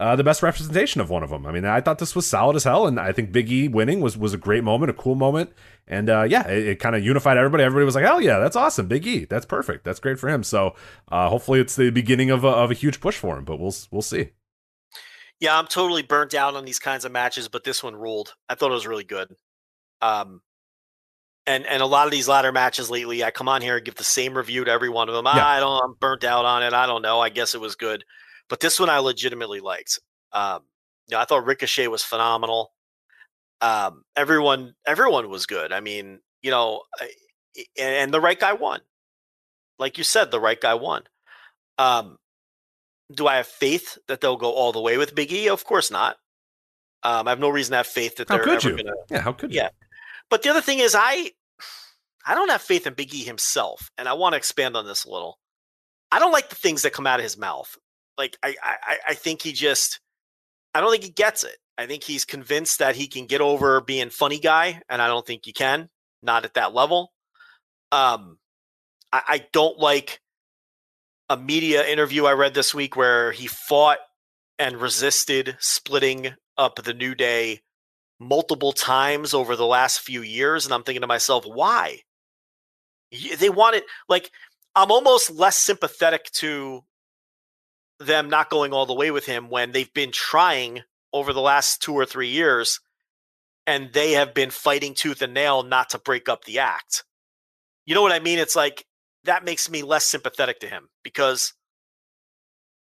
uh, the best representation of one of them. I mean, I thought this was solid as hell, and I think Big E winning was was a great moment, a cool moment, and uh, yeah, it, it kind of unified everybody. Everybody was like, "Hell yeah, that's awesome, Big E, that's perfect, that's great for him." So uh, hopefully, it's the beginning of a, of a huge push for him, but we'll we'll see. Yeah, I'm totally burnt out on these kinds of matches, but this one ruled. I thought it was really good. Um, and and a lot of these ladder matches lately, I come on here and give the same review to every one of them. Yeah. I don't, I'm burnt out on it. I don't know. I guess it was good, but this one I legitimately liked. Um, you know, I thought Ricochet was phenomenal. Um, everyone, everyone was good. I mean, you know, and, and the right guy won. Like you said, the right guy won. Um, do I have faith that they'll go all the way with Big E? Of course not. Um, I have no reason to have faith that How they're could you? gonna. Yeah, how could you? Yeah. But the other thing is, I, I don't have faith in Big E himself, and I want to expand on this a little. I don't like the things that come out of his mouth. Like I, I, I think he just, I don't think he gets it. I think he's convinced that he can get over being funny guy, and I don't think you can. Not at that level. Um, I, I don't like a media interview I read this week where he fought and resisted splitting up the New Day multiple times over the last few years. And I'm thinking to myself, why? They wanted, like, I'm almost less sympathetic to them not going all the way with him when they've been trying over the last two or three years and they have been fighting tooth and nail not to break up the act. You know what I mean? It's like that makes me less sympathetic to him because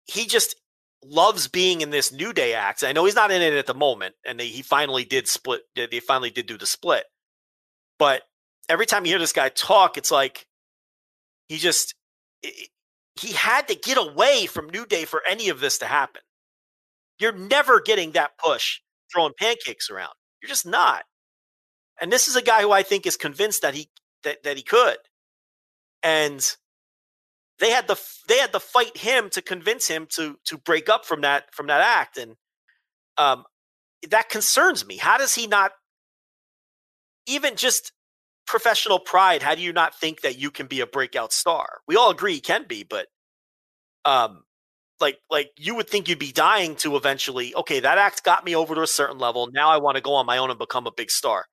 he just loves being in this New Day act. I know he's not in it at the moment, and they, he finally did split. They finally did do the split, but every time you hear this guy talk, it's like he just he had to get away from New Day for any of this to happen. You're never getting that push throwing pancakes around. You're just not. And this is a guy who I think is convinced that he that, that he could. And they had f- they had to fight him to convince him to to break up from that from that act and um that concerns me how does he not even just professional pride how do you not think that you can be a breakout star we all agree he can be but um like like you would think you'd be dying to eventually okay that act got me over to a certain level now i want to go on my own and become a big star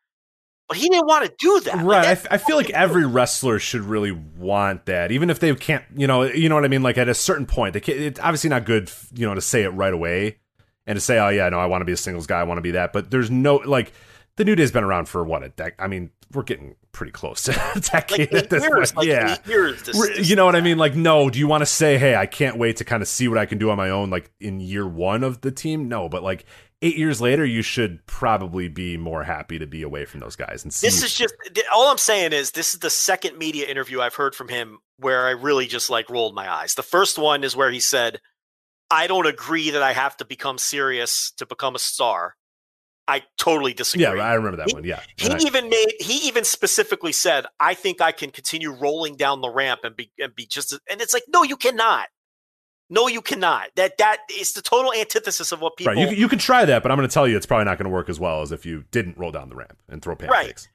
but he didn't want to do that Right, I, that's f- I feel like every wrestler should really want that, even if they can't. You know, you know what I mean. Like at a certain point, they can't, it's obviously not good, you know, to say it right away and to say, "Oh yeah, no, I want to be a singles guy, I want to be that." But there's no like, the New Day's been around for what a decade. I mean, we're getting pretty close to a decade Like at this years, point. like yeah. years. This, Re- this- you know what I mean? Like, no. Do you want to say, hey, I can't wait to kind of see what I can do on my own, like in year one of the team? No, but like eight years later, you should probably be more happy to be away from those guys and see. This is just all I'm saying is this is the second media interview I've heard from him where I really just like rolled my eyes. The first one is where he said, "I don't agree that I have to become serious to become a star." I totally disagree. yeah, I remember that He- one. Yeah, He I- even made he even specifically said, "I think I can continue rolling down the ramp and be and be just." as-" And it's like, no, you cannot. No, you cannot. That that is the total antithesis of what people. right. You, you can try that, but I'm going to tell you, it's probably not going to work as well as if you didn't roll down the ramp and throw pancakes.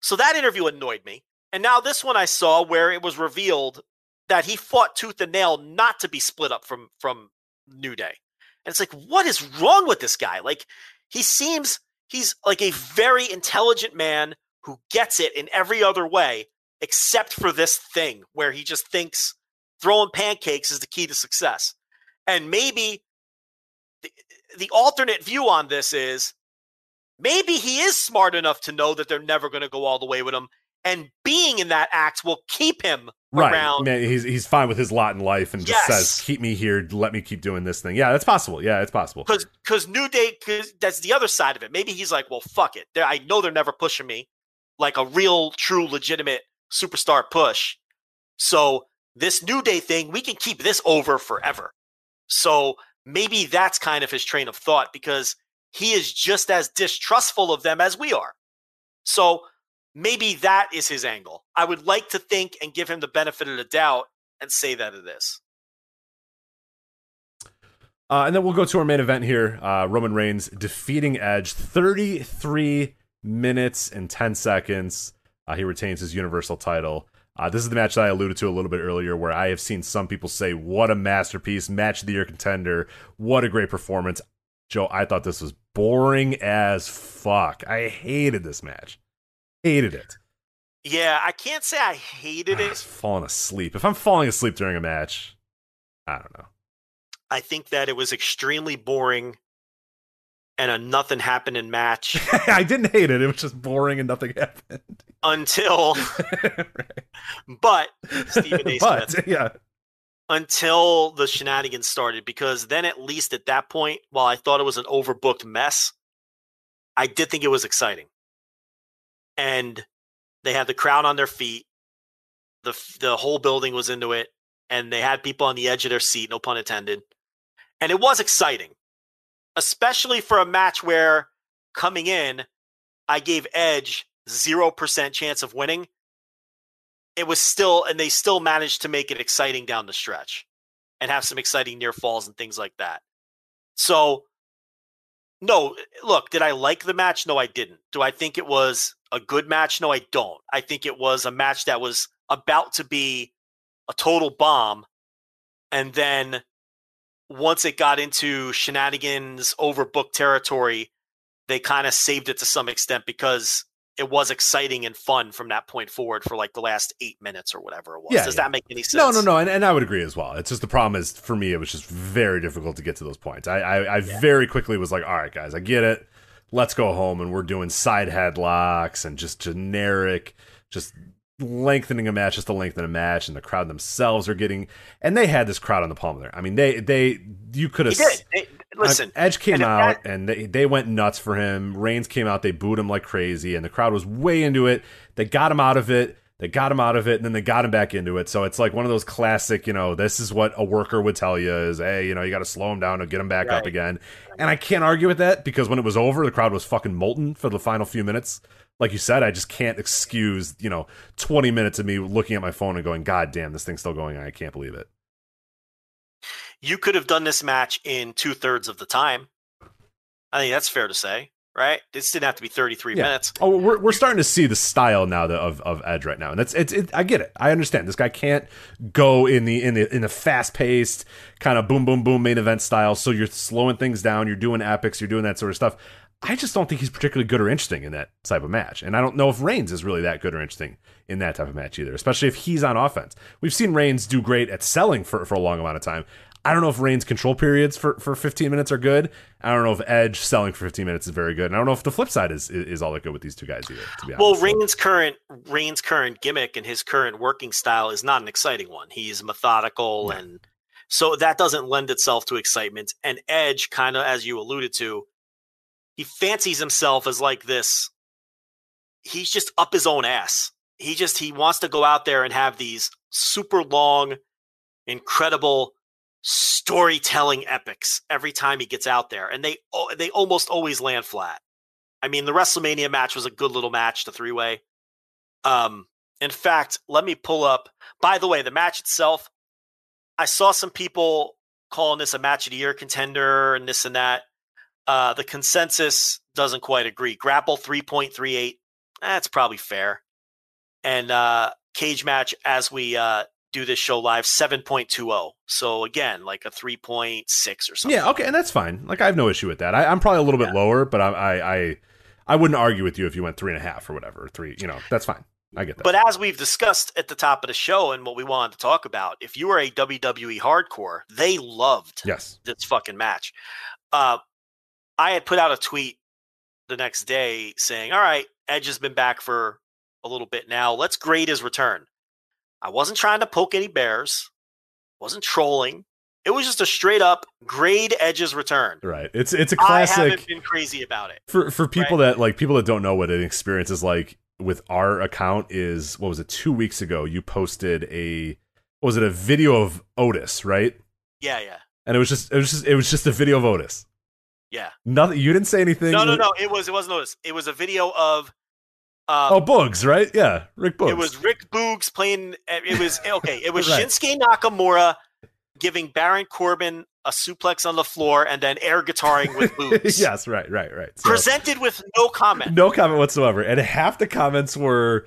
So that interview annoyed me. And now this one I saw where it was revealed that he fought tooth and nail not to be split up from from New Day. And it's like, what is wrong with this guy? Like he seems he's like a very intelligent man who gets it in every other way except for this thing where he just thinks throwing pancakes is the key to success. And maybe the, the alternate view on this is maybe he is smart enough to know that they're never going to go all the way with him and being in that act will keep him Right. around Man, he's he's fine with his lot in life and just Yes. says, "Keep me here. Let me keep doing this thing." Yeah, that's possible. Yeah, it's possible. because because New Day cause that's the other side of it. Maybe he's like, well, fuck it. They're, I know they're never pushing me like a real, true, legitimate superstar push. So this New Day thing, we can keep this over forever. So maybe that's kind of his train of thought because he is just as distrustful of them as we are. So maybe that is his angle. I would like to think and give him the benefit of the doubt and say that it is. Uh, and then we'll go to our main event here. Uh, Roman Reigns defeating Edge 33 minutes and 10 seconds. Uh, he retains his Universal title. Uh, this is the match that I alluded to a little bit earlier, where I have seen some people say, What a masterpiece, match of the year contender. What a great performance. Joe, I thought this was boring as fuck. I hated this match. Hated it. Yeah, I can't say I hated I it. was falling asleep. If I'm falling asleep during a match, I don't know. I think that it was extremely boring and a nothing happening match I didn't hate it. It was just boring and nothing happened. until, but Stephen A. but Smith, yeah, until the shenanigans started, because then at least at that point, while I thought it was an overbooked mess, I did think it was exciting. And they had the crowd on their feet. The the whole building was into it, and they had people on the edge of their seat, no pun intended. And it was exciting, especially for a match where coming in, I gave Edge zero percent chance of winning. It was still, and they still managed to make it exciting down the stretch, and have some exciting near falls and things like that. So, no, look, did I like the match? No, I didn't. Do I think it was a good match? No, I don't. I think it was a match that was about to be a total bomb. And then once it got into shenanigans, overbooked territory, they kind of saved it to some extent because it was exciting and fun from that point forward for like the last eight minutes or whatever it was. Yeah, Does yeah. that make any sense? no, no, no, and, and I would agree as well. It's just the problem is for me, it was just very difficult to get to those points. I, I, I very quickly was like, all right, guys, I get it. Let's go home, and we're doing side headlocks and just generic, just lengthening a match just to lengthen a match, and the crowd themselves are getting, and they had this crowd on the palm of their. I mean, they, they, you could have. They- uh, listen, Edge came and out that- and they, they went nuts for him. Reigns came out, they booed him like crazy, and the crowd was way into it. They got him out of it. They got him out of it, and then they got him back into it. So it's like one of those classic, you know, this is what a worker would tell you is, hey, you know, you got to slow him down and get him back up again. And I can't argue with that because when it was over, the crowd was fucking molten for the final few minutes. Like you said, I just can't excuse, you know, 20 minutes of me looking at my phone and going, God damn, this thing's still going on. I can't believe it. you could have done this match in two thirds of the time. I think that's fair to say, right? This didn't have to be 33 Yeah. minutes. Oh, we're we're starting to see the style now of of Edge right now, and that's it's. It, I get it. I understand. This guy can't go in the in the in the fast paced kind of boom boom boom main event style. So you're slowing things down. You're doing epics. You're doing that sort of stuff. I just don't think he's particularly good or interesting in that type of match, and I don't know if Reigns is really that good or interesting in that type of match either. Especially if he's on offense. We've seen Reigns do great at selling for for a long amount of time. I don't know if Reigns control periods for, for 15 minutes are good. I don't know if Edge selling for 15 minutes is very good. And I don't know if the flip side is is, is all that good with these two guys either. To be honest, Well, So- Reigns' current Reigns' current gimmick and his current working style is not an exciting one. He's methodical, Yeah. and so that doesn't lend itself to excitement. And Edge, kind of as you alluded to, he fancies himself as like this. He's just up his own ass. He just he wants to go out there and have these super long, incredible storytelling epics every time he gets out there, and they they almost always land flat. I mean, the WrestleMania match was a good little match, the three way. Um, in fact, let me pull up. By the way, the match itself, I saw some people calling this a match of the year contender and this and that. Uh, the consensus doesn't quite agree. Grapple 3.38, that's probably fair. And uh, Cagematch, as we uh, do this show live, 7.20. So again, like a 3.6 or something. Yeah, okay, and that's fine. Like I have no issue with that. I, I'm probably a little bit lower, but I, I I I wouldn't argue with you if you went three and a half or whatever. Three, you know, that's fine. I get that. But as we've discussed at the top of the show and what we wanted to talk about, if you were a WWE hardcore, they loved yes, this fucking match. Uh, I had put out a tweet the next day saying, "All right, Edge has been back for a little bit now. Let's grade his return." I wasn't trying to poke any bears. Wasn't trolling. It was just a straight up grade Edge's return. right. It's it's a classic. I haven't been crazy about it. for for people that like people that don't know what an experience is like with our account is what was it two weeks ago you posted a what was it a video of Otis right Yeah, yeah, and it was just it was just it was just a video of Otis yeah. nothing you didn't say anything No, no, no. It was it wasn't Otis. It was a video of. Uh, oh Boogs, right yeah Rick Boogs It was Rick Boogs playing. eh, It was okay. It was Right. Shinsuke Nakamura giving Baron Corbin a suplex on the floor and then air guitaring with Boogs. yes right right right So- Presented with no comment. no comment whatsoever and half the comments were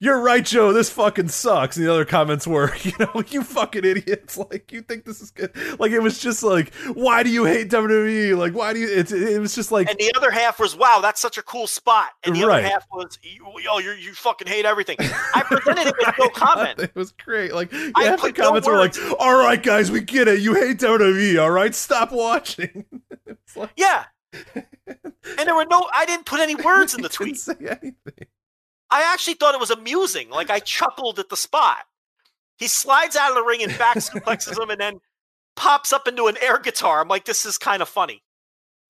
you're right Joe this fucking sucks and the other comments were you know you fucking idiots like you think this is good like it was just like why do you hate WWE like why do you it's it was just like And the other half was, "Wow, that's such a cool spot." And the Right. other half was, "Oh, you you fucking hate everything." I presented it with no comment. It was great. Like I half the put no comments were like, "All right, guys, we get it. You hate WWE. All right, stop watching." like, Yeah. And there were no. I didn't put any words in the tweet. say anything. I actually thought it was amusing. Like I chuckled at the spot. He slides out of the ring and back suplexes him and then pops up into an air guitar. I'm like, this is kind of funny.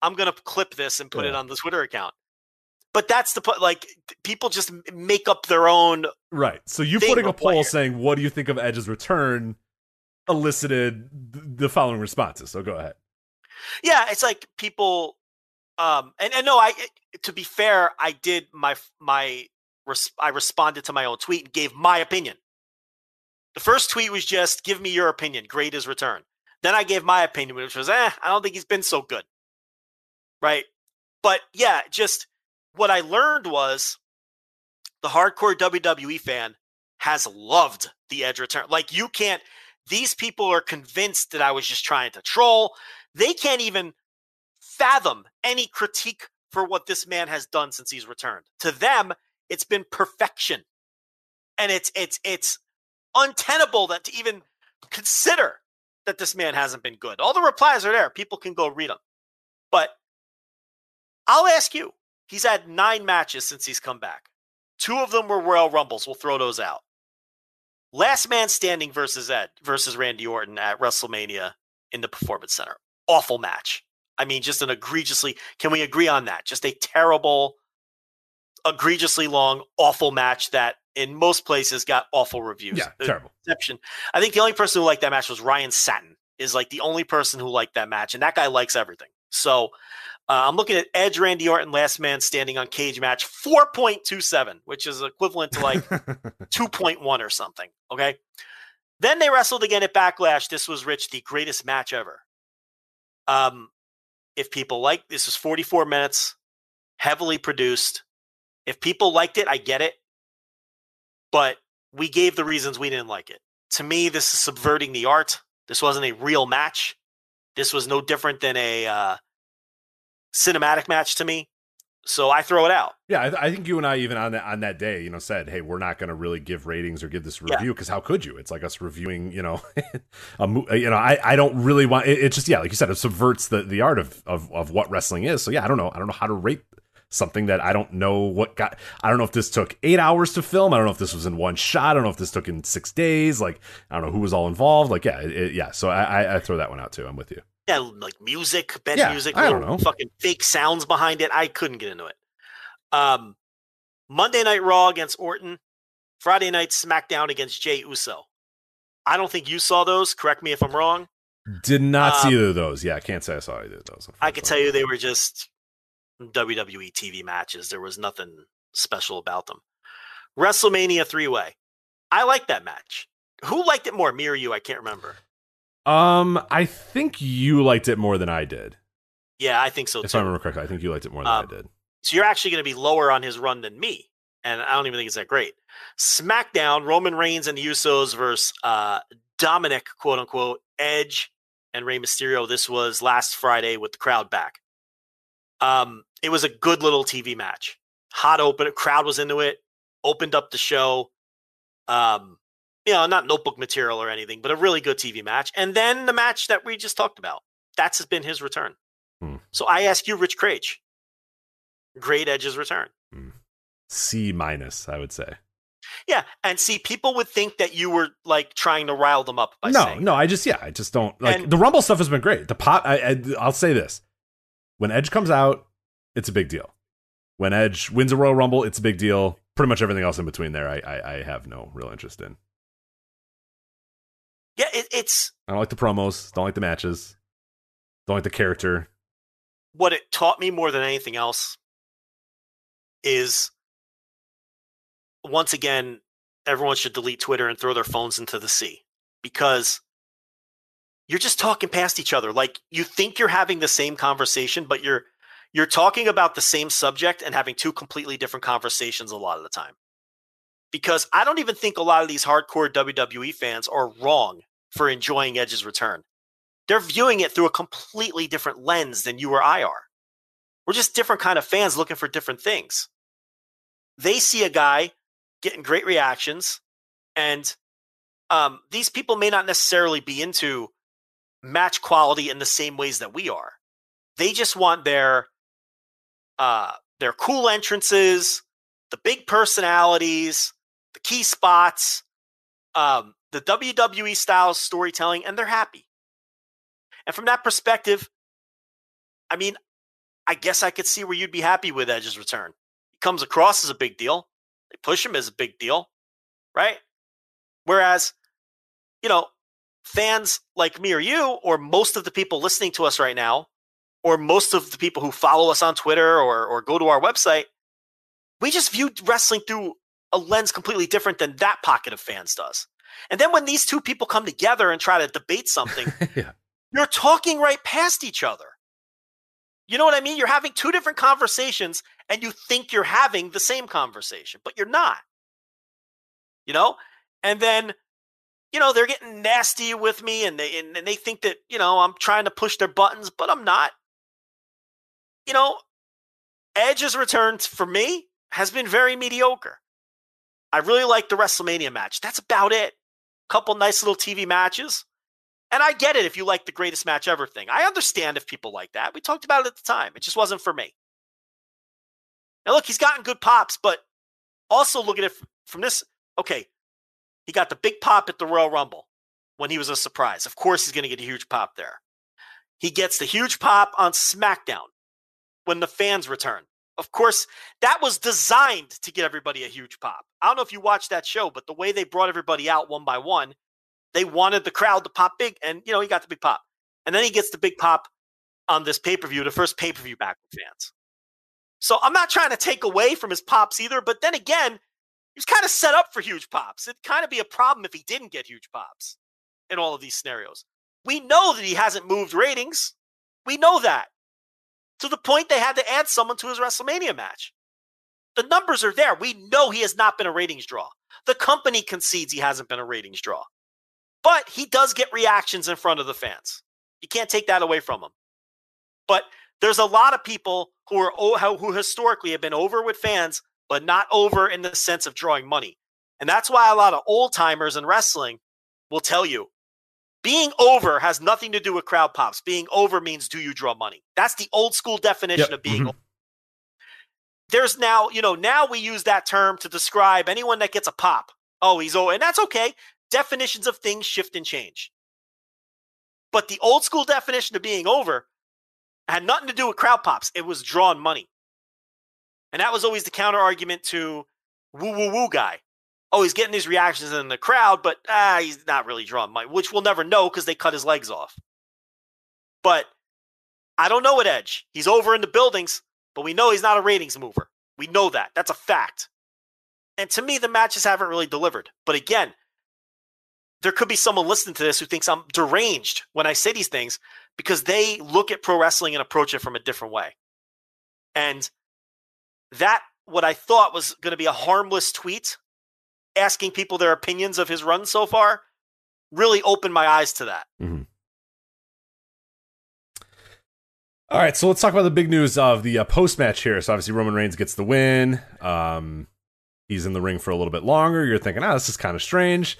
I'm gonna clip this and put it on the Twitter account. But that's the point. Like people just make up their own. Right. So you putting a poll you're- saying, "What do you think of Edge's return?" elicited the following responses. So go ahead. Yeah, it's like people. Um, and and no, I it- to be fair, I did my my res- I responded to my own tweet and gave my opinion. The first tweet was just give me your opinion. Great his return. Then I gave my opinion, which was, eh, I don't think he's been so good. Right. But yeah, just what I learned was the hardcore WWE fan has loved the Edge return. Like you can't, these people are convinced that I was just trying to troll. They can't even fathom any critique for what this man has done since he's returned. To them, it's been perfection. And it's it's it's untenable that to even consider that this man hasn't been good. All the replies are there. People can go read them. But I'll ask you. He's had 9 matches since he's come back. Two of them were Royal Rumbles. We'll throw those out. Last man standing versus Ed versus Randy Orton at WrestleMania in the Performance Center. Awful match. I mean, just an egregiously. Can we agree on that? Just a terrible, egregiously long, awful match that in most places got awful reviews. Yeah, The terrible. Exception. I think the only person who liked that match was Ryan Satin. Is like the only person who liked that match, and that guy likes everything. So uh, I'm looking at Edge, Randy Orton, Last Man Standing on Cagematch, 4.27, which is equivalent to like 2.1 or something. Okay. Then they wrestled again at Backlash. This was Rich, the greatest match ever. Um, if people like this is 44 minutes, heavily produced. If people liked it, I get it. But we gave the reasons we didn't like it. To me, this is subverting the art. This wasn't a real match. This was no different than a uh, cinematic match to me. So I throw it out. Yeah, I, I think you and I even on that on that day, you know, said, "Hey, we're not going to really give ratings or give this review because how could you? It's like us reviewing, you know, a mo- you know, I, I don't really want it, it. Just yeah, like you said, it subverts the the art of, of of what wrestling is. So yeah, I don't know, I don't know how to rate something that I don't know what got. I don't know if this took eight hours to film. I don't know if this was in one shot. I don't know if this took in six days. Like I don't know who was all involved. Like yeah, it, yeah. So I, I I throw that one out too. I'm with you. Yeah, like music, bed Yeah, music, I don't know. fucking fake sounds behind it. I couldn't get into it. Um, Monday Night Raw against Orton, Friday Night SmackDown against Jey Uso. I don't think you saw those. Correct me if I'm wrong. Did not see Um, either of those. Yeah, I can't say I saw either of those. I could tell you they were just WWE TV matches. There was nothing special about them. WrestleMania three way. I like that match. Who liked it more, me or you? I can't remember. Um, I think you liked it more than I did. Yeah, I think so If too. I remember correctly, I think you liked it more than Um, I did. So you're actually going to be lower on his run than me. And I don't even think it's that great. SmackDown, Roman Reigns and the Usos versus uh, Dominik, quote unquote, Edge and Rey Mysterio. This was last Friday with the crowd back. Um, it was a good little TV match. Hot open, crowd was into it, opened up the show. Um, you know, not notebook material or anything, but a really good TV match. And then the match that we just talked about. That's been his return. Hmm. So I ask you, Rich Kraetsch, great Edge's return. C minus, I would say. Yeah, and see, people would think that you were like trying to rile them up by no, saying, no, I just yeah, I just don't like And- the Rumble stuff has been great. The pop, I, I, I'll say this: when Edge comes out, it's a big deal. When Edge wins a Royal Rumble, it's a big deal. Pretty much everything else in between there, I, I, I have no real interest in. "Yeah, it, it's I don't like the promos. Don't like the matches. Don't like the character. what it taught me more than anything else." Is once again, everyone should delete Twitter and throw their phones into the sea because you're just talking past each other. Like you think you're having the same conversation, but you're you're talking about the same subject and having two completely different conversations a lot of the time. Because I don't even think a lot of these hardcore WWE fans are wrong for enjoying Edge's return. They're viewing it through a completely different lens than you or I are. We're just different kind of fans looking for different things. They see a guy getting great reactions, and um, these people may not necessarily be into match quality in the same ways that we are. They just want their uh, their cool entrances, the big personalities, the key spots, um, the WWE style storytelling, and they're happy. And from that perspective, I mean, I guess I could see where you'd be happy with Edge's return. He comes across as a big deal. They push him as a big deal, right? Whereas, you know, fans like me or you, or most of the people listening to us right now, or most of the people who follow us on Twitter or or go to our website, we just view wrestling through a lens completely different than that pocket of fans does. And then when these two people come together and try to debate something, yeah. you're talking right past each other. You know what I mean? You're having two different conversations and you think you're having the same conversation, but you're not. You know? And then, you know, they're getting nasty with me and they and, and they think that, you know, I'm trying to push their buttons, but I'm not. You know, Edge's return for me has been very mediocre. I really like the WrestleMania match. That's about it. A Couple nice little TV matches. And I get it if you like the greatest match ever thing. I understand if people like that. We talked about it at the time. It just wasn't for me. Now, look, he's gotten good pops, but also look at it from this. Okay, he got the big pop at the Royal Rumble when he was a surprise. Of course, he's going to get a huge pop there. He gets the huge pop on SmackDown when the fans return. Of course, that was designed to get everybody a huge pop. I don't know if you watched that show, but the way they brought everybody out one by one, they wanted the crowd to pop big, and you know he got the big pop, and then he gets the big pop on this pay per view, the first pay per view back with fans. So I'm not trying to take away from his pops either, but then again, he was kind of set up for huge pops. It'd kind of be a problem if he didn't get huge pops in all of these scenarios. We know that he hasn't moved ratings. We know that. To the point they had to add someone to his WrestleMania match. The numbers are there. We know he has not been a ratings draw. The company concedes he hasn't been a ratings draw. But he does get reactions in front of the fans. You can't take that away from him. But there's a lot of people who are who historically have been over with fans, but not over in the sense of drawing money. And that's why a lot of old timers in wrestling will tell you being over has nothing to do with crowd pops. Being over means do you draw money? That's the old school definition Yep. of being Mhm. over. There's now, you know, now we use that term to describe anyone that gets a pop. Oh, he's over. And that's okay. Definitions of things shift and change. But the old school definition of being over had nothing to do with crowd pops. It was drawn money. And that was always the counter argument to woo woo woo guy. Oh, he's getting these reactions in the crowd, but ah, he's not really drawing money, which we'll never know because they cut his legs off. But I don't know what Edge. He's over in the buildings, but we know he's not a ratings mover. We know that. That's a fact. And to me, the matches haven't really delivered. But again, there could be someone listening to this who thinks I'm deranged when I say these things because they look at pro wrestling and approach it from a different way. And that, what I thought was going to be a harmless tweet, asking people their opinions of his run so far, really opened my eyes to that. All right, so let's talk about the big news of the uh, post match here. So obviously Roman Reigns gets the win. Um, he's in the ring for a little bit longer. You're thinking, ah, this is kind of strange.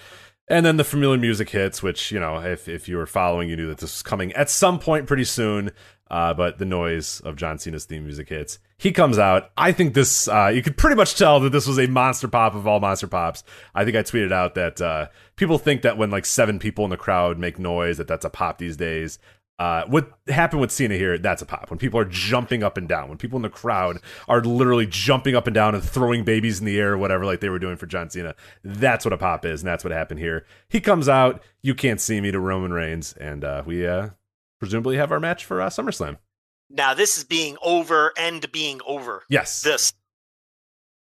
And then the familiar music hits, which you know, if if you were following, you knew that this was coming at some point pretty soon. Uh, but the noise of John Cena's theme music hits. He comes out. I think this. Uh, you could pretty much tell that this was a monster pop of all monster pops. I think I tweeted out that uh, people think that when like seven people in the crowd make noise, that that's a pop these days. Uh, what happened with Cena here? That's a pop. When people are jumping up and down, when people in the crowd are literally jumping up and down and throwing babies in the air, or whatever, like they were doing for John Cena, that's what a pop is, and that's what happened here. He comes out, you can't see me to Roman Reigns, and uh, we uh, presumably have our match for uh, SummerSlam. Now, this is being over and being over. Yes, This.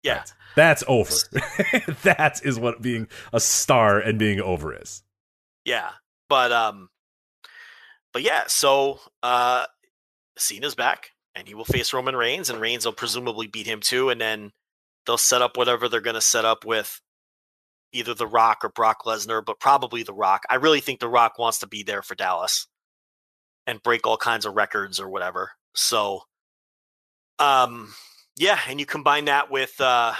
Yeah. Right. that's over. that is what being a star and being over is. Yeah. But um but yeah, so uh Cena's back and he will face Roman Reigns and Reigns will presumably beat him too and then they'll set up whatever they're going to set up with either The Rock or Brock Lesnar, but probably The Rock. I really think The Rock wants to be there for Dallas and break all kinds of records or whatever. So um yeah, and you combine that with uh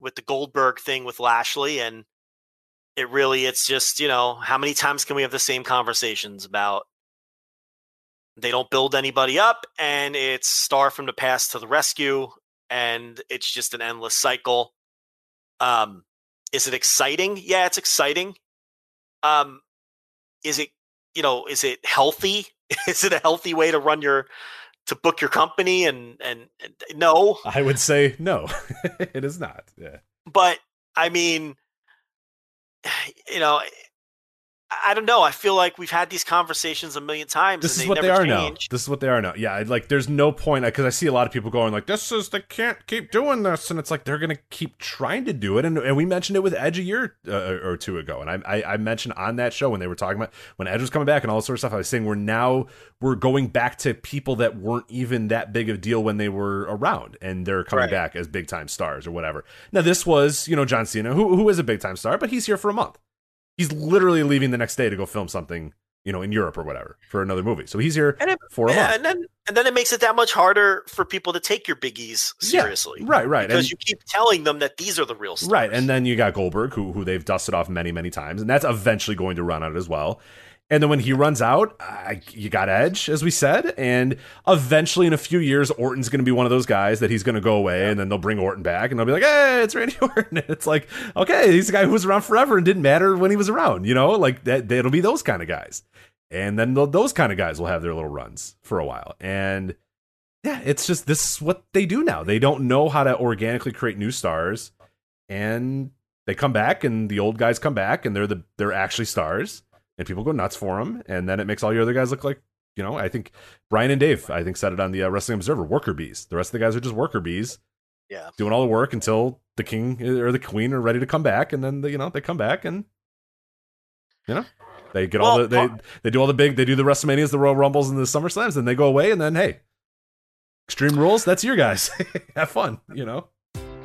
with the Goldberg thing with Lashley and it really it's just you know how many times can we have the same conversations about they don't build anybody up and it's star from the past to the rescue and it's just an endless cycle. Um is it exciting? Yeah it's exciting. Um is it you know is it healthy is it a healthy way to run your to book your company and and, and uh, no I would say no, it is not. Yeah. but I mean, you know, I don't know. I feel like we've had these conversations a million times. This and is what never they are now. change. This is what they are now. Yeah, like there's no point because I see a lot of people going like, "This is they can't keep doing this," and it's like they're gonna keep trying to do it. And, and we mentioned it with Edge a year uh, or two ago, and I, I I mentioned on that show when they were talking about when Edge was coming back and all this sort of stuff. I was saying we're now we're going back to people that weren't even that big of a deal when they were around, and they're coming Right. back as big time stars or whatever. Now this was you know John Cena, who who is a big time star, but he's here for a month. He's literally leaving the next day to go film something, you know, in Europe or whatever for another movie. So he's here And it- for a Yeah, month. and then and then it makes it that much harder for people to take your biggies Yeah, seriously, right, right. Because And- you keep telling them that these are the real stars, Right, and then you got Goldberg, who who they've dusted off many many times, and that's eventually going to run out as well. And then when he runs out, I, you got Edge, as we said, and eventually in a few years, Orton's going to be one of those guys that he's going to go away, and then they'll bring Orton back, and they'll be like, "Hey, it's Randy Orton." And it's like, okay, he's a guy who was around forever and didn't matter when he was around, you know, like that. It'll be those kind of guys, and then those kind of guys will have their little runs for a while, and yeah, it's just this is what they do now. They don't know how to organically create new stars, and they come back, and the old guys come back, and they're the they're actually stars, and people go nuts for them, and then it makes all your other guys look like you know. I think Brian and Dave, I think, said it on the uh, Wrestling Observer, worker bees. The rest of the guys are just worker bees, Yeah. doing all the work until the king or the queen are ready to come back, and then the, you know they come back and you know. They get all the they they do all the big they do the WrestleManias, the Royal Rumbles, and the Summer Slams, and they go away, and then hey, Extreme Rules, that's your guys. Have fun, you know.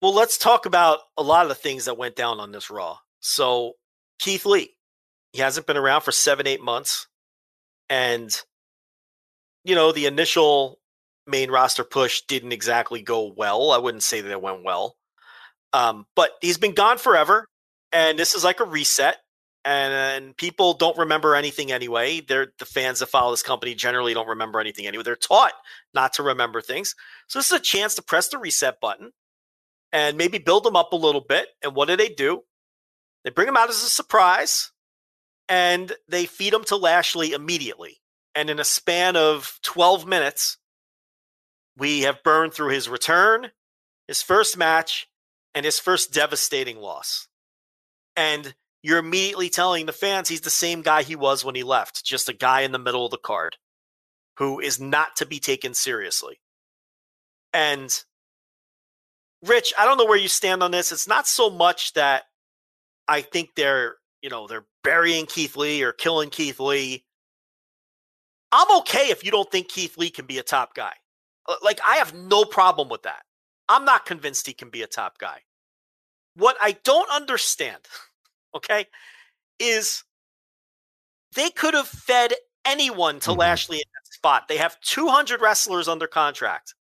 Well, let's talk about a lot of the things that went down on this Raw. So, Keith Lee, he hasn't been around for seven, eight months. And, you know, the initial main roster push didn't exactly go well. I wouldn't say that it went well. Um, but he's been gone forever. And this is like a reset. And, and people don't remember anything anyway. They're the fans that follow this company generally don't remember anything anyway. They're taught not to remember things. So this is a chance to press the reset button and maybe build them up a little bit. And what do they do? They bring him out as a surprise and they feed him to Lashley immediately. And in a span of 12 minutes, we have burned through his return, his first match, and his first devastating loss. And you're immediately telling the fans he's the same guy he was when he left, just a guy in the middle of the card who is not to be taken seriously. And Rich, I don't know where you stand on this. It's not so much that I think they're, you know, they're burying Keith Lee or killing Keith Lee. I'm okay if you don't think Keith Lee can be a top guy. Uh, like, I have no problem with that. I'm not convinced he can be a top guy. What I don't understand, okay, is they could have fed anyone to mm-hmm. Lashley in that spot. They have 200 wrestlers under contract.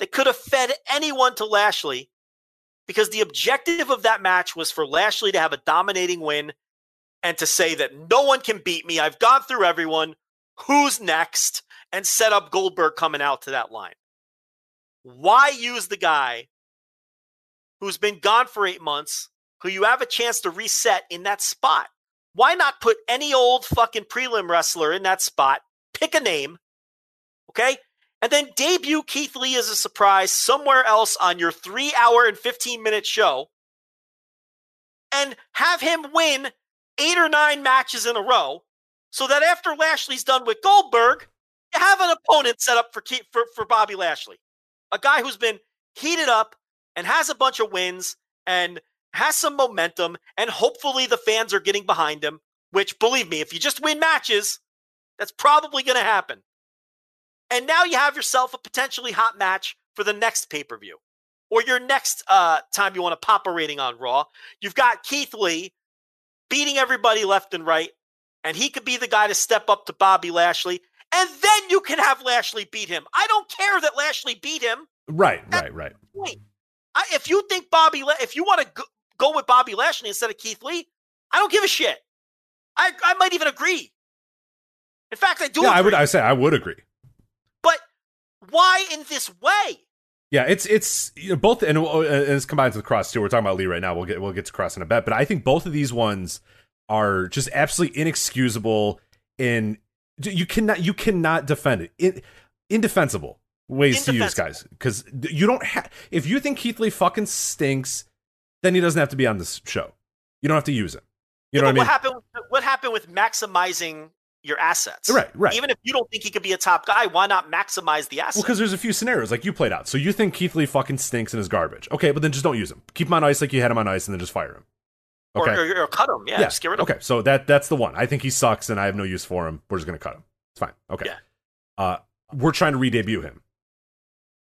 They could have fed anyone to Lashley because the objective of that match was for Lashley to have a dominating win and to say that no one can beat me. I've gone through everyone. Who's next? And set up Goldberg coming out to that line. Why use the guy who's been gone for eight months, who you have a chance to reset in that spot? Why not put any old fucking prelim wrestler in that spot? Pick a name, okay? And then debut Keith Lee as a surprise somewhere else on your three hour and 15 minute show and have him win eight or nine matches in a row so that after Lashley's done with Goldberg, you have an opponent set up for, for, for Bobby Lashley. A guy who's been heated up and has a bunch of wins and has some momentum, and hopefully the fans are getting behind him, which, believe me, if you just win matches, that's probably going to happen. And now you have yourself a potentially hot match for the next pay per view or your next uh, time you want to pop a rating on Raw. You've got Keith Lee beating everybody left and right, and he could be the guy to step up to Bobby Lashley. And then you can have Lashley beat him. I don't care that Lashley beat him. Right, right, right. I, if you think Bobby, if you want to go, go with Bobby Lashley instead of Keith Lee, I don't give a shit. I, I might even agree. In fact, I do. Yeah, agree. I would. I say I would agree. Why in this way? Yeah, it's it's you know, both, and, uh, and it's combined with Kross too. We're talking about Lee right now. We'll get we'll get to Kross in a bit, but I think both of these ones are just absolutely inexcusable. In you cannot you cannot defend it. In, indefensible ways to use guys because you don't have. If you think Keith Lee fucking stinks, then he doesn't have to be on this show. You don't have to use him. You yeah, know what I mean? What happened? What happened with maximizing your assets. Right, right. Even if you don't think he could be a top guy, why not maximize the assets? Well, because there's a few scenarios like you played out. So you think Keith Lee fucking stinks and is garbage. Okay, but then just don't use him. Keep him on ice like you had him on ice, and then just fire him. Okay. Or, or, or cut him. Yeah, just get rid of okay, him. so that that's the one. I think he sucks, and I have no use for him. We're just gonna cut him. It's fine. Okay. Yeah. Uh, we're trying to re-debut him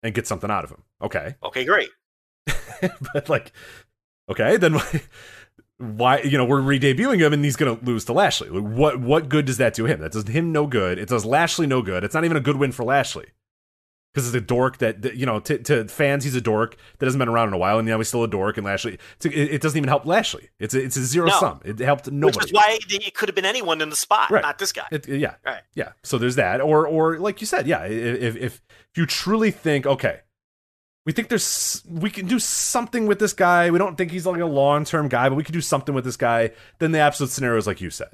and get something out of him. Okay. Okay, great. but like, okay, then why-? You know, we're re-debuting him, and he's gonna lose to Lashley. Like, What what good does that do him? That does him no good. It does Lashley no good. It's not even a good win for Lashley because it's a dork that, that you know to, to fans he's a dork that hasn't been around in a while, and now he's still a dork. And Lashley, it, it doesn't even help Lashley. It's a, it's a zero No. sum. It helped nobody. Which is why it could have been anyone in the spot, Right. not this guy. It, yeah, Right. yeah. So there's that, or or like you said, yeah. If if, if you truly think, okay, we think there's we can do something with this guy. We don't think he's like a long term guy, but we can do something with this guy. Then the absolute scenario is like you said,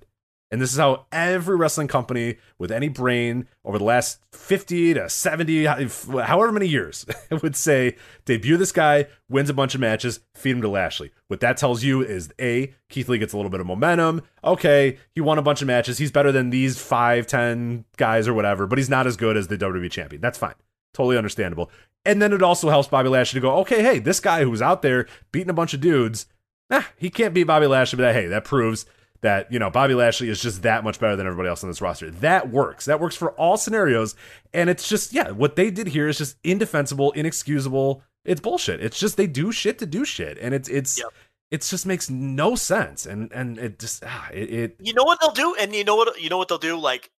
and this is how every wrestling company with any brain over the last fifty to seventy, however many years, would say debut this guy, wins a bunch of matches, feed him to Lashley. What that tells you is a Keith Lee gets a little bit of momentum. Okay, he won a bunch of matches. He's better than these five, ten guys or whatever, but he's not as good as the WWE champion. That's fine. Totally understandable. And then it also helps Bobby Lashley to go, okay, hey, this guy who's out there beating a bunch of dudes, ah, he can't beat Bobby Lashley, but hey, that proves that, you know, Bobby Lashley is just that much better than everybody else on this roster. That works. That works for all scenarios. And it's just, yeah, what they did here is just indefensible, inexcusable. It's bullshit. It's just they do shit to do shit. And it's it's Yep. it just makes no sense. And and it just ah, it, it You know what they'll do, and you know what you know what they'll do. Like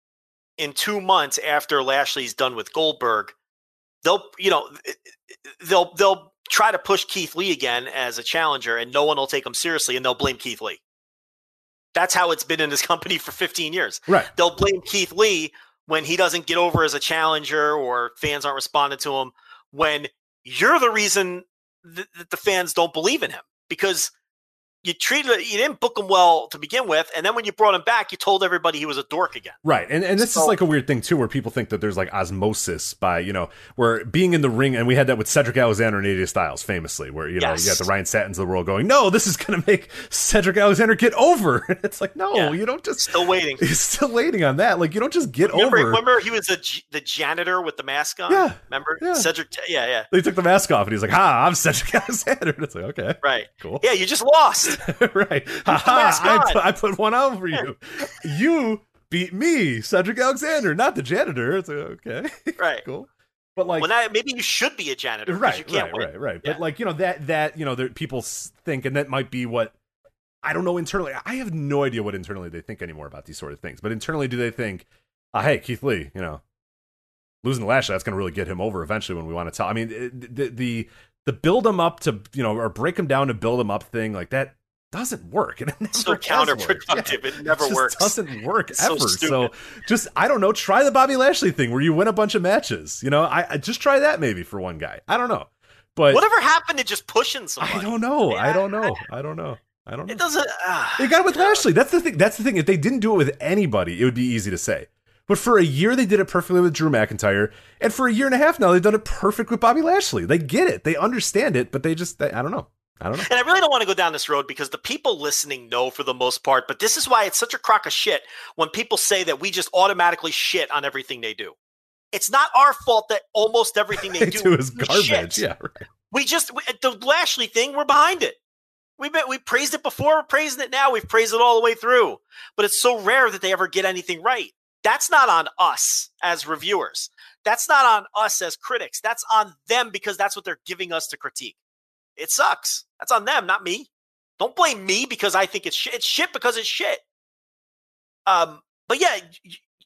in two months after Lashley's done with Goldberg, they'll you know they'll they'll try to push Keith Lee again as a challenger, and no one will take him seriously, and they'll blame Keith Lee. That's how it's been in this company for 15 years. right. They'll blame Keith Lee when he doesn't get over as a challenger or fans aren't responding to him. When you're the reason th- that the fans don't believe in him because you treated you didn't book him well to begin with, and then when you brought him back, you told everybody he was a dork again. Right. And and this So- is like a weird thing too, where people think that there's like osmosis by, you know, where being in the ring, and we had that with Cedric Alexander and AJ Styles famously, where, you know, you got the Ryan Satins of the world going, No, this is gonna make Cedric Alexander get over. It's like, no, Yeah. you don't just Still waiting. he's still waiting on that. Like you don't just get Remember, over. remember he was the the janitor with the mask on. Yeah, remember yeah. Cedric? Yeah, yeah, They took the mask off and he's like, Ha, I'm Cedric Alexander. And it's like, okay, right. cool. Yeah, you just lost. right. Ha-ha, I, put, I put one out for you. you beat me, Cedric Alexander, not the janitor. It's like, okay. right. cool. But like well, now maybe you should be a janitor. right, You can't right, win. right, right. Yeah. But like you know that that you know there, people think, and that might be what I don't know internally. I have no idea what internally they think anymore about these sort of things. But internally, do they think, uh, hey, Keith Lee, you know, losing the Lashley, that's going to really get him over eventually when we want to tell. I mean, the the the build him up to you know or break him down to build him up thing like that doesn't work. And it never So counterproductive. Yeah. It never just works. Doesn't work It's ever. So, stupid. just I don't know. Try the Bobby Lashley thing where you win a bunch of matches. You know, I, I just try that maybe for one guy. I don't know, but Whatever happened to just pushing somebody? I don't know. Yeah, I don't know. I don't know. I don't know. It doesn't. Uh, They got it with Lashley. That's the thing. That's the thing. If they didn't do it with anybody, it would be easy to say. But for a year, they did it perfectly with Drew McIntyre, and for a year and a half now, they've done it perfect with Bobby Lashley. They get it. They understand it, but they just, they, I don't know. I don't know. And I really don't want to go down this road because the people listening know for the most part, but this is why it's such a crock of shit when people say that we just automatically shit on everything they do. It's not our fault that almost everything they, They do is garbage. shit. Yeah, right. We just we, the Lashley thing, we're behind it. We been, we praised it before, we're praising it now. We've praised it all the way through. But it's so rare that they ever get anything right. That's not on us as reviewers. That's not on us as critics. That's on them because that's what they're giving us to critique. It sucks. That's on them, not me. Don't blame me because I think it's shit. It's shit because it's shit. Um, but yeah,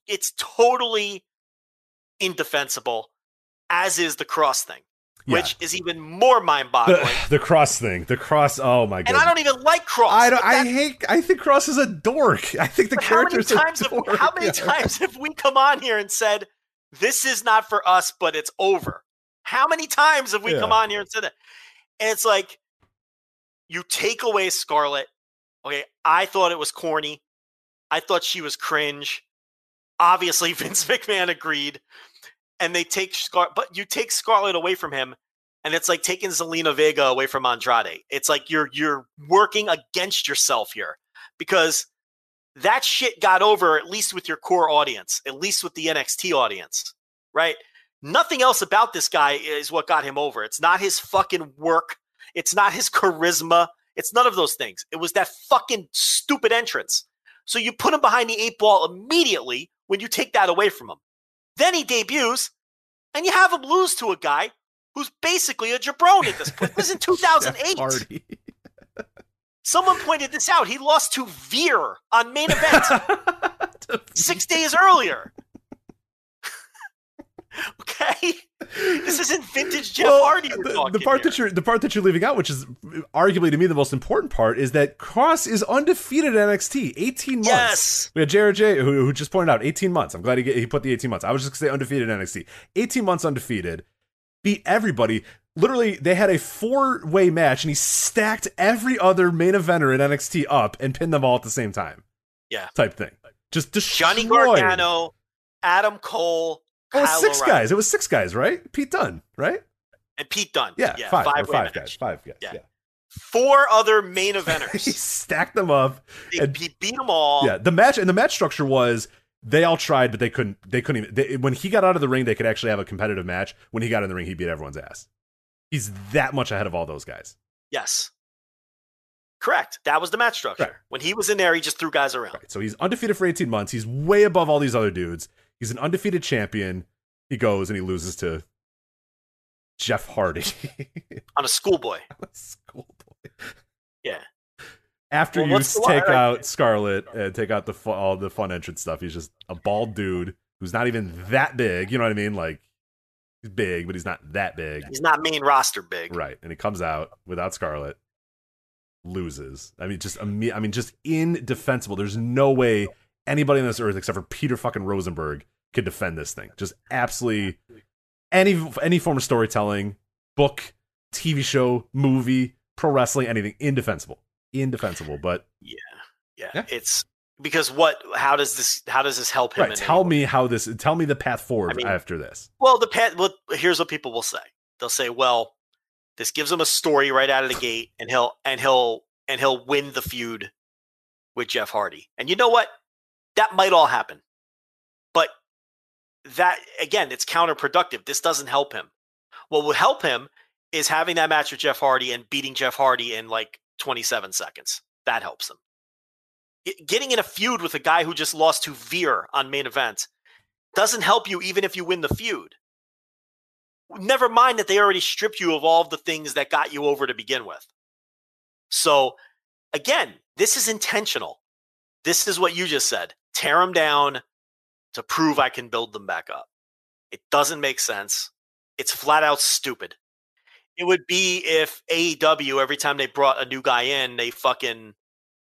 it's totally indefensible, as is the Kross thing, Yeah. which is even more mind The, the Kross thing. The Kross. Oh my god. And I don't even like Kross. I don't. I hate. I think Kross is a dork. I think the but how many character's times have how many Yeah. times have we come on here and said this is not for us, but it's over? How many times have we come on here and said that? And it's like you take away Scarlett. Okay, I thought it was corny. I thought she was cringe. Obviously, Vince McMahon agreed. And they take Scar, but you take Scarlett away from him, and it's like taking Zelina Vega away from Andrade. It's like you're you're working against yourself here because that shit got over at least with your core audience, at least with the NXT audience, right? Nothing else about this guy is what got him over. It's not his fucking work. It's not his charisma. It's none of those things. It was that fucking stupid entrance. So you put him behind the eight ball immediately when you take that away from him. Then he debuts, and you have him lose to a guy who's basically a jabron at this point. This was in 2008. Party. Someone pointed this out. He lost to Veer on main event six days earlier. okay, this isn't vintage Jeff Well, Hardy. The, talking the part here. that you're the part that you're leaving out, which is arguably to me the most important part, is that Kross is undefeated at NXT. 18 months. Yes. We had Jared J who, who just pointed out 18 months. I'm glad he, he put the 18 months. I was just gonna say undefeated at NXT. 18 months undefeated. Beat everybody. Literally, they had a four way match, and he stacked every other main eventer in NXT up and pinned them all at the same time. Yeah. Type thing. Just destroyed. Johnny. Gargano, Adam Cole, Oh, it was Kyle six O'Reilly, guys. It was six guys, right? Pete Dunne, right? and Pete Dunne. Yeah, yeah five, five match. guys. Five guys. Yeah. yeah. Four other main eventers. he stacked them up. he, and- he beat them all. yeah, the match and the match structure was they all tried, but they couldn't. They couldn't even. They, when he got out of the ring, they could actually have a competitive match. When he got in the ring, he beat everyone's ass. He's that much ahead of all those guys. Yes. Correct. That was the match structure. Right. When he was in there, he just threw guys around. Right. So he's undefeated for 18 months. He's way above all these other dudes. He's an undefeated champion. He goes and he loses to Jeff Hardy. On a schoolboy. Schoolboy. Yeah. After Well, you take line? out Scarlett and take out the fu- all the fun entrance stuff, he's just a bald dude who's not even that big. You know what I mean? Like he's big, but he's not that big. He's not main roster big. Right. And he comes out without Scarlett, loses. I mean, just I mean, just indefensible. There's no way anybody on this earth except for Peter fucking Rosenberg could defend this thing. Just absolutely any any form of storytelling, book, TV show, movie, pro wrestling, anything indefensible. Indefensible. But Yeah. Yeah. It's because what how does this how does this help him? right, tell me how this tell me the path forward I mean- after this. Well, the path. well, here's what people will say. They'll say, "Well, this gives him a story right out of the gate and he'll and he'll and he'll win the feud with Jeff Hardy." And you know what? That might all happen. But that again, it's counterproductive. This doesn't help him. What will help him is having that match with Jeff Hardy and beating Jeff Hardy in like 27 seconds. That helps him. Getting in a feud with a guy who just lost to Veer on main event doesn't help you even if you win the feud. Never mind that they already stripped you of all of the things that got you over to begin with. So, again, this is intentional. This is what you just said. Tear them down to prove I can build them back up. It doesn't make sense. It's flat out stupid. It would be if AEW, every time they brought a new guy in, they fucking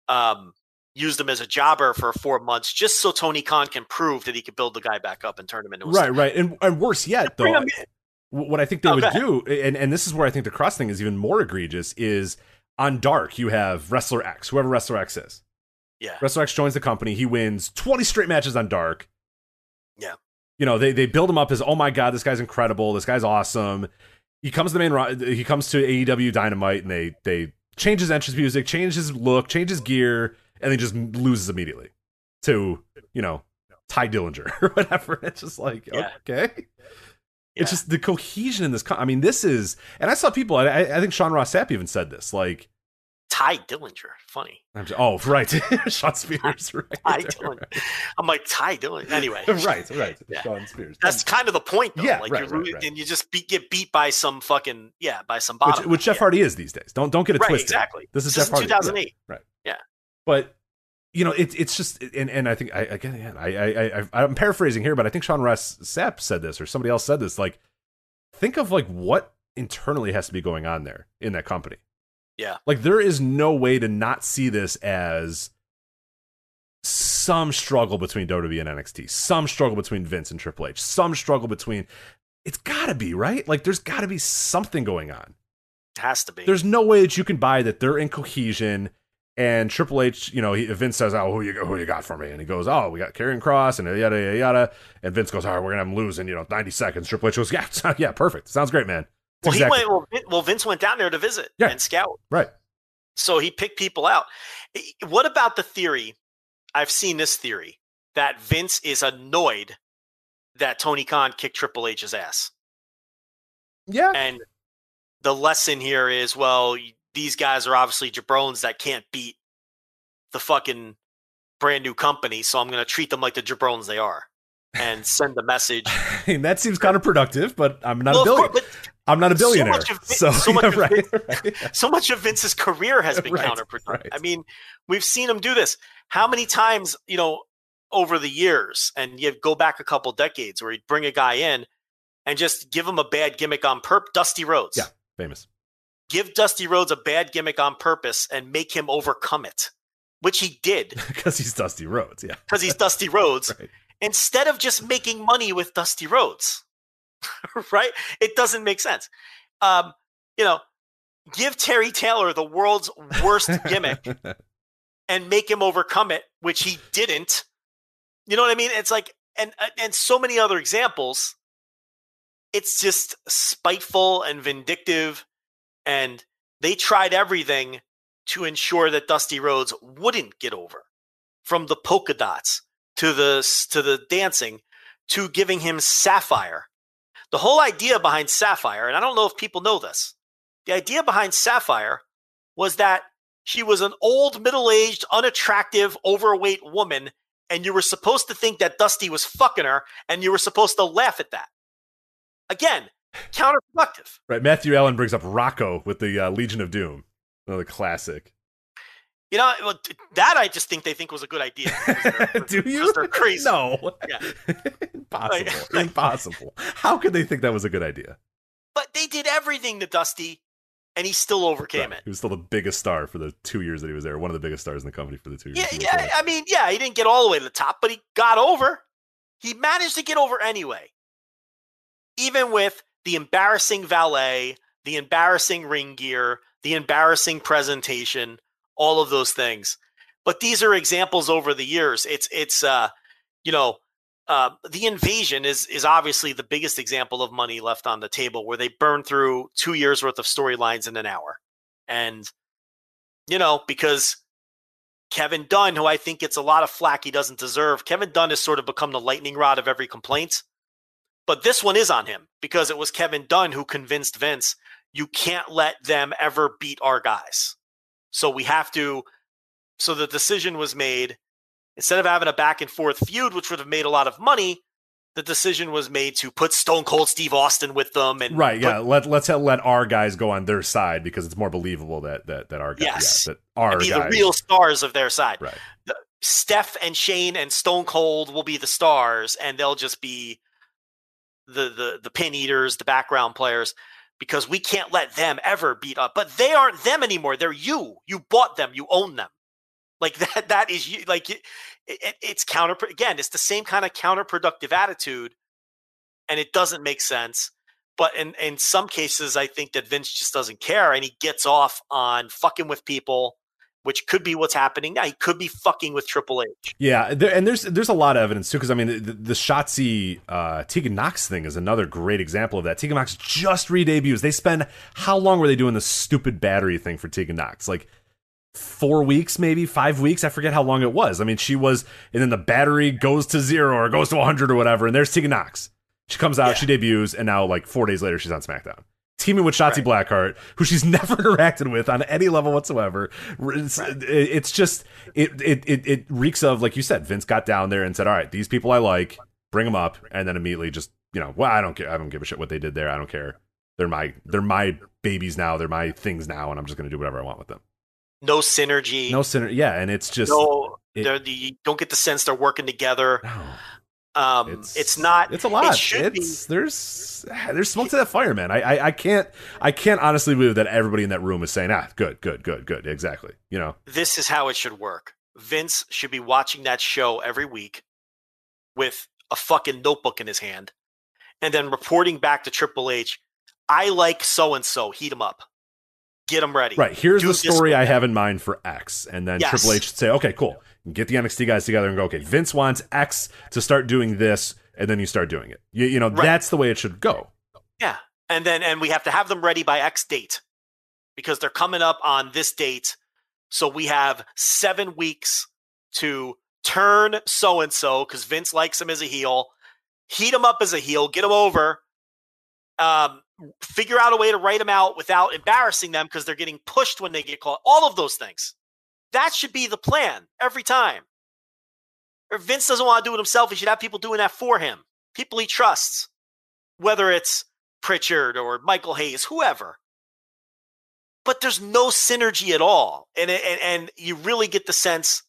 um, used him as a jobber for four months just so Tony Khan can prove that he could build the guy back up and turn him into a Right, star. right. And and worse yet, though, Bring him in. Wh- what I think they Oh, would do, and, and this is where I think the Kross thing is even more egregious, is on Dark, you have Wrestler X, whoever Wrestler X is. Yeah. Wrestler X joins the company. He wins 20 straight matches on Dark. Yeah. You know, they, they build him up as, oh my God, this guy's incredible. This guy's awesome. He comes to the main, he comes to AEW Dynamite and they, they change his entrance music, change his look, change his gear, and then just loses immediately to, you know, Tye Dillinger or whatever. It's just like, Yeah. okay. Yeah. It's just the cohesion in this. Co- I mean, this is, and I saw people. I, I think Sean Ross Sapp even said this. Like, Tye Dillinger. Funny. I'm just, oh, right, Shawn Spears, right, Tye Dillinger. I'm like, Tye Dillinger. Anyway. right, right, Yeah. Shawn Spears. That's kind of the point, though. Yeah, like right, you're, right, right. and you just beat, get beat by some fucking yeah, by some which, bottom. which Jeff yeah. Hardy is these days. Don't don't get it Right, twisted. exactly. This is This Jeff is Hardy. 2008. Yeah, right. Yeah. But you know, it's it's just, and and I think I again, again I I I I'm paraphrasing here, but I think Sean Ross Sapp said this, or somebody else said this. Like, think of like what internally has to be going on there in that company. Yeah. Like there is no way to not see this as some struggle between WWE and NXT, some struggle between Vince and Triple H, some struggle between. It's got to be right. Like there's got to be something going on. It has to be. There's no way that you can buy that they're in cohesion. And Triple H, you know, he, Vince says, "Oh, who you who you got for me?" And he goes, "Oh, we got Karrion Kross and yada yada yada." And Vince goes, "All right, we're gonna have him lose in you know 90 seconds." Triple H goes, "Yeah, yeah, perfect. Sounds great, man." Well, exactly- he went. Well, well, Vince went down there to visit Yeah. and scout. right. So he picked people out. What about the theory? I've seen this theory that Vince is annoyed that Tony Khan kicked Triple H's ass. Yeah. And the lesson here is well, these guys are obviously jabrones that can't beat the fucking brand new company, so I'm going to treat them like the jabrones they are and send the message. I mean, that seems counterproductive, but I'm not Well, a of billion. course, but I'm not a so billionaire. much of Vin- So, so much yeah, of right, Vin- right. so much of Vince's career has been Right, counterproductive. I mean, we've seen him do this. How many times, you know, over the years, and you go back a couple decades where he'd bring a guy in and just give him a bad gimmick on purpose. Dusty Rhodes. Yeah. Famous. Give Dusty Rhodes a bad gimmick on purpose and make him overcome it, which he did Because he's Dusty Rhodes. Yeah. because he's Dusty Rhodes. Instead of just making money with Dusty Rhodes, right? It doesn't make sense. Um, you know, give Terry Taylor the world's worst gimmick and make him overcome it, which he didn't. You know what I mean? It's like and and so many other examples. It's just spiteful and vindictive, and they tried everything to ensure that Dusty Rhodes wouldn't get over, from the polka dots to the to the dancing to giving him Sapphire. The whole idea behind Sapphire, and I don't know if people know this, the idea behind Sapphire was that she was an old, middle aged, unattractive, overweight woman, and you were supposed to think that Dusty was fucking her, and you were supposed to laugh at that. Again, counterproductive. Right. Matthew Allen brings up Rocco with the uh, Legion of Doom. Another classic. You know, well, that I just think they think was a good idea. they're- Do you? They're crazy. No. Yeah. Impossible. Like- Impossible. How could they think that was a good idea? But they did everything to Dusty, and he still overcame Right. it. He was still the biggest star for the two years that he was there. One of the biggest stars in the company for the two years. Yeah, yeah. there. I mean, yeah, he didn't get all the way to the top, but he got over. He managed to get over anyway. Even with the embarrassing valet, the embarrassing ring gear, the embarrassing presentation, all of those things. But these are examples over the years. It's it's uh, you know, uh, the invasion is is obviously the biggest example of money left on the table, where they burn through two years worth of storylines in an hour, and you know because Kevin Dunn, who I think gets a lot of flack he doesn't deserve. Kevin Dunn has sort of become the lightning rod of every complaint. But this one is on him because it was Kevin Dunn who convinced Vince, you can't let them ever beat our guys. So we have to. So the decision was made instead of having a back and forth feud, which would have made a lot of money. The decision was made to put Stone Cold Steve Austin with them, and Right, put- yeah. Let let's let our guys go on their side because it's more believable that that that our guys, Yes. yeah, that our be guys, the real stars of their side. right. the- Steph and Shane and Stone Cold will be the stars, and they'll just be the the the pin eaters, the background players, because we can't let them ever beat up. But they aren't them anymore. They're you. You bought them. You own them. Like that. That is you. Like it, it, it's counter. Again, it's the same kind of counterproductive attitude, and it doesn't make sense. But in in some cases, I think that Vince just doesn't care, and he gets off on fucking with people which could be what's happening now. He could be fucking with Triple H. Yeah, there, and there's there's a lot of evidence too because I mean the, the Shotzi uh, Tegan Nox thing is another great example of that. Tegan Nox just re-debuts. They spend how long were they doing this stupid battery thing for Tegan Nox? Like four weeks, maybe five weeks. I forget how long it was. I mean, she was, and then the battery goes to zero or goes to 100 or whatever, and there's Tegan Nox. She comes out, Yeah. she debuts, and now like four days later, she's on SmackDown. Teaming with Shotzi Right. Blackheart, who she's never interacted with on any level whatsoever. It's, it's just it, it it it reeks of like you said. Vince got down there and said, "All right, these people I like, bring them up," and then immediately just you know, well, I don't care. I don't give a shit what they did there. I don't care. They're my they're my babies now. They're my things now, and I'm just going to do whatever I want with them. No synergy. No synergy. Yeah, and it's just no. it- they're the, you don't get the sense they're working together. no, Um, it's, not. It's a lot. It should it's there's there's smoke to that fire, man. I, I I can't I can't honestly believe that everybody in that room is saying ah good good good good exactly. You know. This is how it should work. Vince should be watching that show every week with a fucking notebook in his hand, and then reporting back to Triple H. I like so and so. Heat him up. Get him ready. right here's Do the story I have in mind for X, and then Yes. Triple H should say okay cool get the NXT guys together and go okay Vince wants X to start doing this, and then you start doing it. You, you know Right. that's the way it should go. Yeah. And then and we have to have them ready by X date because they're coming up on this date. So we have 7 weeks to turn so and so because Vince likes him as a heel, heat him up as a heel, get him over, um, figure out a way to write him out without embarrassing them because they're getting pushed when they get caught. All of those things. That should be the plan every time. Or if Vince doesn't want to do it himself, he should have people doing that for him. People he trusts, whether it's Pritchard or Michael Hayes, whoever. But there's no synergy at all, and and, and you really get the sense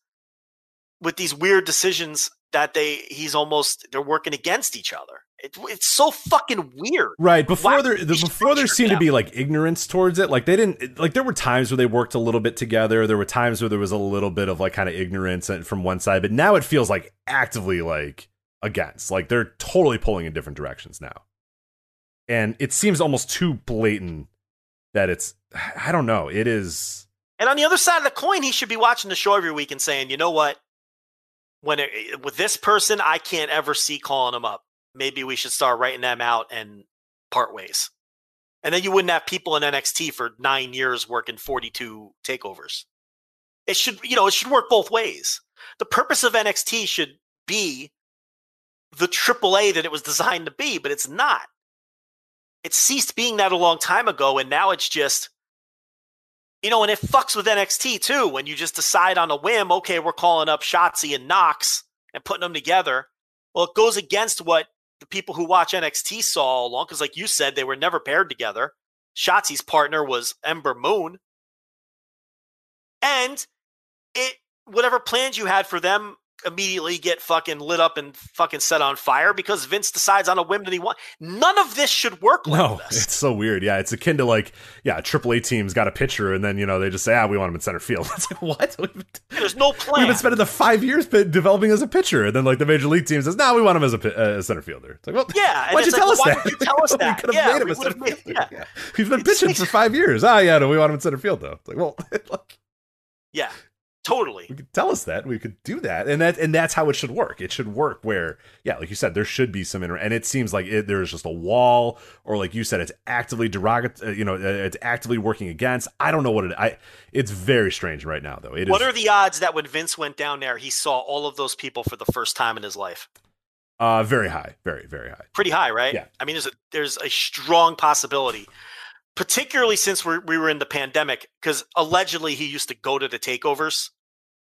with these weird decisions that they he's almost they're working against each other. It, it's so fucking weird. Right before there, the, before there seemed to be like ignorance towards it. Like they didn't like there were times where they worked a little bit together. There were times where there was a little bit of like kind of ignorance from one side, but now it feels like actively like against. Like they're totally pulling in different directions now, and it seems almost too blatant that it's. I don't know. It is. And on the other side of the coin, he should be watching the show every week and saying, you know what? When it, with this person, I can't ever see calling him up. Maybe we should start writing them out and part ways. And then you wouldn't have people in NXT for nine years working 42 takeovers. It should, you know, it should work both ways. The purpose of NXT should be the AAA that it was designed to be, but it's not. It ceased being that a long time ago, and now it's just you know, and it fucks with NXT too when you just decide on a whim, okay, we're calling up Shotzi and Nox and putting them together. Well, it goes against what the people who watch NXT saw all along, because like you said, they were never paired together. Shotzi's partner was Ember Moon. And it whatever plans you had for them immediately get fucking lit up and fucking set on fire because Vince decides on a whim that he wants. None of this should work like No, this. it's so weird. Yeah, it's akin to like, yeah, a AAA team's got a pitcher, and then you know they just say, ah, we want him in center field. It's like what? Been, There's no plan. we've been spending the five years developing as a pitcher, and then like the major league team says, no, we want him as a, uh, a center fielder. It's like, well, Yeah, why'd you like, tell well, why that? didn't you tell us we that? could have Yeah, made him we a center fielder. yeah. We've been It's- pitching for five years. Ah, yeah, no, we want him in center field though. It's like, well, like, Yeah, totally. we could tell us that we could do that and that and that's how it should work it should work where yeah like you said there should be some inter- and it seems like it, there's just a wall or like you said it's actively derogatory uh, you know uh, it's actively working against i don't know what it i it's very strange right now though it is What are the odds that when Vince went down there, he saw all of those people for the first time in his life? uh very high very very high Pretty high, right? Yeah. I mean, there's a there's a strong possibility, particularly since we're, we were in the pandemic, because allegedly he used to go to the takeovers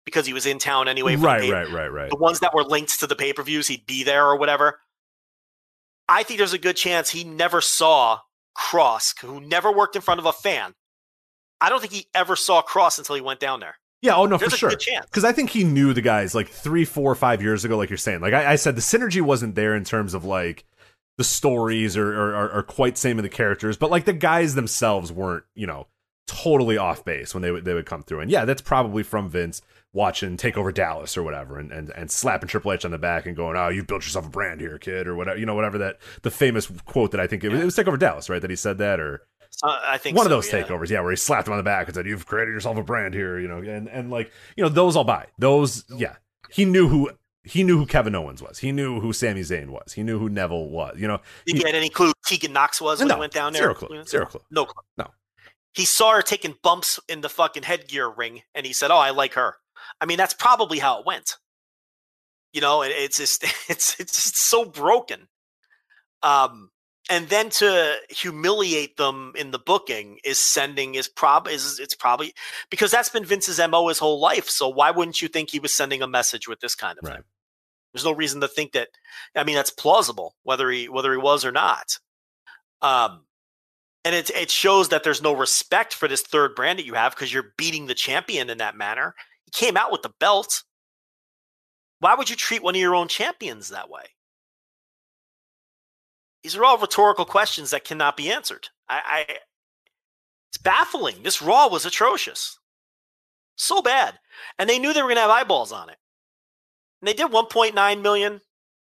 because he was in town anyway. Right pay- right right right The ones that were linked to the pay per views, he'd be there or whatever. I think there's a good chance he never saw Kross, who never worked in front of a fan. I don't think he ever saw Kross until he went down there. Yeah, oh no, There's for a sure. chance. Because I think he knew the guys like three, four, five years ago, like you're saying. Like I, I said, the synergy wasn't there in terms of like the stories or, or, or, or quite same in the characters, but like the guys themselves weren't, you know, totally off base when they would they would come through. And yeah, that's probably from Vince watching Take Over Dallas or whatever, and, and and slapping Triple H on the back and going, "Oh, you've built yourself a brand here, kid," or whatever. You know, whatever that the famous quote that I think it was, it was Take Over Dallas, right? That he said that or Uh, I think one of those yeah. takeovers, yeah, where he slapped him on the back and said, "You've created yourself a brand here," you know, and and like you know those I'll buy. Those, yeah, he knew who he knew who Kevin Owens was. He knew who Sami Zayn was. He knew who Neville was. You know, Did he- you get any clue Tegan Nox was when No, he went down there? zero clue, zero clue. No clue. No. He saw her taking bumps in the fucking headgear ring, and he said, "Oh, I like her." I mean, that's probably how it went. You know, it, it's just it's it's just so broken. Um, and then to humiliate them in the booking is sending is prob is it's probably because that's been Vince's mo his whole life. So why wouldn't you think he was sending a message with this kind of Right. thing? There's no reason to think that. I mean, that's plausible whether he whether he was or not. Um, and it it shows that there's no respect for this third brand that you have because you're beating the champion in that manner. He came out with the belt. Why would you treat one of your own champions that way? These are all rhetorical questions that cannot be answered. I, I it's baffling. This Raw was atrocious, so bad, and they knew they were going to have eyeballs on it. And they did 1.9 million,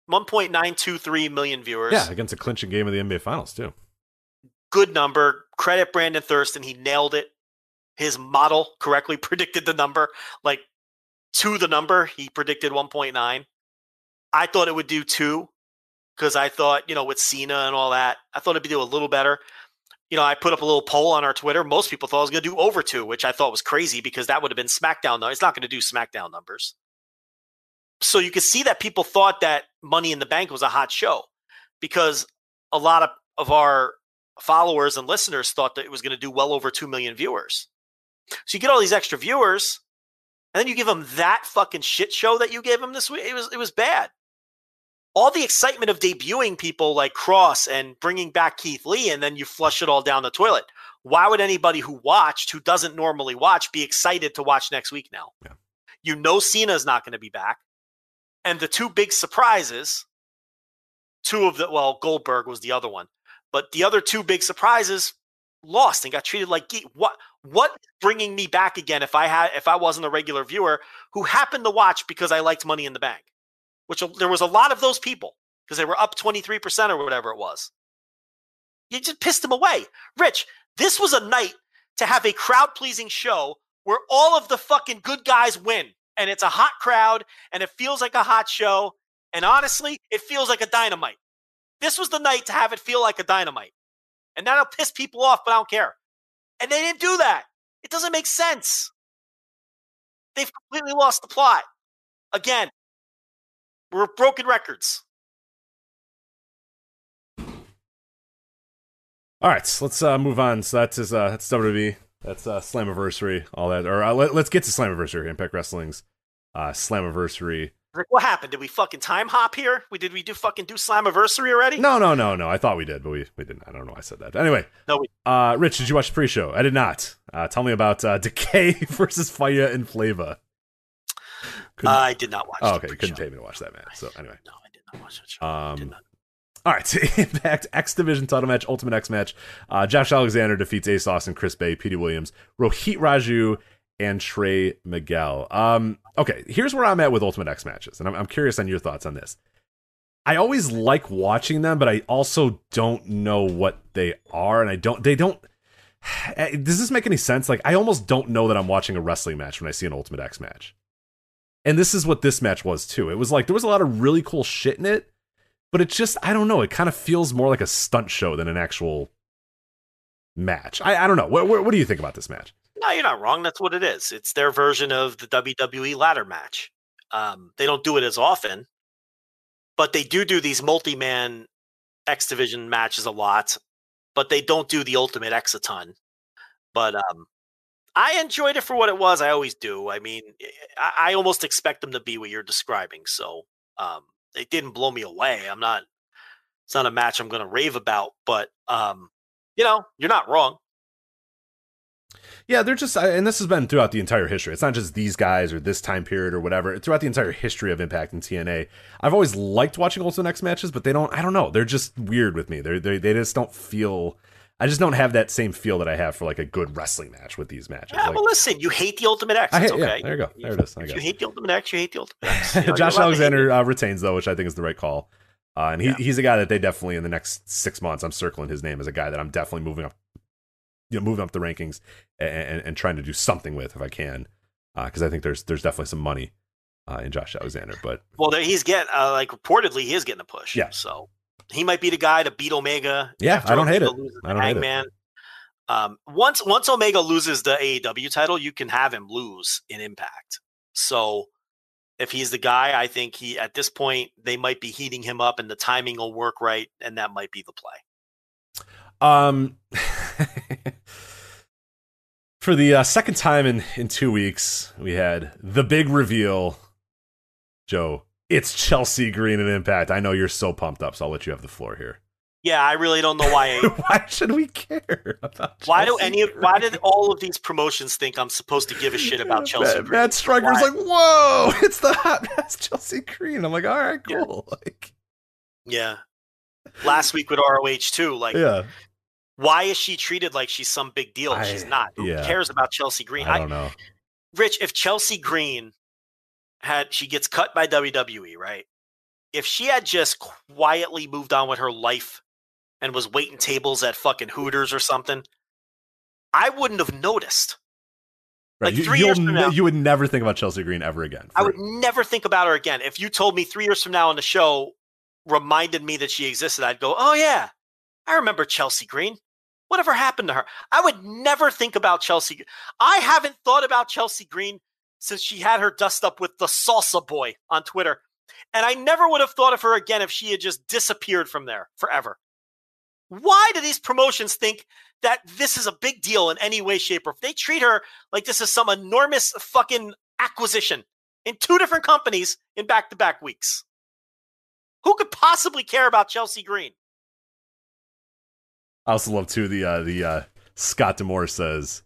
1.923 million viewers. yeah, against a clinching game of the NBA Finals too. good number. Credit Brandon Thurston. He nailed it. His model correctly predicted the number, like to the number. He predicted 1.9. I thought it would do two because I thought, you know, with Cena and all that, I thought it'd do a little better. You know, I put up a little poll on our Twitter. Most people thought I was going to do over two, which I thought was crazy because that would have been SmackDown. though. It's not going to do SmackDown numbers. So you could see that people thought that Money in the Bank was a hot show because a lot of, of our followers and listeners thought that it was going to do well over 2 million viewers. So you get all these extra viewers, and then you give them that fucking shit show that you gave them this week. It was it was bad. All the excitement of debuting people like Kross and bringing back Keith Lee, and then you flush it all down the toilet. Why would anybody who watched, who doesn't normally watch, be excited to watch next week now? Yeah. You know Cena's not going to be back. And the two big surprises, two of the well, Goldberg was the other one, but the other two big surprises lost and got treated like geek. What what bringing me back again if I had if I wasn't a regular viewer who happened to watch because I liked Money in the Bank, which there was a lot of those people because they were up twenty three percent or whatever it was. You just pissed them away, Rich. This was a night to have a crowd pleasing show where all of the fucking good guys win and it's a hot crowd and it feels like a hot show. And honestly, it feels like a dynamite. This was the night to have it feel like a dynamite. And that'll piss people off, but I don't care. And they didn't do that. It doesn't make sense. They've completely lost the plot. Again, we're broken records. All right, let's uh, move on. So that's his, uh, that's WWE. That's uh, Slammiversary, all that. Or uh, let, us get to Slammiversary, Impact Wrestling's uh, Slammiversary. Like, what happened? Did we fucking time hop here? We did we do fucking do Slammiversary already? No, no, no, no. I thought we did, but we, we didn't. I don't know why I said that. Anyway, no. We- uh, Rich, did you watch the pre-show? I did not. Uh, tell me about uh, Decay versus Fire and Flava. I did not watch. Oh, okay, you couldn't pay me to watch that man. So anyway, no, I did not watch that show. Um, all right, Impact X Division title match, Ultimate X match. Uh, Josh Alexander defeats Ace Austin, Chris Bey, Petey Williams, Rohit Raju, and Trey Miguel. Um, okay, here's where I'm at with Ultimate X matches, and I'm, I'm curious on your thoughts on this. I always like watching them, but I also don't know what they are, and I don't. They don't. Does this make any sense? Like, I almost don't know that I'm watching a wrestling match when I see an Ultimate X match. And this is what this match was too. It was like there was a lot of really cool shit in it, but it just I don't know. It kind of feels more like a stunt show than an actual match. I, I don't know. What, what, what do you think about this match? No, you're not wrong. That's what it is. It's their version of the WWE ladder match. Um, they don't do it as often, but they do do these multi-man X Division matches a lot. But they don't do the Ultimate X a ton. But um, I enjoyed it for what it was. I always do. I mean, I, I almost expect them to be what you're describing. So um, it didn't blow me away. I'm not. It's not a match I'm going to rave about, but um, you know, you're not wrong. Yeah, they're just, and this has been throughout the entire history. It's not just these guys or this time period or whatever. Throughout the entire history of Impact and TNA, I've always liked watching Ultimate X matches, but they don't. I don't know. They're just weird with me. They're they they just don't feel. I just don't have that same feel that I have for like a good wrestling match with these matches. Yeah, like, well, listen, you hate the Ultimate X. Hate, okay. Yeah, there you go. There it is. If you hate the Ultimate X, you hate the Ultimate X. You know, Josh Alexander uh, retains though, which I think is the right call. Uh, and he, yeah. he's a guy that they definitely in the next six months. I'm circling his name as a guy that I'm definitely moving up, you know, moving up the rankings and, and, and trying to do something with if I can, because uh, I think there's there's definitely some money uh, in Josh Alexander. But well, he's getting uh, like reportedly he is getting a push. Yeah. So he might be the guy to beat Omega. Yeah, I don't hate it. I don't hate it. Um, once once Omega loses the AEW title, you can have him lose in Impact. So if he's the guy, I think he at this point they might be heating him up, and the timing will work right, and that might be the play. Um, for the uh, second time in in two weeks, we had the big reveal. Joe, it's Chelsea Green and Impact. I know you're so pumped up, so I'll let you have the floor here. Yeah, I really don't know why. why should we care about? Why Chelsea do any? Green? Why did all of these promotions think I'm supposed to give a shit about Chelsea? Matt, Matt Striker's like, whoa, it's the hot mess Chelsea Green. I'm like, all right, cool. Yeah. Like, yeah. Last week with ROH too, like, yeah. Why is she treated like she's some big deal? I, she's not. Who yeah. cares about Chelsea Green? I don't know. Rich, if Chelsea Green had she gets cut by WWE, right? If she had just quietly moved on with her life and was waiting tables at fucking Hooters or something, I wouldn't have noticed. Right. Like you, three years from now, you would never think about Chelsea Green ever again. I would never think about her again. If you told me three years from now on the show, reminded me that she existed, I'd go, "Oh yeah, I remember Chelsea Green. Whatever happened to her?" I would never think about Chelsea. I haven't thought about Chelsea Green since she had her dust up with the salsa boy on Twitter. And I never would have thought of her again if she had just disappeared from there forever. Why do these promotions think that this is a big deal in any way, shape, or if they treat her like this is some enormous fucking acquisition in two different companies in back to back weeks? Who could possibly care about Chelsea Green? I also love too the uh, the uh, Scott D'Amore says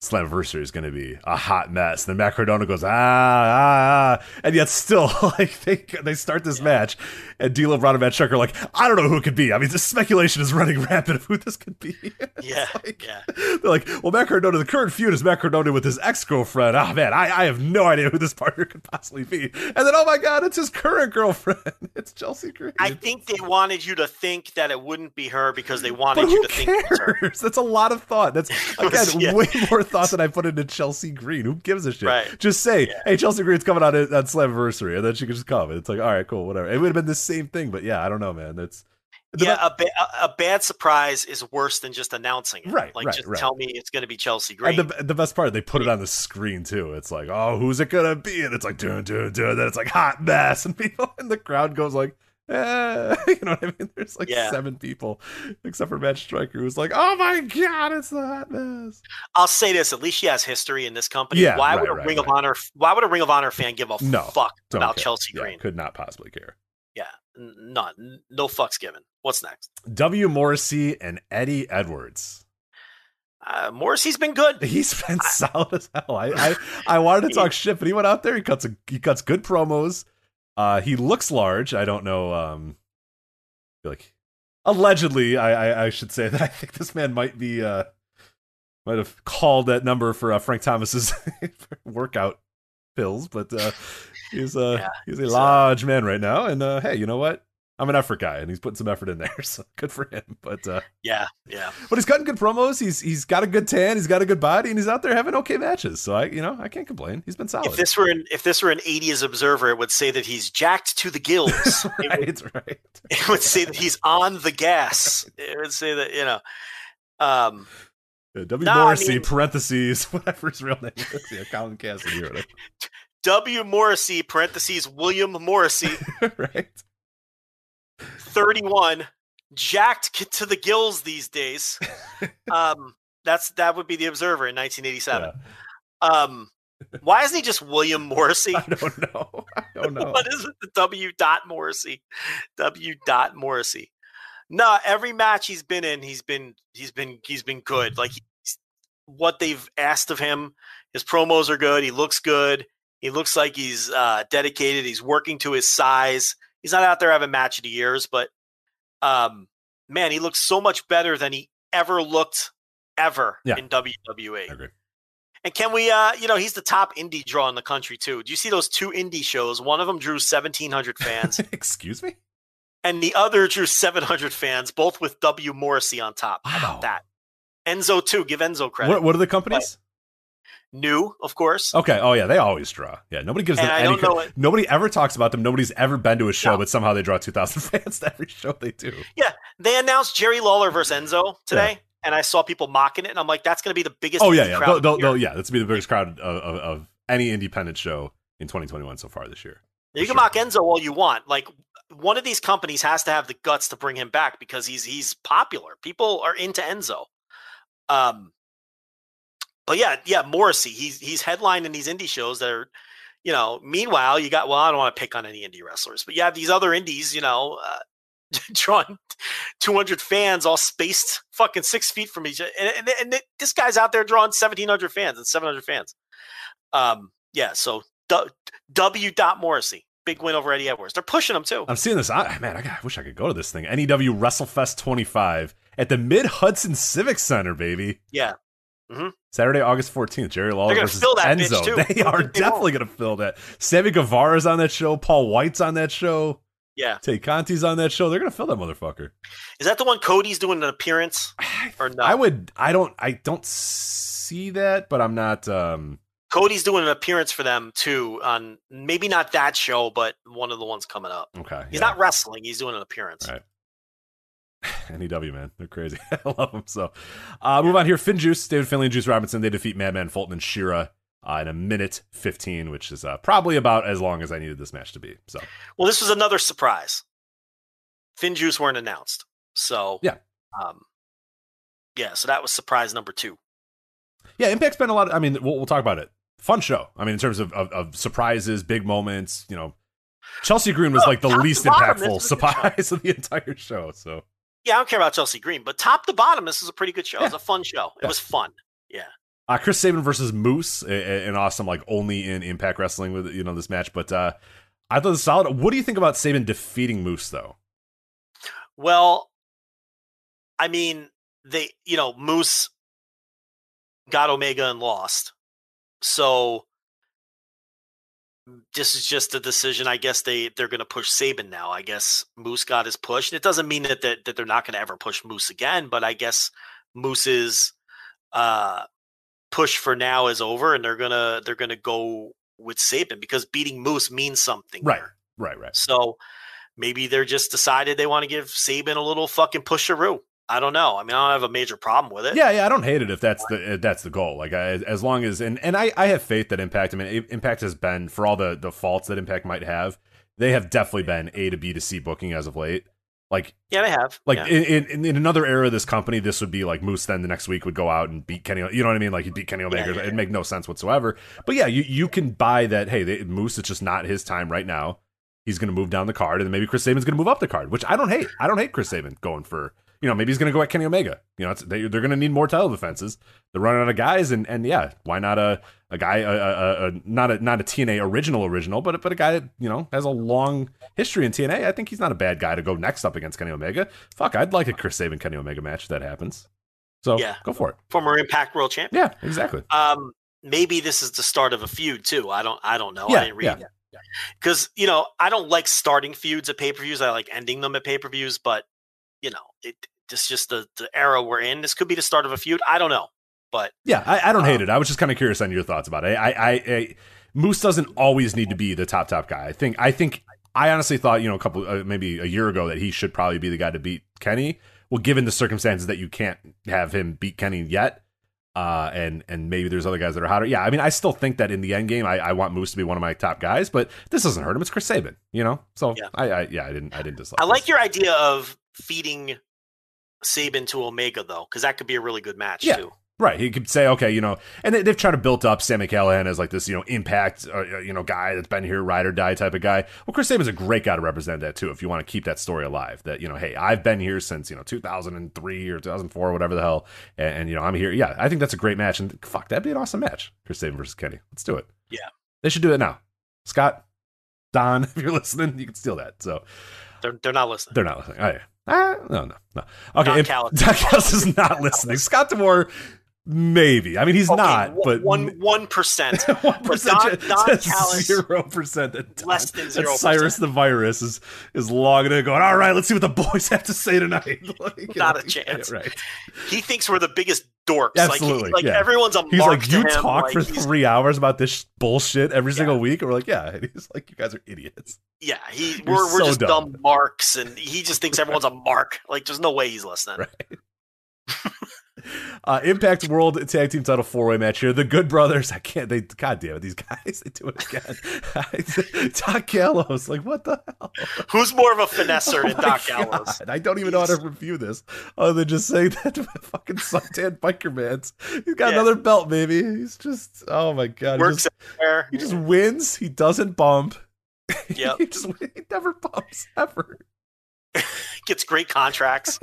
Slammiversary is going to be a hot mess. Then Matt Cardona goes ah ah, ah. and yet still like they they start this match, and D'Lo Brown and Matt Chuck are like I don't know who it could be. I mean, the speculation is running rampant of who this could be. Yeah, like, yeah. They're like, well, Matt Cardona. The current feud is Matt Cardona with his ex girlfriend. Oh man, I, I have no idea who this partner could possibly be. And then oh my god, it's his current girlfriend. It's Chelsea Green. I think they wanted you to think that it wouldn't be her because they wanted you to think it was her. cares? That's a lot of thought. That's again Yeah. way more thought that I put into Chelsea Green. Who gives a shit? Right. Just say, Yeah. "Hey, Chelsea Green's coming on on Slammiversary," and then she could just come. And it's like, all right, cool, whatever. It would have been the same thing, but yeah, I don't know, man. That's Yeah, a, ba- a- bad surprise is worse than just announcing it. Right, Like, right, just right. tell me it's going to be Chelsea Green. And the, the best part, they put it on the screen too. It's like, oh, who's it gonna be? And it's like, dun dun dun. Then it's like hot mess, and people in the crowd goes like, eh. you know what I mean? There's like Yeah. seven people, except for Matt Striker, who's like, oh my god, it's the hot mess. I'll say this: at least she has history in this company. Yeah, why right, would a right, Ring of. Honor? Why would a Ring of Honor fan give a No, fuck about care. Chelsea Yeah, Green? could not possibly care. Yeah, none. No fucks given. What's next? W. Morrissey and Eddie Edwards. Uh, Morrissey's been good. He's been solid as hell. I, I I wanted to talk shit, but he went out there. He cuts a, he cuts good promos. Uh, he looks large. I don't know. Um, like allegedly, I, I I should say that I think this man might be uh might have called that number for uh, Frank Thomas's workout pills, but uh, he's uh Yeah, he's a large man right now. And uh, hey, you know what? I'm an effort guy, and he's putting some effort in there, so good for him. But uh, Yeah, yeah. but he's cutting good promos. He's he's got a good tan. He's got a good body, and he's out there having okay matches. So I, you know, I can't complain. He's been solid. If this were an if this were an 80s observer, it would say that he's jacked to the gills. it, would, right, right. it would say that he's on the gas. It would say that you know. Um, Yeah, w No, I Morrissey mean- parentheses whatever his real name is. Yeah, Colin Cassady or W. Morrissey parentheses William Morrissey right. 31 jacked to the gills these days. Um, that's that would be the observer in 1987. Um, why isn't he just William Morrissey? I don't know. I don't know. what is it? The W. Dot Morrissey. W. Dot Morrissey. No, every match he's been in, he's been he's been he's been good. Like what they've asked of him, his promos are good. He looks good. He looks like he's uh, dedicated. He's working to his size. He's not out there having match of the years, but um, man, he looks so much better than he ever looked ever Yeah. in WWE. And can we, uh, you know, he's the top indie draw in the country too. Do you see those two indie shows? One of them drew 1,700 fans, Excuse me. and the other drew 700 fans, both with W. Morrissey on top. How Wow. about that? Enzo too. Give Enzo credit. What, what are the companies? New, of course. Okay. Oh yeah, they always draw. Yeah, nobody gives And them I any. don't know credit. Nobody ever talks about them. Nobody's ever been to a show, No. but somehow they draw two thousand fans to every show they do. Yeah, they announced Jerry Lawler versus Enzo today, and I saw people mocking it, and I'm like, that's going to be the biggest. Oh yeah, yeah. crowd They'll, they'll, they'll- yeah, that's be the biggest crowd of, of, of any independent show in 2021 so far this year. You can sure. mock Enzo all you want. Like one of these companies has to have the guts to bring him back because he's he's popular. People are into Enzo. Um, but yeah, yeah, Morrissey. He's he's headlining these indie shows that are, you know. Meanwhile, you got well. I don't want to pick on any indie wrestlers, but you have these other indies, you know, uh, drawing 200 fans all spaced fucking six feet from each other, and, and, and this guy's out there drawing 1,700 fans and 700 fans. Um, yeah. So W. Dot Morrissey, big win over Eddie Edwards. They're pushing him too. I'm seeing this. I, man, I, I wish I could go to this thing. NEW WrestleFest 25 at the Mid Hudson Civic Center, baby. Yeah. Saturday, August 14th. Jerry Lawler versus fill that Enzo. too. They are definitely going to fill that. Sammy Guevara's on that show. Paul White's on that show. Yeah. Tay Conti's on that show. They're going to fill that motherfucker. Is that the one Cody's doing an appearance? Or no? I would. I don't. I don't see that, but I'm not. um Cody's doing an appearance for them too on maybe not that show, but one of the ones coming up. Okay. He's yeah. not wrestling. He's doing an appearance. Right. NEW man, they're crazy. I love them. So, uh, move on here. Finn Juice, David Finlay, and Juice Robinson. They defeat Madman Fulton and Shera. uh, in a minute 15, which is uh, probably about as long as I needed this match to be. So, Well, this was another surprise. Finn Juice weren't announced. So, Yeah. Um, yeah, so that was surprise number two. yeah, Impact's been a lot. Of, I mean, we'll, we'll talk about it. Fun show. I mean, in terms of, of, of surprises, big moments, you know, Chelsea Green was Oh, like the least impactful this was a good show. surprise of the entire show. So, Yeah, I don't care about Chelsea Green, but top to bottom, this was a pretty good show. It was a fun show. It was fun. Yeah. Uh, Chris Sabin versus Moose, an awesome, like only in Impact Wrestling with you know this match. But uh, I thought it was solid. What do you think about Sabin defeating Moose though? Well, I mean, they, you know, Moose got Omega and lost. So this is just a decision. I guess they they're going to push Sabin now. I guess Moose got his push. And it doesn't mean that that, that they're not going to ever push Moose again, but I guess Moose's uh push for now is over and they're going to they're to go with Sabin because beating Moose means something. Right, there. right, right. So maybe they're just decided they want to give Sabin a little fucking pusheroo. I don't know. I mean, I don't have a major problem with it. Yeah, yeah. I don't hate it if that's the if that's the goal. Like I, as long as and and I I have faith that Impact. I mean, Impact has been for all the the faults that Impact might have. They have definitely been A to B to C booking as of late. Like Yeah, they have. Like yeah. in, in in another era of this company, this would be like Moose. Then the next week would go out and beat Kenny. You know what I mean? Like he'd beat Kenny Omega. Yeah, yeah, It'd make no sense whatsoever. But yeah, you you can buy that. Hey, they, Moose, it's just not his time right now. He's going to move down the card, and then maybe Chris Sabin's going to move up the card, which I don't hate. I don't hate Chris Sabin going for. You know, maybe he's going to go at Kenny Omega. You know, it's, they, they're going to need more title defenses. They're running out of guys, and and yeah, why not a a guy, a, a, a not a not a TNA original original, but but a guy that you know has a long history in TNA. I think he's not a bad guy to go next up against Kenny Omega. Fuck, I'd like a Chris Sabin Kenny Omega match if that happens. So Yeah. go for it. former Impact World Champion. Yeah, exactly. Um, maybe this is the start of a feud too. I don't. I don't know. Yeah, I didn't read yeah. because you know I don't like starting feuds at pay per views. I like ending them at pay per views. But you know, it is just the the era we're in. This could be the start of a feud. I don't know. But Yeah, I, I don't hate Um, it. I was just kind of curious on your thoughts about it. I, I, I, Moose doesn't always need to be the top top guy. I think. I think. I honestly thought you know a couple uh, maybe a year ago that he should probably be the guy to beat Kenny. Well, given the circumstances that you can't have him beat Kenny yet, uh, and and maybe there's other guys that are hotter. Yeah, I mean, I still think that in the end game, I, I want Moose to be one of my top guys, but this doesn't hurt him. It's Chris Sabin, you know. So Yeah. I, I yeah, I didn't I didn't dislike. I like this. your idea of feeding Sabin to Omega though, because that could be a really good match Yeah. too. Right. He could say, okay, you know, and they, they've tried to build up Sami Callihan as like this, you know, impact, uh, you know, guy that's been here, ride or die type of guy. Well, Chris Sabin's a great guy to represent that too. If you want to keep that story alive, that you know, hey, I've been here since you know 2003 or 2004 or whatever the hell, and, and you know, I'm here. Yeah, I think that's a great match, and fuck, that'd be an awesome match. Chris Sabin versus Kenny. Let's do it. Yeah. they should do it now. Scott, Don, if you're listening, you can steal that. So They're they're not listening. they're not listening. Oh, yeah. Ah, no, no, no. Okay, Don Callis. Is not listening. Scott D'Amore, maybe. I mean, he's Okay, not, one- but one one percent. one percent, Don- Don Callis- zero percent. Less than 0%. Cyrus the virus is is logging in, going. All right, let's see what the boys have to say tonight. Like, Not like, a chance. Right. He thinks we're the biggest dorks. Absolutely, Like, he, like yeah. everyone's a He's like, you talk like, for three hours about this bullshit every single week. And we're like, yeah. And he's like, you guys are idiots. Yeah, he You're we're we're just dumb. dumb. marks, and he just thinks everyone's a mark. Like, there's no way he's listening. Right. Uh, Impact World Tag Team Title four way match here. The Good Brothers. I can't. They. God damn it. These guys. They do it again. Doc Gallows. Like what the hell? Who's more of a finesser Oh than Doc Gallows? I don't even know how to review this other than just saying that to my fucking suntan biker man's. He's got Yeah. another belt, baby. He's just. Oh my god. He Works just, there. he just wins. He doesn't bump. Yep. he just he never bumps ever. gets great contracts.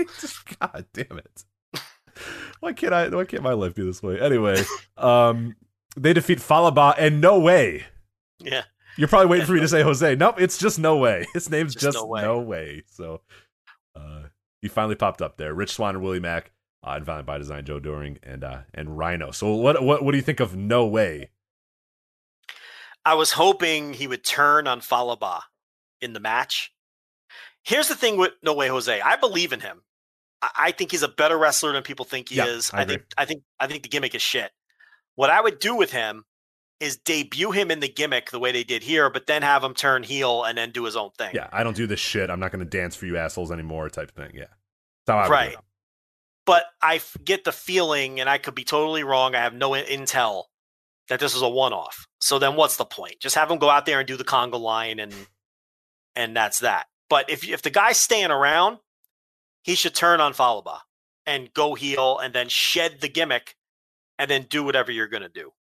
God damn it. Why can't I why can't my life be this way? Anyway, um they defeat Fallah Bahh and no way. Yeah. You're probably waiting for me to say Jose. Nope, it's just no way. His name's Just just, No Way. no way. So uh he finally popped up there. Rich Swann and Willie Mack, uh, and Violent by Design, Joe Doering, and uh and Rhino. So what what what do you think of No Way? I was hoping he would turn on Fallah Bahh in the match. Here's the thing with No Way Jose. I believe in him. I, think he's a better wrestler than people think he Yeah, is. I I, think I think I think the gimmick is shit. What I would do with him is debut him in the gimmick the way they did here, but then have him turn heel and then do his own thing. Yeah, I don't do this shit. I'm not gonna dance for you assholes anymore type thing. Yeah. That's how I would do Right. But I get the feeling, and I could be totally wrong. I have no intel that this was a one off. So then what's the point? Just have him go out there and do the conga line and and that's that. But if if the guy's staying around, he should turn on Fallah Bahh and go heel and then shed the gimmick and then do whatever you're going to do.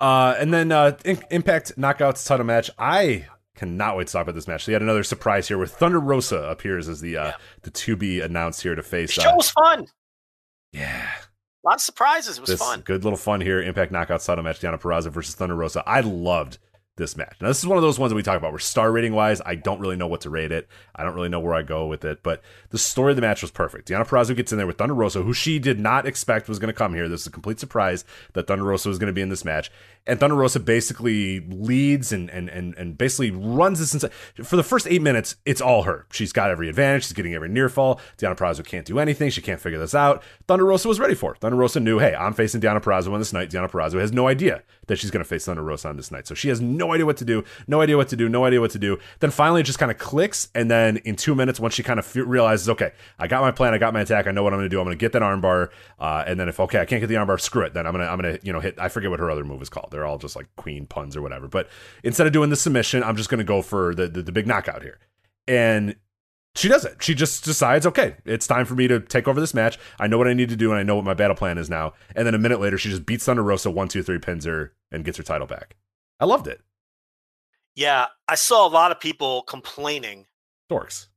Uh, and then uh, in- Impact Knockouts title match. I cannot wait to talk about this match. They had another surprise here where Thunder Rosa appears as the uh, Yeah. the to be announced here to face. The show Uh, was fun. yeah, A lot of surprises. It was this fun. good little fun here. Impact Knockouts title match. Deonna Purrazzo versus Thunder Rosa. I loved this match. Now this is one of those ones that we talk about where star rating wise, I don't really know what to rate it. I don't really know where I go with it, but the story of the match was perfect. Deonna Purrazzo gets in there with Thunder Rosa, who she did not expect was going to come here. This is a complete surprise that Thunder Rosa was going to be in this match. And Thunder Rosa basically leads and and and, and basically runs this inside. For the first eight minutes, it's all her. She's got every advantage. She's getting every near fall. Deonna Purrazzo can't do anything. She can't figure this out. Thunder Rosa was ready for it. Thunder Rosa knew, hey, I'm facing Deonna Purrazzo on this night. Deonna Purrazzo has no idea that she's going to face Thunder Rosa on this night. So she has no idea what to do, no idea what to do, no idea what to do. Then finally it just kind of clicks. And then in two minutes, once she kind of realizes, okay, I got my plan, I got my attack, I know what I'm going to do. I'm going to get that armbar. Uh, and then if, okay, I can't get the armbar, screw it. Then I'm going to, I'm to, you know, hit, I forget what her other move is called. They're all just like queen puns or whatever. But instead of doing the submission, I'm just going to go for the, the, the big knockout here. And she does it. She just decides, okay, it's time for me to take over this match. I know what I need to do, and I know what my battle plan is now. And then a minute later, she just beats Thunder Rosa one, two, three, pins her, and gets her title back. I loved it. Yeah, I saw a lot of people complaining Dorks.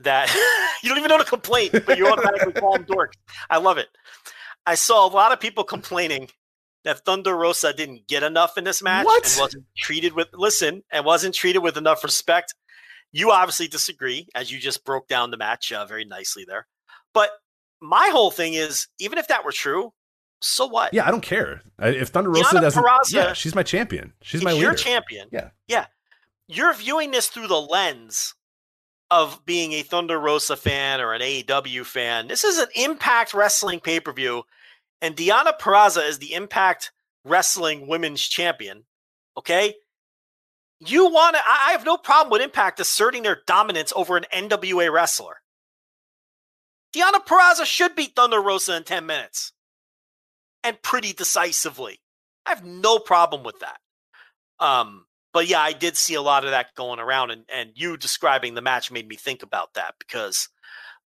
that you don't even know to complain, but you automatically call them dorks. I love it. I saw a lot of people complaining that Thunder Rosa didn't get enough in this match What? and wasn't treated with listen and wasn't treated with enough respect. You obviously disagree, as you just broke down the match uh, very nicely there. But my whole thing is, even if that were true, so what? Yeah, I don't care. If Thunder Rosa doesn't, Purrazzo- yeah, she's my champion. She's my your champion. Yeah. Yeah. You're viewing this through the lens of being a Thunder Rosa fan or an AEW fan. This is an Impact Wrestling pay per view, and Deonna Purrazzo is the Impact Wrestling Women's Champion. Okay. You want to, I have no problem with Impact asserting their dominance over an NWA wrestler. Deonna Purrazzo should beat Thunder Rosa in 10 minutes and pretty decisively. I have no problem with that. Um, but yeah, I did see a lot of that going around, and and you describing the match made me think about that because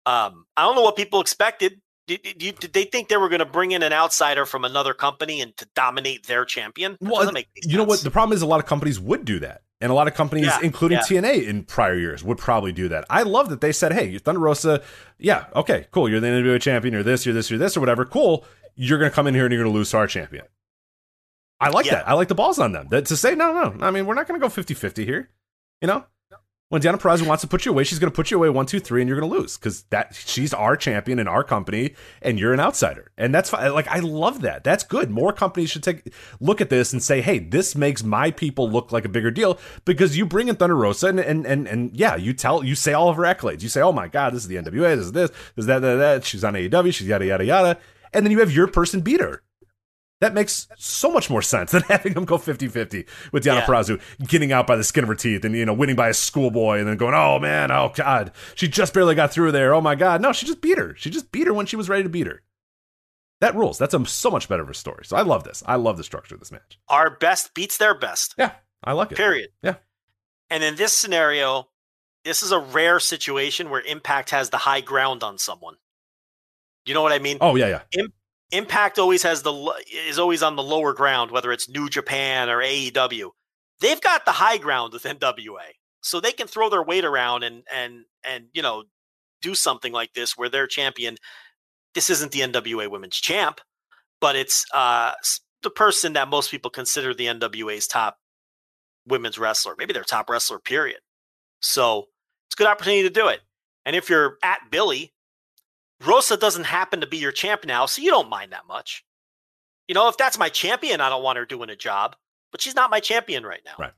um, I don't know what people expected. Did, did, did they think they were going to bring in an outsider from another company and to dominate their champion? That Well, doesn't make any you know what? The problem is a lot of companies would do that. And a lot of companies, Yeah, including yeah. TNA in prior years, would probably do that. I love that they said, hey, Thunder Rosa, yeah, okay, cool. You're the NWA champion, you're this, you're this, you're this, or whatever. Cool. You're going to come in here and you're going to lose to our champion. I like Yeah. that. I like the balls on them. That, to say, no, no, I mean, we're not going to go 50 50 here. You know? When Deonna Purrazzo wants to put you away, she's going to put you away one, two, three, and you're going to lose because that she's our champion in our company, and you're an outsider, and that's fine. Like I love that. That's good. More companies should take look at this and say, hey, this makes my people look like a bigger deal because you bring in Thunder Rosa, and and and, and yeah, you tell you say all of her accolades. You say, oh my god, this is the NWA, this is this, this is that, that, that. She's on AEW, she's yada yada yada, and then you have your person beat her. That makes so much more sense than having them go 50-50 with Deonna Yeah. Purrazzo getting out by the skin of her teeth and you know winning by a schoolboy and then going, "Oh man, oh god, she just barely got through there. Oh my god." No, she just beat her. She just beat her when she was ready to beat her. That rules. That's a so much better of a story. So I love this. I love the structure of this match. Our best beats their best. Yeah, I like it. Period. Yeah. And in this scenario, this is a rare situation where Impact has the high ground on someone. You know what I mean? Oh yeah, yeah. Impact always has the is always on the lower ground, whether it's New Japan or AEW. They've got the high ground with NWA, so they can throw their weight around and and and you know do something like this where they're champion. This isn't the NWA Women's Champ, but it's uh, the person that most people consider the NWA's top women's wrestler, maybe their top wrestler. Period. So it's a good opportunity to do it. And if you're at Billy, Rosa doesn't happen to be your champ now, so you don't mind that much. You know, if that's my champion, I don't want her doing a job, but she's not my champion right now. Right.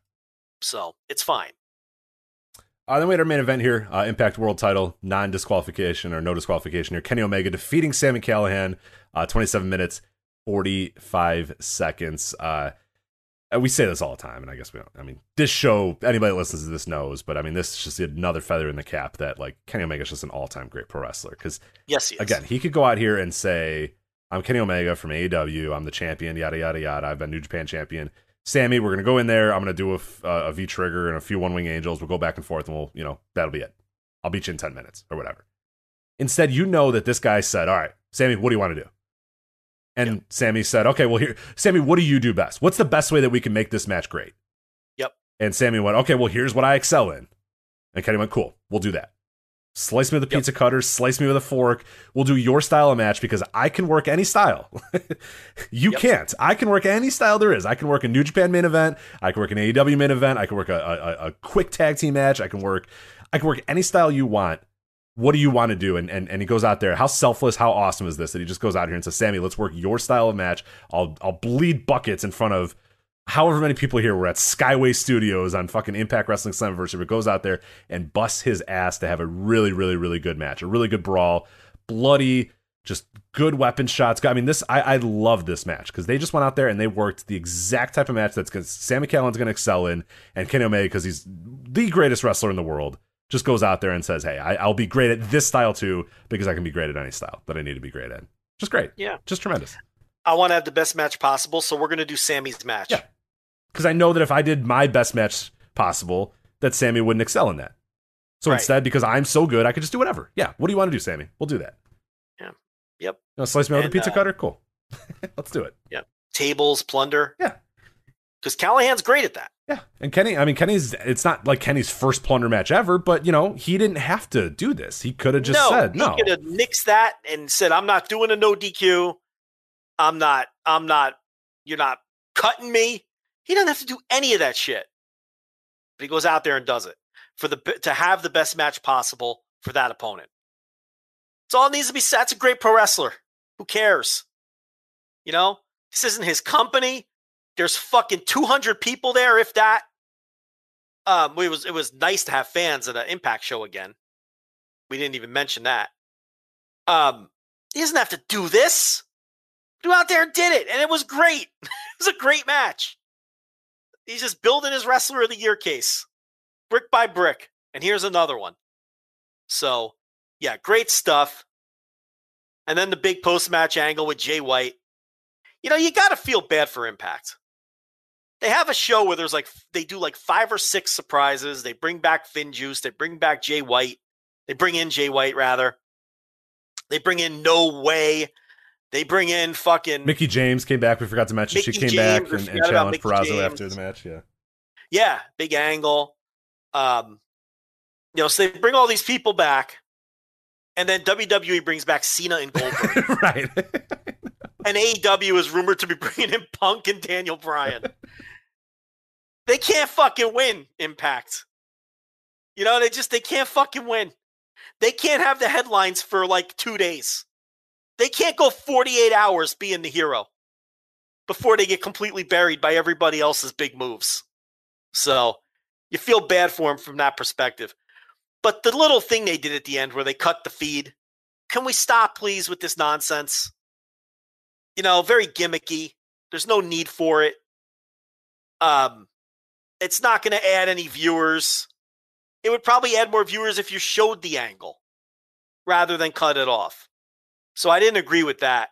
So it's fine. Uh, then we had our main event here, uh, Impact World Title, non disqualification or no disqualification here. Kenny Omega defeating Sami Callihan, uh, 27 minutes, 45 seconds. Uh, we say this all the time, and I guess we don't. I mean, this show, anybody that listens to this knows, but I mean, this is just another feather in the cap that, like, Kenny Omega's just an all time great pro wrestler. Because, Yes, he is. again, he could go out here and say, I'm Kenny Omega from AEW. I'm the champion. Yada yada yada. I've been New Japan champion. Sammy, we're gonna go in there. I'm gonna do a, uh, a V trigger and a few one wing angels. We'll go back and forth, and we'll, you know, that'll be it. I'll beat you in ten minutes or whatever. Instead, you know that this guy said, "All right, Sammy, what do you want to do?" And Yep. Sammy said, "Okay, well here, Sammy, what do you do best? What's the best way that we can make this match great?" Yep. And Sammy went, "Okay, well here's what I excel in." And Kenny went, "Cool, we'll do that." Slice me with a Yep. pizza cutter, slice me with a fork. We'll do your style of match because I can work any style. you Yep. can't. I can work any style there is. I can work a New Japan main event. I can work an AEW main event. I can work a, a, a quick tag team match. I can work. I can work any style you want. What do you want to do? And, and and he goes out there. How selfless, how awesome is this that he just goes out here and says, Sammy, let's work your style of match. I'll I'll bleed buckets in front of however many people here were at Skyway Studios on fucking Impact Wrestling Slammiversary, but goes out there and busts his ass to have a really, really, really good match, a really good brawl, bloody, just good weapon shots. I mean, this I, I love this match because they just went out there and they worked the exact type of match that's because Sami Callihan's going to excel in, and Kenny Omega because he's the greatest wrestler in the world. Just goes out there and says, "Hey, I, I'll be great at this style too because I can be great at any style that I need to be great at." Just great, Yeah. just tremendous. I want to have the best match possible, so we're going to do Sammy's match. Yeah. because I know that if I did my best match possible, that Sammy wouldn't excel in that. So Right. instead, because I'm so good, I could just do whatever. Yeah, what do you want to do, Sammy? We'll do that. Yeah. Yep. You know, slice me out with a pizza uh, cutter. Cool. Let's do it. Yeah. Tables, plunder. Yeah. Because Callihan's great at that. Yeah, and Kenny. I mean, Kenny's. It's not like Kenny's first plunder match ever, but you know, he didn't have to do this. He could have just no, said he no. could have nixed that and said, "I'm not doing a no DQ. I'm not. I'm not. You're not cutting me." He doesn't have to do any of that shit. But he goes out there and does it for the to have the best match possible for that opponent. It's all it needs to be. Said. That's a great pro wrestler. Who cares? You know, this isn't his company. There's fucking 200 people there, if that. Um, it was it was nice to have fans at an Impact show again. We didn't even mention that. Um, he doesn't have to do this. Go out there and did it, and it was great. it was a great match. He's just building his wrestler of the year case, brick by brick. And here's another one. So, yeah, great stuff. And then the big post match angle with Jay White. You know, you got to feel bad for Impact. They have a show where there's like they do like five or six surprises. They bring back Finn Juice. They bring back Jay White. They bring in Jay White rather. They bring in No Way. They bring in fucking Mickie James came back. We forgot to mention she came James, back and, and challenged Mickey Purrazzo after the match. Yeah, yeah, big angle. Um, you know, so they bring all these people back, and then WWE brings back Cena and Goldberg, right. and AEW is rumored to be bringing in Punk and Daniel Bryan. they can't fucking win Impact. You know, they just they can't fucking win. They can't have the headlines for like two days. They can't go 48 hours being the hero before they get completely buried by everybody else's big moves. So you feel bad for him from that perspective. But the little thing they did at the end where they cut the feed, can we stop, please, with this nonsense? You know, very gimmicky. There's no need for it. Um, it's not going to add any viewers. It would probably add more viewers if you showed the angle rather than cut it off. So I didn't agree with that.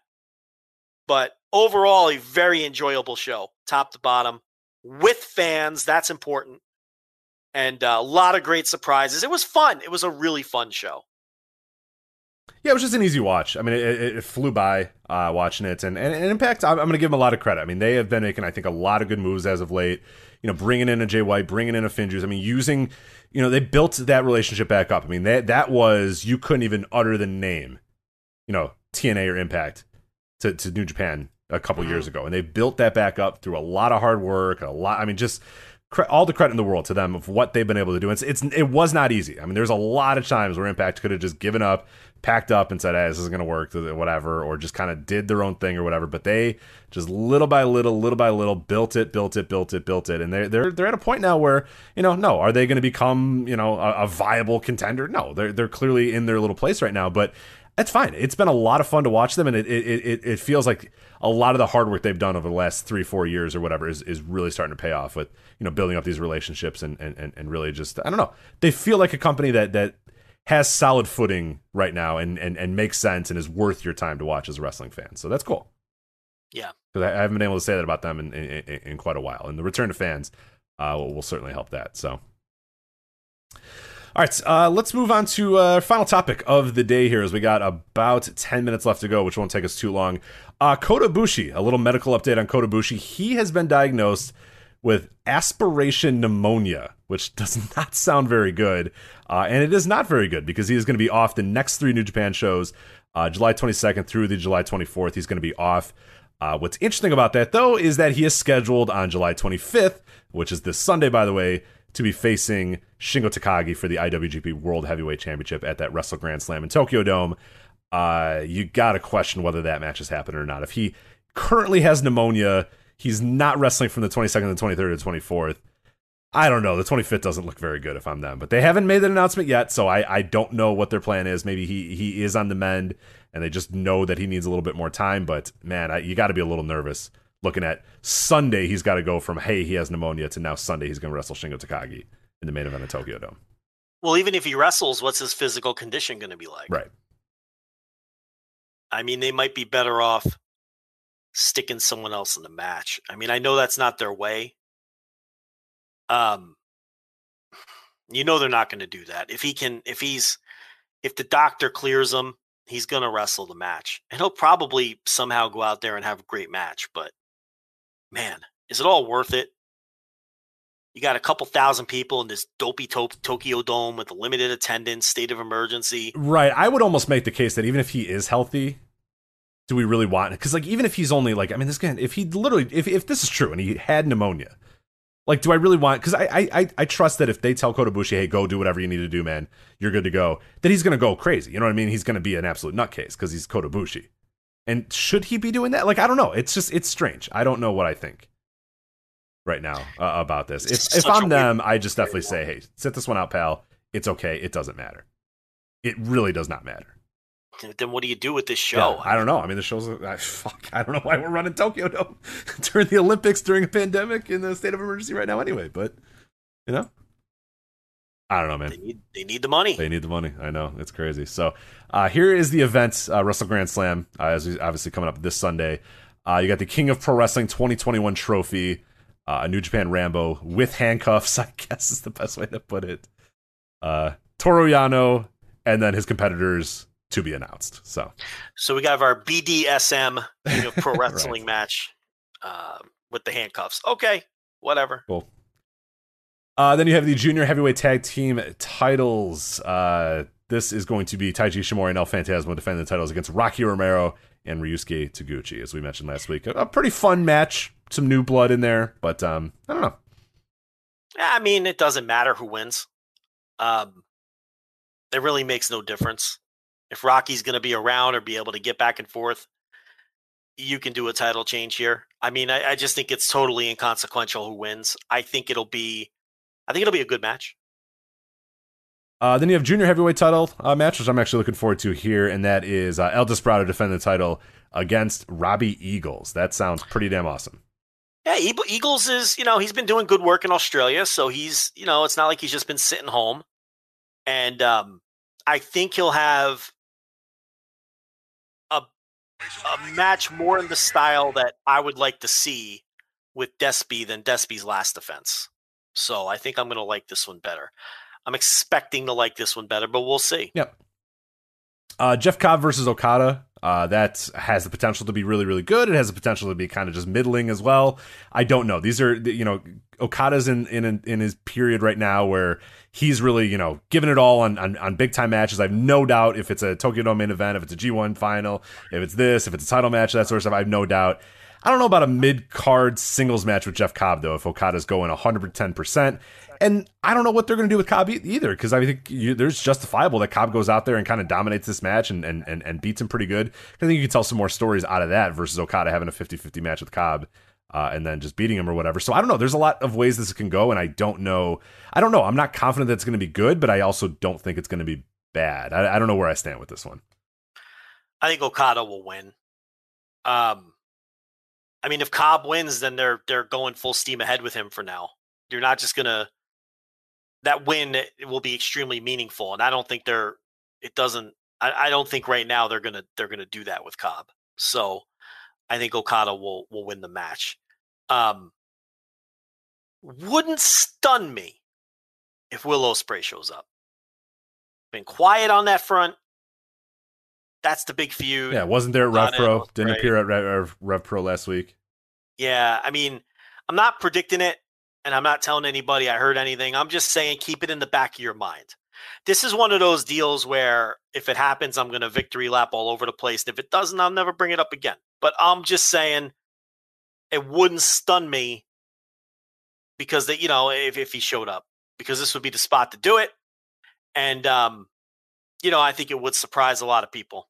But overall, a very enjoyable show, top to bottom, with fans. That's important. And uh, a lot of great surprises. It was fun. It was a really fun show. Yeah, it was just an easy watch. I mean, it, it, flew by uh, watching it, and, and, and Impact. I'm, I'm going to give them a lot of credit. I mean, they have been making, I think, a lot of good moves as of late. You know, bringing in a Jay White, bringing in a Finjuice. I mean, using, you know, they built that relationship back up. I mean, that that was you couldn't even utter the name, you know, TNA or Impact to, to New Japan a couple years ago, and they built that back up through a lot of hard work, a lot. I mean, just all the credit in the world to them of what they've been able to do. It's, it's it was not easy. I mean, there's a lot of times where Impact could have just given up, packed up, and said, "Hey, this isn't going to work," whatever, or just kind of did their own thing or whatever. But they just little by little, little by little, built it, built it, built it, built it, and they're they're they're at a point now where you know, no, are they going to become you know a, a viable contender? No, they're they're clearly in their little place right now, but. That's fine. It's been a lot of fun to watch them, and it, it, it, it feels like a lot of the hard work they've done over the last three, four years or whatever is, is really starting to pay off with, you know, building up these relationships and, and, and, and really just, I don't know. They feel like a company that, that has solid footing right now and and and makes sense and is worth your time to watch as a wrestling fan. So that's cool. Yeah. because I, haven't been able to say that about them in in, in, quite a while, and the return to fans uh, will, will certainly help that. So. All right, uh, let's move on to uh, final topic of the day here as we got about 10 minutes left to go, which won't take us too long. Uh, Kota Ibushi, a little medical update on Kota Ibushi. He has been diagnosed with aspiration pneumonia, which does not sound very good. Uh, and it is not very good because he is going to be off the next three New Japan shows, uh, July 22nd through the July 24th. He's going to be off. Uh, what's interesting about that, though, is that he is scheduled on July 25th, which is this Sunday, by the way, to be facing Shingo Takagi for the IWGP World Heavyweight Championship at that Wrestle Grand Slam in Tokyo Dome. Uh, you got to question whether that match has happened or not. If he currently has pneumonia, he's not wrestling from the 22nd, the 23rd, or the 24th. I don't know. The 25th doesn't look very good if I'm them, but they haven't made that announcement yet, so I, I don't know what their plan is. Maybe he he is on the mend and they just know that he needs a little bit more time. But man, I, you got to be a little nervous looking at Sunday. He's got to go from hey he has pneumonia to now Sunday he's going to wrestle Shingo Takagi in the main event of Tokyo Dome. Well, even if he wrestles, what's his physical condition going to be like? Right. I mean, they might be better off sticking someone else in the match. I mean, I know that's not their way. Um, you know they're not going to do that. If he can, if he's, if the doctor clears him, he's going to wrestle the match, and he'll probably somehow go out there and have a great match. But man, is it all worth it? You got a couple thousand people in this dopey to- Tokyo Dome with a limited attendance, state of emergency. Right. I would almost make the case that even if he is healthy, do we really want because like even if he's only like I mean this guy if he literally if if this is true and he had pneumonia, like do I really want because I, I I I trust that if they tell Kota Ibushi hey go do whatever you need to do man you're good to go that he's gonna go crazy you know what I mean he's gonna be an absolute nutcase because he's Kota Ibushi and should he be doing that like I don't know it's just it's strange I don't know what I think right now uh, about this It's if if I'm them I just definitely say hey sit this one out pal it's okay it doesn't matter it really does not matter. Then what do you do with this Yeah, show? I don't know. I mean, the show's I, fuck. I don't know why we're running Tokyo Dome during the Olympics during a pandemic in the state of emergency right now. Anyway, but you know, I don't know, man. They need they need the money. They need the money. I know it's crazy. So uh, here is the event, uh, Wrestle Grand Slam, uh, as obviously coming up this Sunday. Uh, you got the King of Pro Wrestling 2021 trophy, uh, a New Japan Rambo with handcuffs. I guess is the best way to put it. Uh, Toru Yano, and then his competitors to be announced. So So we got our BDSM King of Pro Right. Wrestling match uh, with the handcuffs. Okay, whatever. Cool. Uh, then you have the junior heavyweight tag team titles. Uh, this is going to be Taiji Ishimori and El Phantasmo defending the titles against Rocky Romero and Ryusuke Taguchi, as we mentioned last week. A, a pretty fun match. Some new blood in there, but um, I don't know. I mean, it doesn't matter who wins. Um, it really makes no difference. If Rocky's going to be around or be able to get back and forth, you can do a title change here. I mean, I, I just think it's totally inconsequential who wins. I think it'll be, I think it'll be a good match. Uh, then you have junior heavyweight title uh, match, which I'm actually looking forward to here, and that is uh, El Desperado defending the title against Robbie Eagles. That sounds pretty damn awesome. Yeah, Eagles is, you know, he's been doing good work in Australia, so he's, you know, it's not like he's just been sitting home. And um, I think he'll have a a match more in the style that I would like to see with Despy than Despy's last defense. So I think I'm going to like this one better. I'm expecting to like this one better, but we'll see. Yep. Uh, Jeff Cobb versus Okada. Uh, that has the potential to be really, really good. It has the potential to be kind of just middling as well. I don't know. These are, you know, Okada's in in in his period right now where he's really, you know, giving it all on on, on big time matches. I have no doubt if it's a Tokyo Dome main event, if it's a G1 final, if it's this, if it's a title match, that sort of stuff. I have no doubt. I don't know about a mid card singles match with Jeff Cobb though. If Okada's going 110 percent, and I don't know what they're going to do with Cobb either because I think you, there's justifiable that Cobb goes out there and kind of dominates this match and and, and, and beats him pretty good. I think you can tell some more stories out of that versus Okada having a 50-50 match with Cobb. Uh, and then just beating him or whatever. So I don't know. There's a lot of ways this can go, and I don't know. I don't know. I'm not confident that it's going to be good, but I also don't think it's going to be bad. I, I don't know where I stand with this one. I think Okada will win. Um, I mean, if Cobb wins, then they're they're going full steam ahead with him for now. You're not just gonna that win will be extremely meaningful. And I don't think they're. It doesn't. I, I don't think right now they're gonna they're gonna do that with Cobb. So I think Okada will will win the match. Um, wouldn't stun me if Will Ospreay shows up. Been quiet on that front. That's the big feud. Yeah, wasn't there at Rev Pro? Didn't appear at Rev, Rev Pro last week. Yeah, I mean, I'm not predicting it and I'm not telling anybody I heard anything. I'm just saying keep it in the back of your mind. This is one of those deals where if it happens, I'm going to victory lap all over the place. And if it doesn't, I'll never bring it up again. But I'm just saying it wouldn't stun me because that you know if, if he showed up because this would be the spot to do it. And um, you know, I think it would surprise a lot of people.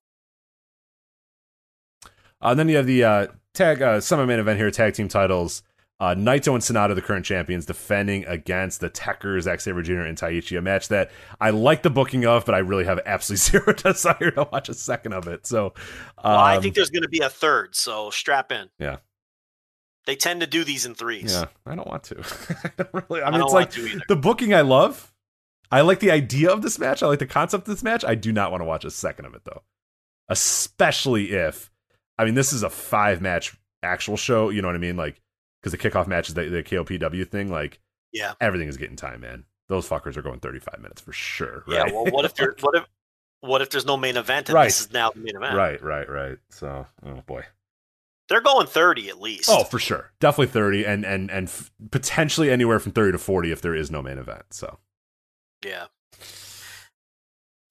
Uh, and then you have the uh, tag uh, summer main event here, tag team titles. Uh, Naito and Sanada, the current champions, defending against the Tekkers, Zack Sabre Jr. and Taichi. A match that I like the booking of, but I really have absolutely zero desire to watch a second of it. So, um, Well, I think there's going to be a third, so strap in. Yeah. They tend to do these in threes. yeah, I don't want to. I don't really. I I mean, don't it's like the booking I love. I like the idea of this match. I like the concept of this match. I do not want to watch a second of it though, especially if, I mean, this is a five match actual show. You know what I mean? Like, because the kickoff match is the, the KOPW thing. Like, Yeah. everything is getting time, man. Those fuckers are going 35 minutes for sure. Yeah. Well, what if there, what if what if there's no main event and Right. this is now the main event? right, right, right. So, oh boy. They're going thirty at least. Oh, for sure, definitely 30, and and and f- potentially anywhere from 30 to 40 if there is no main event. So. yeah.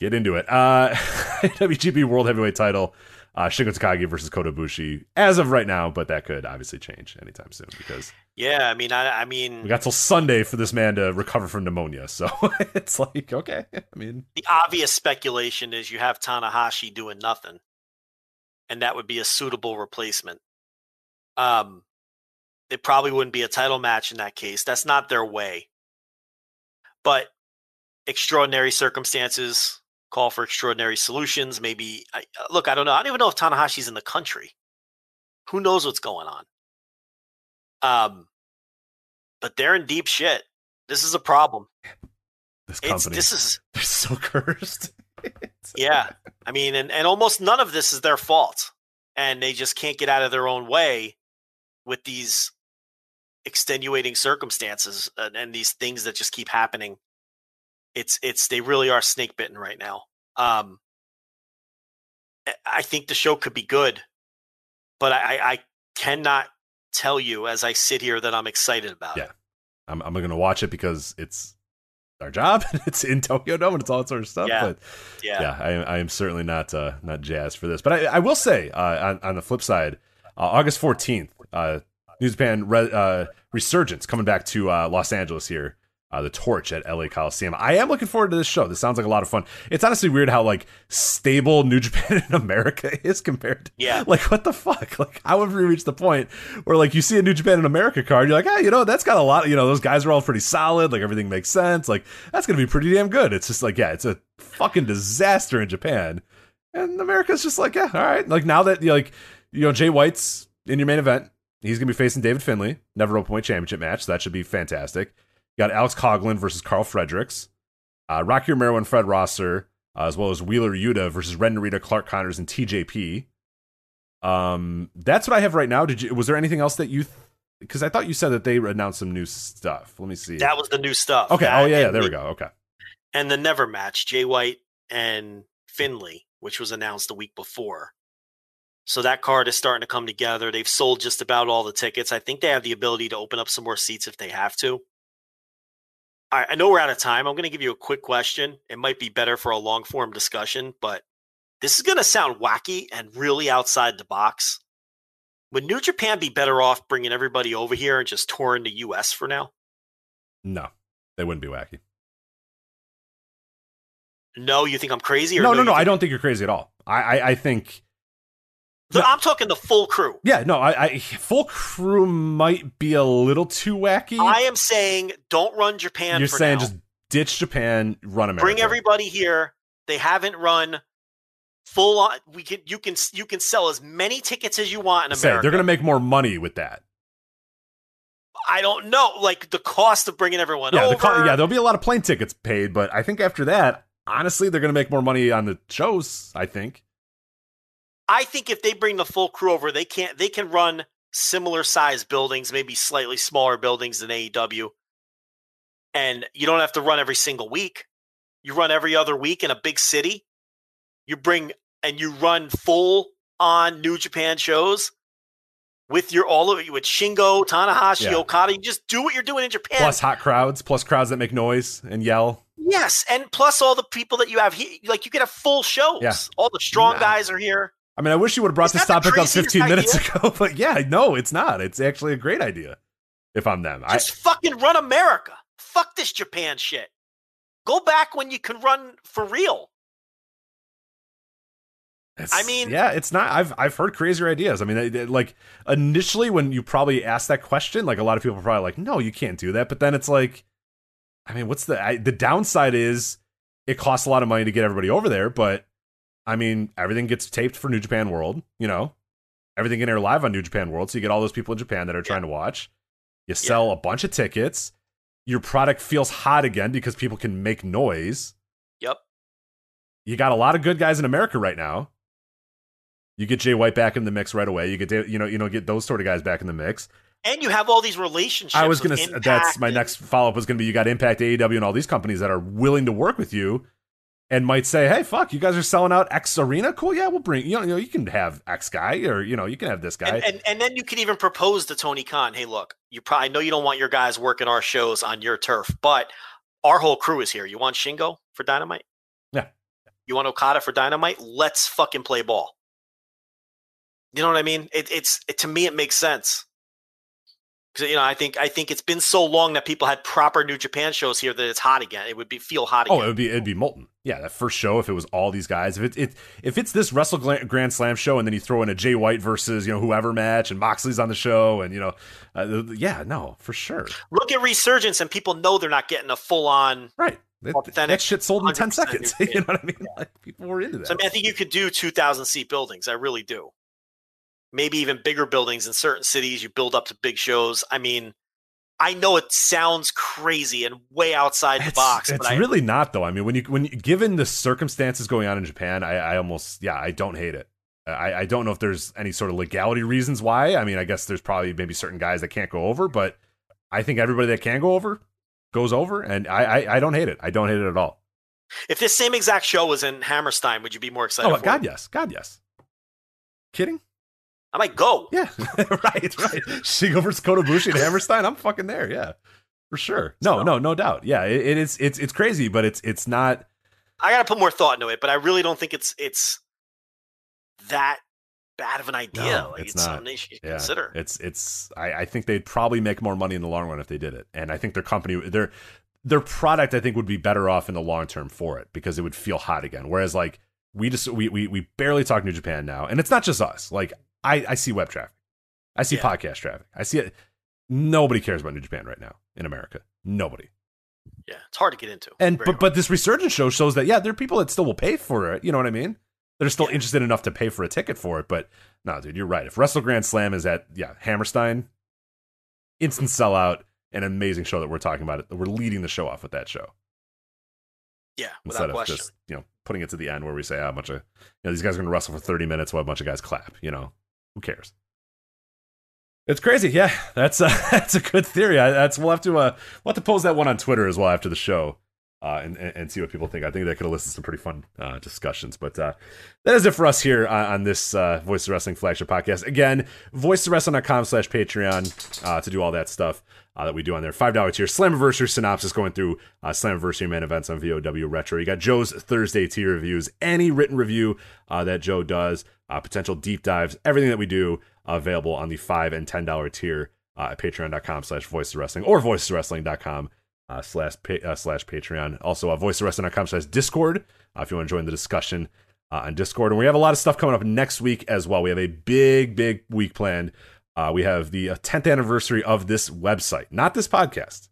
get into it. Uh, WGP World Heavyweight Title, uh, Shingo Takagi versus Kota Ibushi as of right now, but that could obviously change anytime soon because Yeah. I mean, I, I mean, we got till Sunday for this man to recover from pneumonia. So it's like okay, I mean, the obvious speculation is you have Tanahashi doing nothing, and that would be a suitable replacement. Um, it probably wouldn't be a title match in that case. That's not their way. But extraordinary circumstances call for extraordinary solutions. Maybe I, uh, look, I don't know. I don't even know if Tanahashi's in the country. Who knows what's going on? Um, but they're in deep shit. This is a problem. this It's company this is they're so cursed. Yeah. I mean, and, and almost none of this is their fault. And they just can't get out of their own way with these extenuating circumstances and, and these things that just keep happening. It's it's they really are snake bitten right now. Um I- think the show could be good, but I, I- cannot tell you as I sit here that I'm excited about Yeah. it. I'm I'm gonna watch it because it's our job. it's in Tokyo Dome and it's all that sort of stuff. Yeah. But Yeah. yeah, I, I am certainly not uh, not jazzed for this. But I, I will say uh, on, on the flip side, uh, August fourteenth, uh, New Japan Re- uh, Resurgence coming back to uh, Los Angeles here. Uh, the Torch at LA Coliseum. I am looking forward to this show. This sounds like a lot of fun. It's honestly weird how like stable New Japan in America is compared to Yeah. like what the fuck? Like how have we reached the point where like you see a New Japan in America card, you're like, ah, you know, that's got a lot. You know, those guys are all pretty solid. Like everything makes sense. Like that's gonna be pretty damn good. It's just like, yeah, it's a fucking disaster in Japan, and America's just like, yeah, all right. Like now that you like, you know, Jay White's in your main event, he's gonna be facing David Finlay, never open weight championship match. So that should be fantastic. You got Alex Coughlin versus Karl Fredericks, uh, Rocky Romero and Fred Rosser, uh, as well as Wheeler Yuta versus Ren Narita, Clark Connors, and TJP. Um, that's what I have right now. Did you? Was there anything else that you? Because I thought you said that they announced some new stuff. Let me see. That was the new stuff. okay. That Oh yeah, yeah. There the- we go. Okay. and the never match, Jay White and Finlay, which was announced the week before. So that card is starting to come together. They've sold just about all the tickets. I think they have the ability to open up some more seats if they have to. All right, I know we're out of time. I'm going to give you a quick question. It might be better for a long form discussion, but this is going to sound wacky and really outside the box. Would New Japan be better off bringing everybody over here and just touring the US for now? No, they wouldn't be wacky. No, you think I'm crazy? Or No, no, you no. I don't think you're crazy at all. I, I, I think. The- No. I'm talking the full crew. Yeah, no. I, I full crew might be a little too wacky. I am saying don't run Japan. you're for saying now. just ditch Japan, run America. bring everybody here. They haven't run full on. We can you can you can sell as many tickets as you want in Say, America. they're going to make more money with that. I don't know, like the cost of bringing everyone Yeah, over. the co- yeah, there'll be a lot of plane tickets paid, but I think after that, honestly, they're going to make more money on the shows. I think. I think if they bring the full crew over, they can't. They can run similar sized buildings, maybe slightly smaller buildings than AEW, and you don't have to run every single week. You run every other week in a big city. You bring and you run full on New Japan shows with your all of you with Shingo, Tanahashi, Yeah. Okada. You just do what you're doing in Japan. Plus hot crowds, plus crowds that make noise and yell. Yes, and plus all the people that you have here, like you get a full shows. Yeah. All the strong Nah. guys are here. I mean, I wish you would have brought Is this topic up craziest 15 minutes ago, but yeah, no, it's not. It's actually a great idea. If I'm them, I, Just fucking run America. Fuck this Japan shit. Go back when you can run for real. I mean- yeah, it's not. I've I've heard crazier ideas. I mean, they- they- like initially when you probably asked that question, like a lot of people were probably like, "No, you can't do that." But then it's like, I mean, what's the I, the downside is it costs a lot of money to get everybody over there, but I mean, everything gets taped for New Japan World. You know, everything can air live on New Japan World, so you get all those people in Japan that are trying to watch. You sell a bunch of tickets. Your product feels hot again because people can make noise Yep. you got a lot of good guys in America right now. You get Jay White back in the mix right away. You get you know you know get those sort of guys back in the mix. And you have all these relationships. I was gonna. That's my next follow up was gonna be you got Impact, AEW, and all these companies that are willing to work with you, and might say, hey, fuck, you guys are selling out X arena. Cool, yeah, we'll bring you know you, know, you can have X guy or you know you can have this guy. And, and and then you could even propose to Tony Khan, hey, look, you probably know you don't want your guys working our shows on your turf, but our whole crew is here. You want Shingo for Dynamite? Yeah. You want Okada for Dynamite? Let's fucking play ball. You know what I mean? It, it's it, to me, it makes sense. 'Cause, you know, I think I think it's been so long that people had proper New Japan shows here that it's hot again. It would be feel hot again. Oh, it would be it'd be molten. Yeah, that first show if it was all these guys. If it, it if it's this Wrestle Grand Slam show and then you throw in a Jay White versus you know whoever match and Moxley's on the show and you know, uh, yeah, no, for sure, Look at Resurgence, and people know they're not getting a full on right. That, Authentic, that shit sold in ten seconds. You know what I mean? Like people were into that. So I mean, I think you could do 2,000 seat buildings. I really do. Maybe even bigger buildings in certain cities. You build up to big shows. I mean, I know it sounds crazy and way outside the it's, box, it's but I, really not though. I mean, when you when you, given the circumstances going on in Japan, I, I almost yeah, I don't hate it. Uh, I, I don't know if there's any sort of legality reasons why. I mean, I guess there's probably maybe certain guys that can't go over, but I think everybody that can go over goes over, and I I, I don't hate it. I don't hate it at all. if this same exact show was in Hammerstein, would you be more excited? Oh God, it? yes, God, yes. Kidding? I might go. Yeah, right, right. Shingo versus Kota Ibushi and Hammerstein. I'm fucking there. Yeah, for sure. No, no, no doubt. Yeah, it, it is. It's it's crazy, but it's it's not. I got to put more thought into it, but I really don't think it's it's that bad of an idea. No, like it's it's, not. something they should Yeah, consider. it's it's. I, I think they'd probably make more money in the long run if they did it, and I think their company, their their product, I think would be better off in the long term for it because it would feel hot again. Whereas like we just we we we barely talk New Japan now, and it's not just us. Like I I see web traffic, I see Yeah. podcast traffic, I see it. Nobody cares about New Japan right now in America. Nobody. yeah, it's hard to get into. And but hard. but this resurgence show shows that yeah, there are people that still will pay for it. You know what I mean? They're still Yeah. interested enough to pay for a ticket for it. But no, dude, you're right. If Wrestle Grand Slam is at yeah Hammerstein, instant sellout, an amazing show that we're talking about. We're leading the show off with that show yeah, instead of question. just you know putting it to the end where we say ah, how much of you know these guys are going to wrestle for 30 minutes while a bunch of guys clap. You know who cares? It's crazy. Yeah, that's uh, that's a good theory. I, that's we'll have to uh, we'll have to pose that one on Twitter as well after the show. Uh, and, and see what people think. I think that could elicit some pretty fun uh, discussions. But uh, that is it for us here on, on this uh, Voice of Wrestling flagship podcast. Again, voiceofwrestling.com slash Patreon uh, to do all that stuff that we do on there. $5 tier. Slammiversary synopsis going through uh, Slammiversary main events on VOW Retro. You got Joe's Thursday tier reviews. Any written review that Joe does, uh, potential deep dives, everything that we do uh, available on the 5 and $10 tier uh, at patreon.com slash voice wrestling or voiceswrestling.com uh, slash pa- uh, slash Patreon. Also, uh, voicewrestling.com slash Discord uh, if you want to join the discussion uh, on Discord. And we have a lot of stuff coming up next week as well. We have a big, big week planned. We have the uh, 10th anniversary of this website, not this podcast,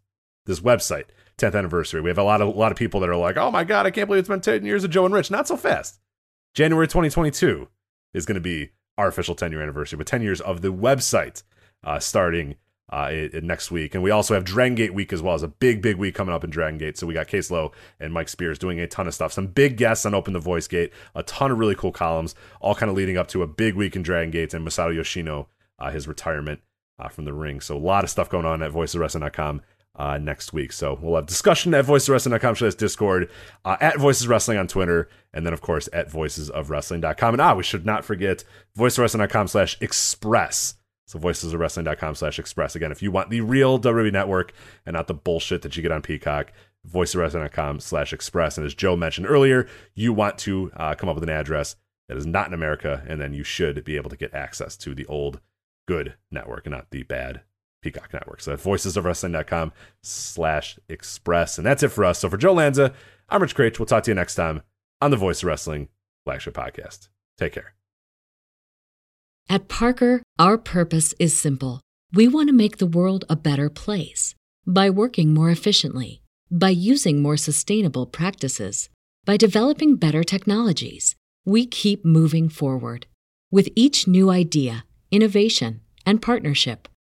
this website, 10th anniversary. We have a lot of a lot of people that are like, "Oh my god, I can't believe it's been 10 years of Joe and Rich." Not so fast. January 2022 is going to be our official 10 year anniversary, but 10 years of the website uh, starting uh, i- i- next week. And we also have Dragon Gate week as well. as a big, big week coming up in Dragon Gate. So we got Case Lowe and Mike Spears doing a ton of stuff. Some big guests on Open the Voice Gate, a ton of really cool columns, all kind of leading up to a big week in Dragon Gate and Masato Yoshino, uh, his retirement uh, from the ring. So a lot of stuff going on at voiceswrestling.com. Uh, next week. So we'll have discussion at voiceswrestling.com slash discord, uh, at Voices Wrestling on Twitter, and then of course at voicesofwrestling.com. And ah, we should not forget voiceswrestling.com slash express. So voicesofwrestling.com slash express. Again, if you want the real WWE network and not the bullshit that you get on Peacock, voicesofwrestling.com slash express. And as Joe mentioned earlier, you want to uh, come up with an address that is not in America, and then you should be able to get access to the old good network and not the bad Peacock network. So voicesofwrestling.com slash express. And that's it for us. So for Joe Lanza, I'm Rich Kraetsch. We'll talk to you next time on the Voice of Wrestling flagship podcast. Take care. At Parker, our purpose is simple. We want to make the world a better place by working more efficiently, by using more sustainable practices, by developing better technologies. We keep moving forward. With each new idea, innovation, and partnership,